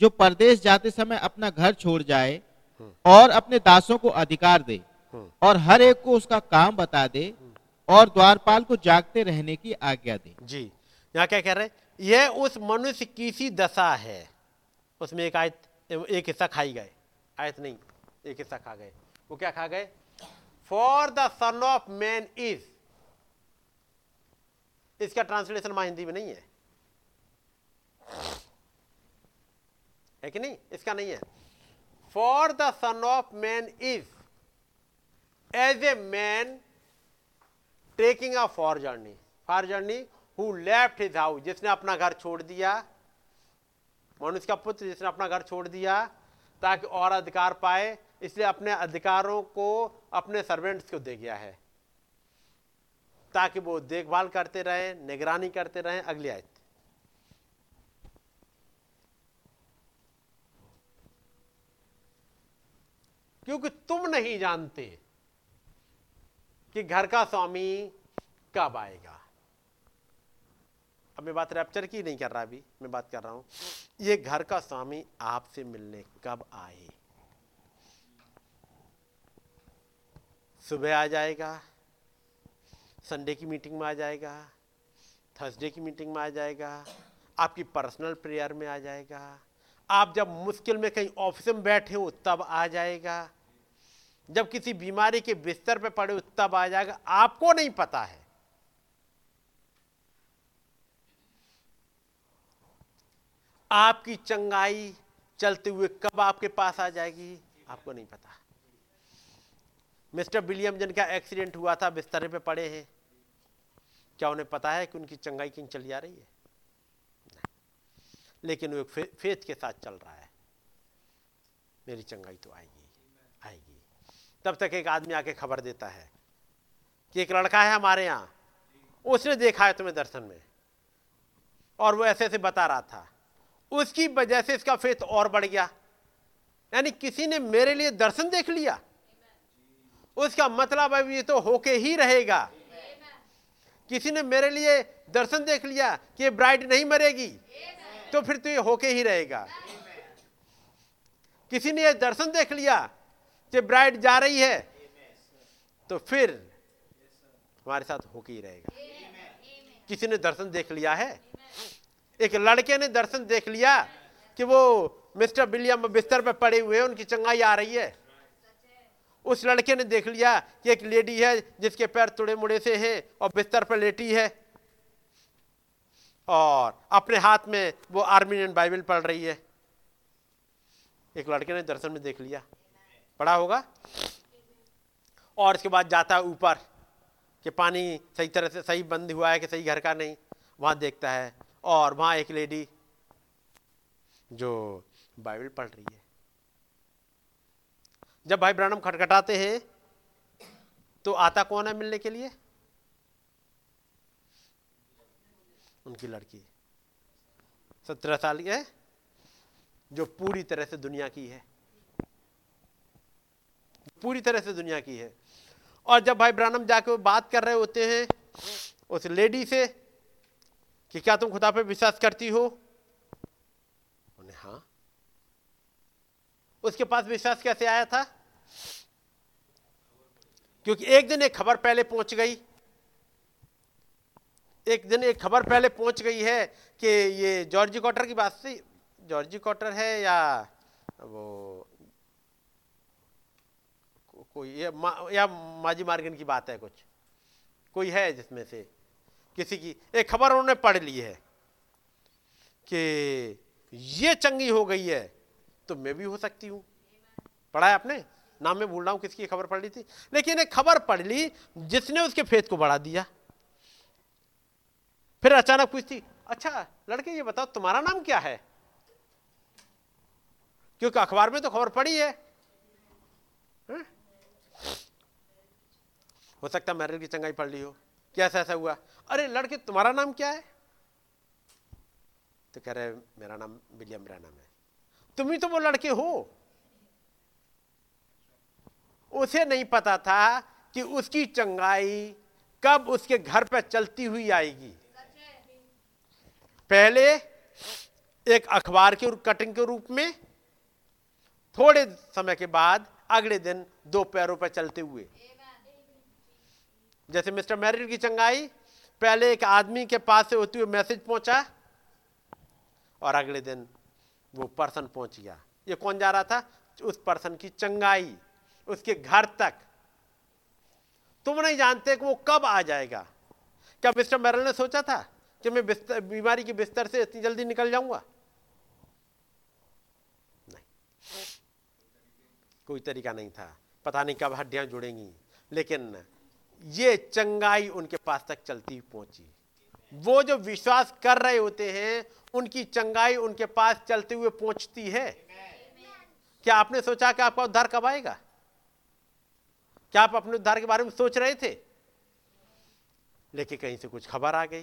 जो परदेश जाते समय अपना घर छोड़ जाए और अपने दासों को अधिकार दे और हर एक को उसका काम बता दे और द्वारपाल को जागते रहने की आज्ञा दी। जी, यहाँ क्या कह रहे यह उस मनुष्य की सी दशा है। उसमें एक आयत, एक हिस्सा खाई गए। आयत नहीं, एक हिस्सा खा गए। वो क्या खा गए? For the son of man is इसका ट्रांसलेशन वहाँ हिंदी में नहीं है। है कि नहीं? इसका नहीं है। For the son of man is as a man taking a far journey far journey who left his house जिसने अपना घर छोड़ दिया, मनुष्य का पुत्र जिसने अपना घर छोड़ दिया, ताकि और अधिकार पाए, इसलिए अपने अधिकारों को, अपने सर्वेंट्स को दे गया है। ताकि वो देखभाल करते रहे, निगरानी करते रहे, अगली आयत। क्योंकि तुम नहीं जानते कि घर का स्वामी कब आएगा? अब मैं बात रैप्चर की नहीं कर रहा अभी, मैं बात कर रहा हूँ। ये घर का स्वामी आपसे मिलने कब आए? सुबह आ जाएगा संडे की मीटिंग में आ जाएगा थर्सडे की मीटिंग में आ जाएगा, आपकी पर्सनल प्रेयर में आ जाएगा, आप जब मुश्किल में कहीं ऑफ़िस में बैठे हो, तब आ जाएगा। जब किसी बीमारी के बिस्तर पर पड़े तब आ जाएगा आपको नहीं पता है। आपकी चंगाई चलते हुए कब आपके पास आ जाएगी आपको नहीं पता। मिस्टर विलियम जन का एक्सीडेंट हुआ था बिस्तर पे पड़े हैं क्या उन्हें पता है कि उनकी चंगाई कहीं चली जा रही है? लेकिन वो फे, फेथ के साथ चल रहा है। मेरी चंगाई तो आएगी। तब तक एक आदमी आके खबर देता है कि एक लड़का है हमारे यहाँ। उसने देखा है तुम्हें दर्शन में। और वो ऐसे ऐसे बता रहा था। उसकी वजह से इसका फेथ और बढ़ गया। यानी किसी ने मेरे लिए दर्शन देख लिया। उसका मतलब अब ये तो होके ही रहेगा। किसी ने मेरे लिए दर्शन देख लिया कि ये ब्राइड नहीं मरेगी तो फिर तो ये होके ही रहेगा। किसी ने ये दर्शन देख लिया कि ब्राइड जा रही है तो फिर हमारे साथ होके ही रहेगा। किसी ने दर्शन देख लिया है? एक लड़के ने दर्शन देख लिया कि वो मिस्टर विलियम बिस्तर पर पड़े हुए हैं, उनकी चंगाई आ रही है। उस लड़के ने देख लिया कि एक लेडी है जिसके पैर तुड़े मुड़े से हैं और बिस्तर पर लेटी है। और अपने हाथ में वो आर्मीनियन बाइबल पढ़ रही है। एक लड़के ने दर्शन में देख लिया। पढ़ा होगा। और इसके बाद जाता है ऊपर, कि पानी सही तरह से सही बंद हुआ है कि सही घर का नहीं, वहाँ देखता है। और वहाँ एक लेडी जो बाइबल पढ़ रही है। जब भाई ब्रानम खटखटाते हैं तो आता कौन है मिलने के लिए? उनकी लड़की। सत्रह साल की है, जो पूरी तरह से दुनिया की है। पूरी तरह से दुनिया की है। और जब भाई ब्रानम जाके वो बात कर रहे होते हैं, उस लेडी से कि क्या तुम खुदा पे विश्वास करती हो? उन्हें हाँ। उसके पास विश्वास कैसे आया था? क्योंकि एक दिन एक खबर पहले पहुँच गई। एक दिन एक खबर पहले पहुँच गई है कि ये जॉर्जी कॉटर की बात से, जॉर्जी कॉटर है या वो कोई या, मा, या माजी मार्गन की बात है कुछ? कोई है जिसमें से? किसी की एक खबर उन्होंने पढ़ ली है कि ये चंगी हो गई है तो मैं भी हो सकती हूँ। पढ़ा है आपने? नाम में भूल रहा हूँ किसकी खबर पढ़ ली थी। लेकिन एक खबर पढ़ ली जिसने उसके फेत को बढ़ा दिया। फिर अचानक पूछती अच्छा लड़के ये बताओ तुम्हारा नाम क्या है? क्योंकि अखबार में तो खबर पड़ी है, है? हो सकता है मैरिज की चंगाई पढ़ ली हो। कैसा, ऐसा हुआ? अरे, लड़के, तुम्हारा नाम क्या है? तो कह रहे, मेरा नाम विलियम रैनम है। तुम ही तो वो लड़के हो। उसे नहीं पता था कि उसकी चंगाई कब उसके घर पर चलती हुई आएगी। पहले एक अखबार के कटिंग के रूप में, थोड़े समय के बाद, अगले दिन दो पैरों पर चलते हुए। जैसे मिस्टर मैरिड की चंगाई, पहले एक आदमी के पास से होती हुई मैसेज पहुँचा और अगले दिन वो पर्सन पहुँच गया। ये कौन जा रहा था? उस पर्सन की चंगाई, उसके घर तक। तुम नहीं जानते कि वो कब आ जाएगा। क्या मिस्टर मैरल ने सोचा था कि मैं बिस्तर, बीमारी के बिस्तर से इतनी जल्दी निकल जाऊँगा? नहीं। कोई तरीका नहीं था। पता नहीं कब हड्डियाँ जुड़ेंगी, लेकिन ये चंगाई उनके पास तक चलती पहुँची। वो जो विश्वास कर रहे होते हैं, उनकी चंगाई उनके पास चलते हुए पहुँचती है। क्या आपने सोचा कि आपका उद्धार कब आएगा? क्या आप अपने उद्धार के बारे में सोच रहे थे? लेकिन कहीं से कुछ खबर आ गई।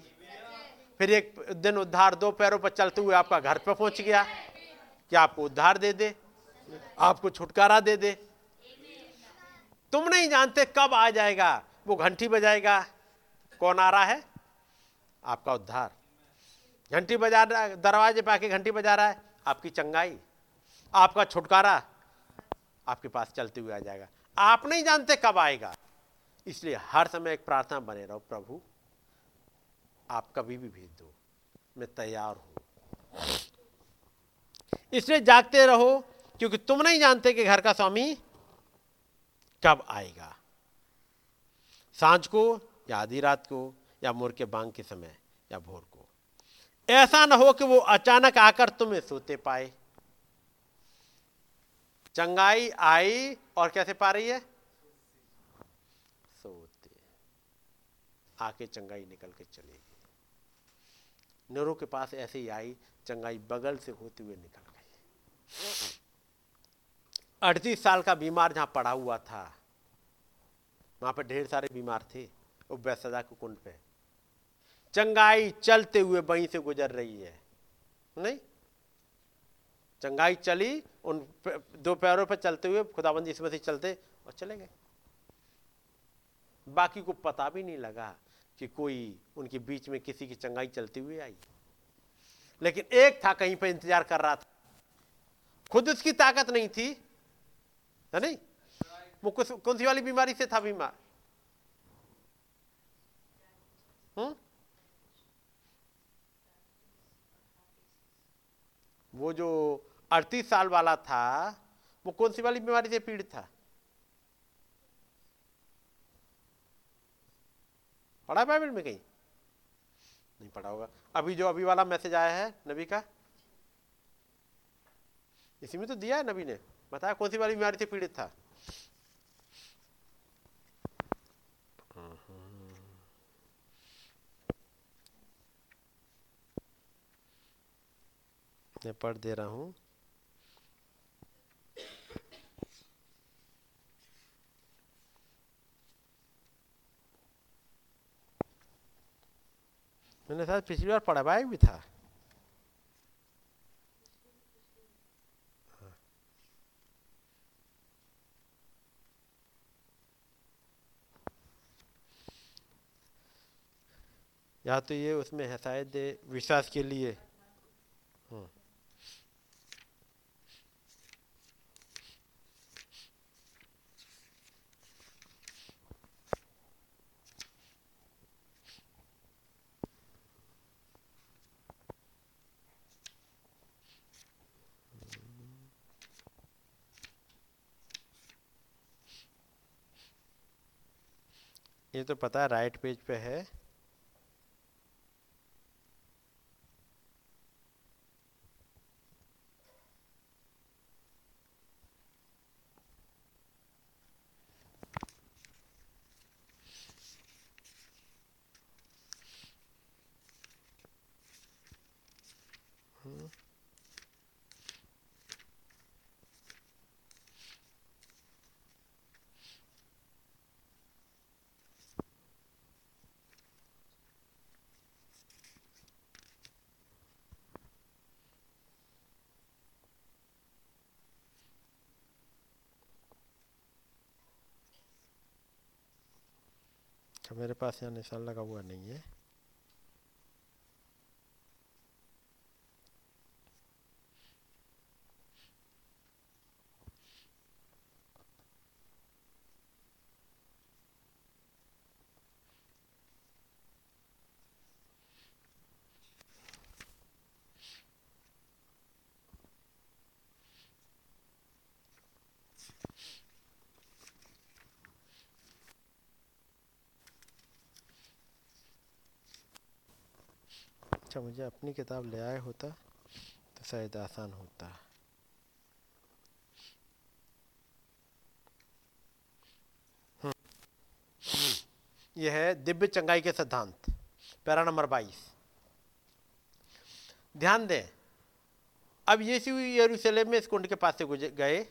फिर एक दिन उद्धार दो पैरों पर चलते हुए आपका घर पर पहुँच गया। कि आपको उद्धार दे दे, आपको छुटकारा दे दे। तुम नहीं जानते कब आ जाएगा। वो घंटी बजाएगा। कौन आ रहा है? आपका उद्धार। घंटी बजा रहा दरवाजे पे आके घंटी बजा रहा है। आपकी चंगाई, आपका छुटकारा आपके पास चलते हुए आ जाएगा। आप नहीं जानते कब आएगा। इसलिए हर समय एक प्रार्थना बने रहो, प्रभु, आप कभी भी भेज दो। मैं तैयार हूँ। इसलिए जागते रहो, क्योंकि तुम नहीं जानते कि घर का स्वामी कब आएगा। साँझ को या आधी रात को या मोर के बांग के समय या भोर को। ऐसा ना हो कि वो अचानक आकर तुम्हें सोते पाए। चंगाई आई और कैसे पा रही है? सोते। आके चंगाई निकल के चलेगी नरो के पास ऐसे ही आई, चंगाई बगल से होते हुए निकल गई। अड़तीस साल का बीमार जहाँ पड़ा हुआ था वहाँ पर ढेर सारे बीमार थे, वो बैसदा के कुंड पे। चंगाई चलते हुए वहीं से गुजर रही है। नहीं? चंगाई चली, उन दो पैरों पर चलते हुए खुदाबंदी इसमें से चलते और चले गए। बाकी को पता भी नहीं लगा कि कोई उनके बीच में किसी की चंगाई चलती हुई आई। लेकिन एक था कहीं पर इंतज़ार कर रहा था। खुद उसकी ताकत नहीं थी, है नहीं? वो कुछ, कौन सी वाली बीमारी से था बीमार? वो जो अड़तीस साल वाला था, वो कौन सी वाली बीमारी से पीड़ित था? पढ़ा बाइबल में कहीं? नहीं पढ़ा होगा। अभी जो अभी वाला मैसेज आया है, नबी का? इसी में तो दिया है नबी ने। बताया कौन सी वाली बीमारी से पीड़ित था? मैं पढ़ दे रहा हूँ। मैंने शायद पिछली बार पढ़वाया भी था। या तो ये उसमें है शायद विश्वास के लिए। ये तो पता है राइट पेज पे है। मेरे पास यहाँ निशान लगा हुआ नहीं है। अच्छा मुझे अपनी किताब ले आए होता तो शायद आसान होता। हम्म। यह है दिव्य चंगाई के सिद्धांत, पैरा नंबर बाईस। ध्यान दें, अब यीशु यरूशलेम में इस कुंड के पास से गए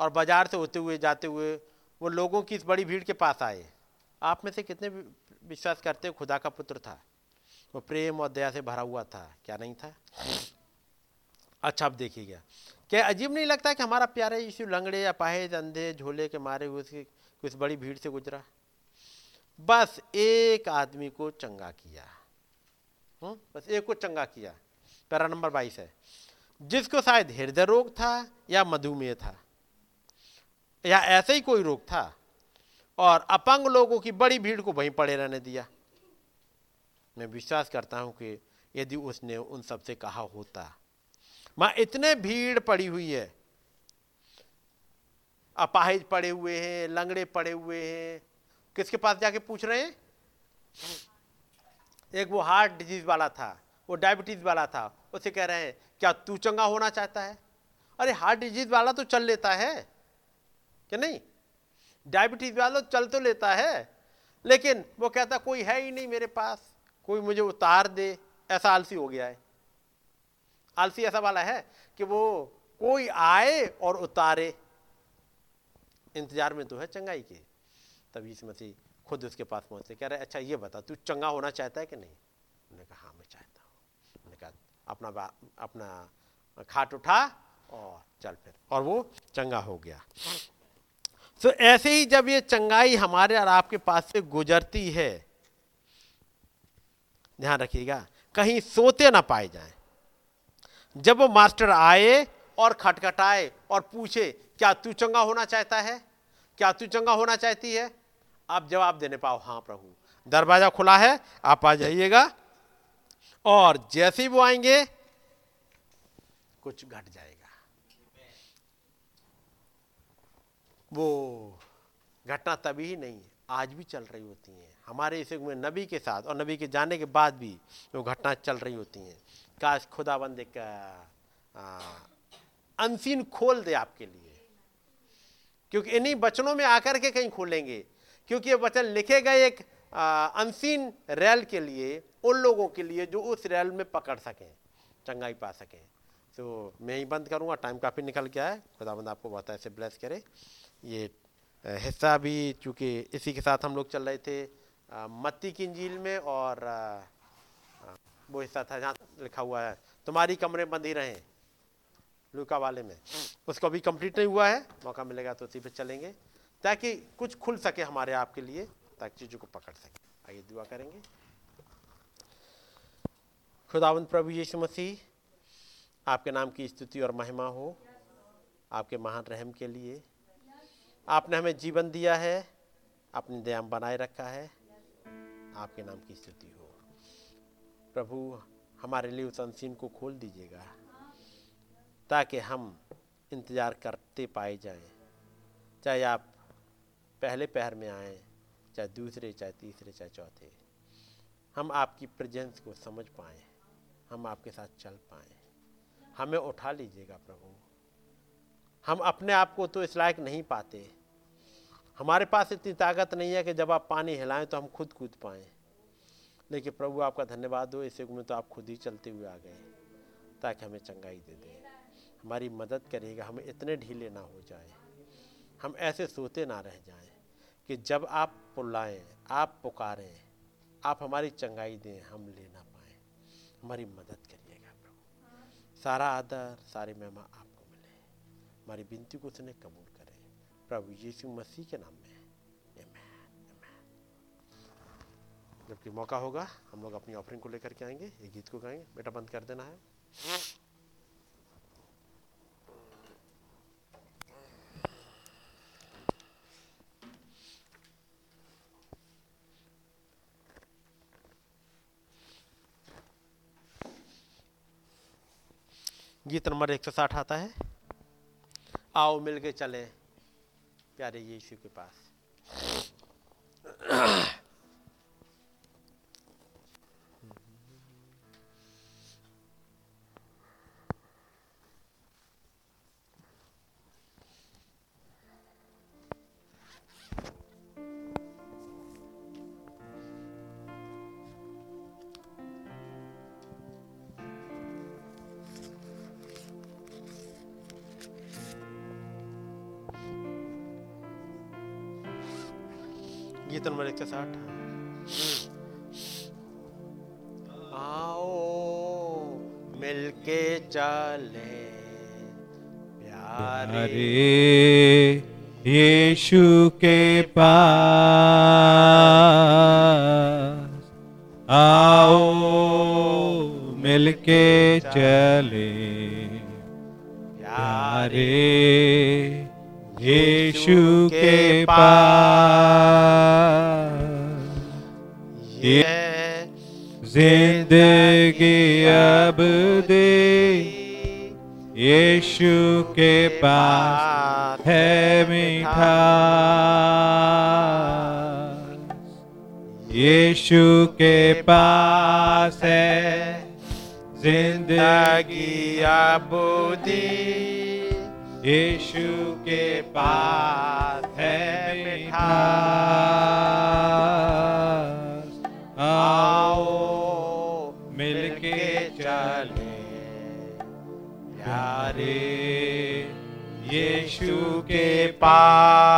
और बाज़ार से होते हुए जाते हुए वो लोगों की इस बड़ी भीड़ के पास आए। आप में से कितने विश्वास करते हो खुदा का पुत्र था। वो प्रेम और दया से भरा हुआ था। क्या नहीं था? अच्छा अब देखिएगा। क्या अजीब नहीं लगता कि हमारा प्यारे यीशु लंगड़े या पाहे अंधे झोले के मारे हुए उसकी कुछ बड़ी भीड़ से गुजरा? बस एक आदमी को चंगा किया। हुँ? हम्म? बस एक को चंगा किया। पैरा नंबर बाईस है। जिसको शायद हृदय रोग था या मधुमेह था, या ऐसे ही कोई रोग था, और अपंग लोगों की बड़ी भीड़ को वहीं पड़े रहने दिया। मैं विश्वास करता हूँ कि यदि उसने उन सबसे कहा होता। माँ, इतने भीड़ पड़ी हुई है। अपाहिज पड़े हुए हैं, लंगड़े पड़े हुए हैं। किसके पास जाके पूछ रहे हैं? एक वो हार्ट डिज़ीज़ वाला था, वो डायबिटीज़ वाला था। उसे कह रहे हैं, क्या तू चंगा होना चाहता है? अरे, हार्ट डिज़ीज़ वाला तो चल लेता है क्या नहीं? डायबिटीज़ वाला तो चल तो लेता है, लेकिन वो कहता, कोई है ही नहीं मेरे पास। कोई मुझे उतार दे, ऐसा आलसी हो गया है। आलसी ऐसा वाला है कि वो कोई आए और उतारे। इंतज़ार में तो है चंगाई के। तभी इस मसीह खुद उसके पास पहुँचे, कह रहे अच्छा ये बता, तू चंगा होना चाहता है कि नहीं? उन्होंने कहा हाँ मैं चाहता हूँ। उन्होंने कहा, अपना अपना खाट उठा और चल फिर। और वो चंगा हो गया। तो ऐसे ही जब ये चंगाई हमारे और आपके पास से गुजरती है ध्यान रखिएगा, कहीं सोते ना पाए जाए। जब वो मास्टर आए और खटखटाए और पूछे, क्या तू चंगा होना चाहता है? क्या तू चंगा होना चाहती है? आप जवाब देने पाओ हाँ प्रभु, दरवाज़ा खुला है, आप आ जाइएगा। और जैसे ही वो आएँगे, कुछ घट जाएगा। वो घटना तभी ही नहीं आज भी चल रही होती हैं। हमारे इस में नबी के साथ और नबी के जाने के बाद भी वो घटना चल रही होती हैं। काश खुदाबंद एक अनसीन खोल दे आपके लिए। क्योंकि इन्हीं वचनों में आकर के कहीं खोलेंगे। क्योंकि ये वचन लिखे गए एक अनसीन रैल के लिए, उन लोगों के लिए जो उस रैल में पकड़ सकें, चंगाई पा सकें। तो मैं ही बंद करूँगा, टाइम काफ़ी निकल गया है। खुदाबंद आपको बहुत ऐसे ब्लेस करे। ये हिस्सा भी चूँकि इसी के साथ हम लोग चल रहे थे। मत्ती की इंजील में और वो हिस्सा था जहाँ लिखा हुआ है। तुम्हारी कमरे बंद ही रहे, लुका वाले में। उसको अभी कंप्लीट नहीं हुआ है, मौका मिलेगा तो उसी पर चलेंगे, ताकि कुछ खुल सके हमारे आपके लिए, ताकि चीज़ों को पकड़ सके। आइए दुआ करेंगे। खुदावंत प्रभु यीशु मसीह, आपके नाम की स्तुति और महिमा हो, आपके महान रहम के लिए। आपने हमें जीवन दिया है अपनी दयाम बनाए रखा है आपके नाम की स्तुति हो। प्रभु, हमारे लिए उस अनसीन को खोल दीजिएगा, ताकि हम इंतज़ार करते पाए जाएँ। चाहे आप पहले पहर में आए, चाहे दूसरे, चाहे तीसरे, चाहे चौथे, हम आपकी प्रेजेंस को समझ पाए, हम आपके साथ चल पाए। हमें उठा लीजिएगा प्रभु। हम अपने आप को तो इस लायक नहीं पाते हमारे पास इतनी ताकत नहीं है कि जब आप पानी हिलाएँ तो हम खुद कूद पाएँ। लेकिन प्रभु आपका धन्यवाद हो, इस युग में तो आप खुद ही चलते हुए आ गए ताकि हमें चंगाई दे दें। हमारी मदद करिएगा हम इतने ढीले ना हो जाए। हम ऐसे सोते ना रह जाएँ कि जब आप पुल्लाएँ आप पुकारें, आप हमारी चंगाई दें, हम ले ना पाएँ। हमारी मदद करिएगा प्रभु। सारा आदर, सारी महिमा आपको मिले। हमारी विनती को उसने कबूल प्रभु यीशु मसीह के नाम में। जबकि मौका होगा, हम लोग अपनी ऑफरिंग को लेकर के आएँगे ये गीत को गाएँगे। बेटा, बंद कर देना है। गीत नंबर एक सौ साठ आता है। आओ, मिलके चले। प्यारे यीशु के पास। प्यारे यीशु के पास। पास है ज़िंदगी अबूदी यीशु के पास है मीठा आओ मिलके चले प्यारे यीशु के पास।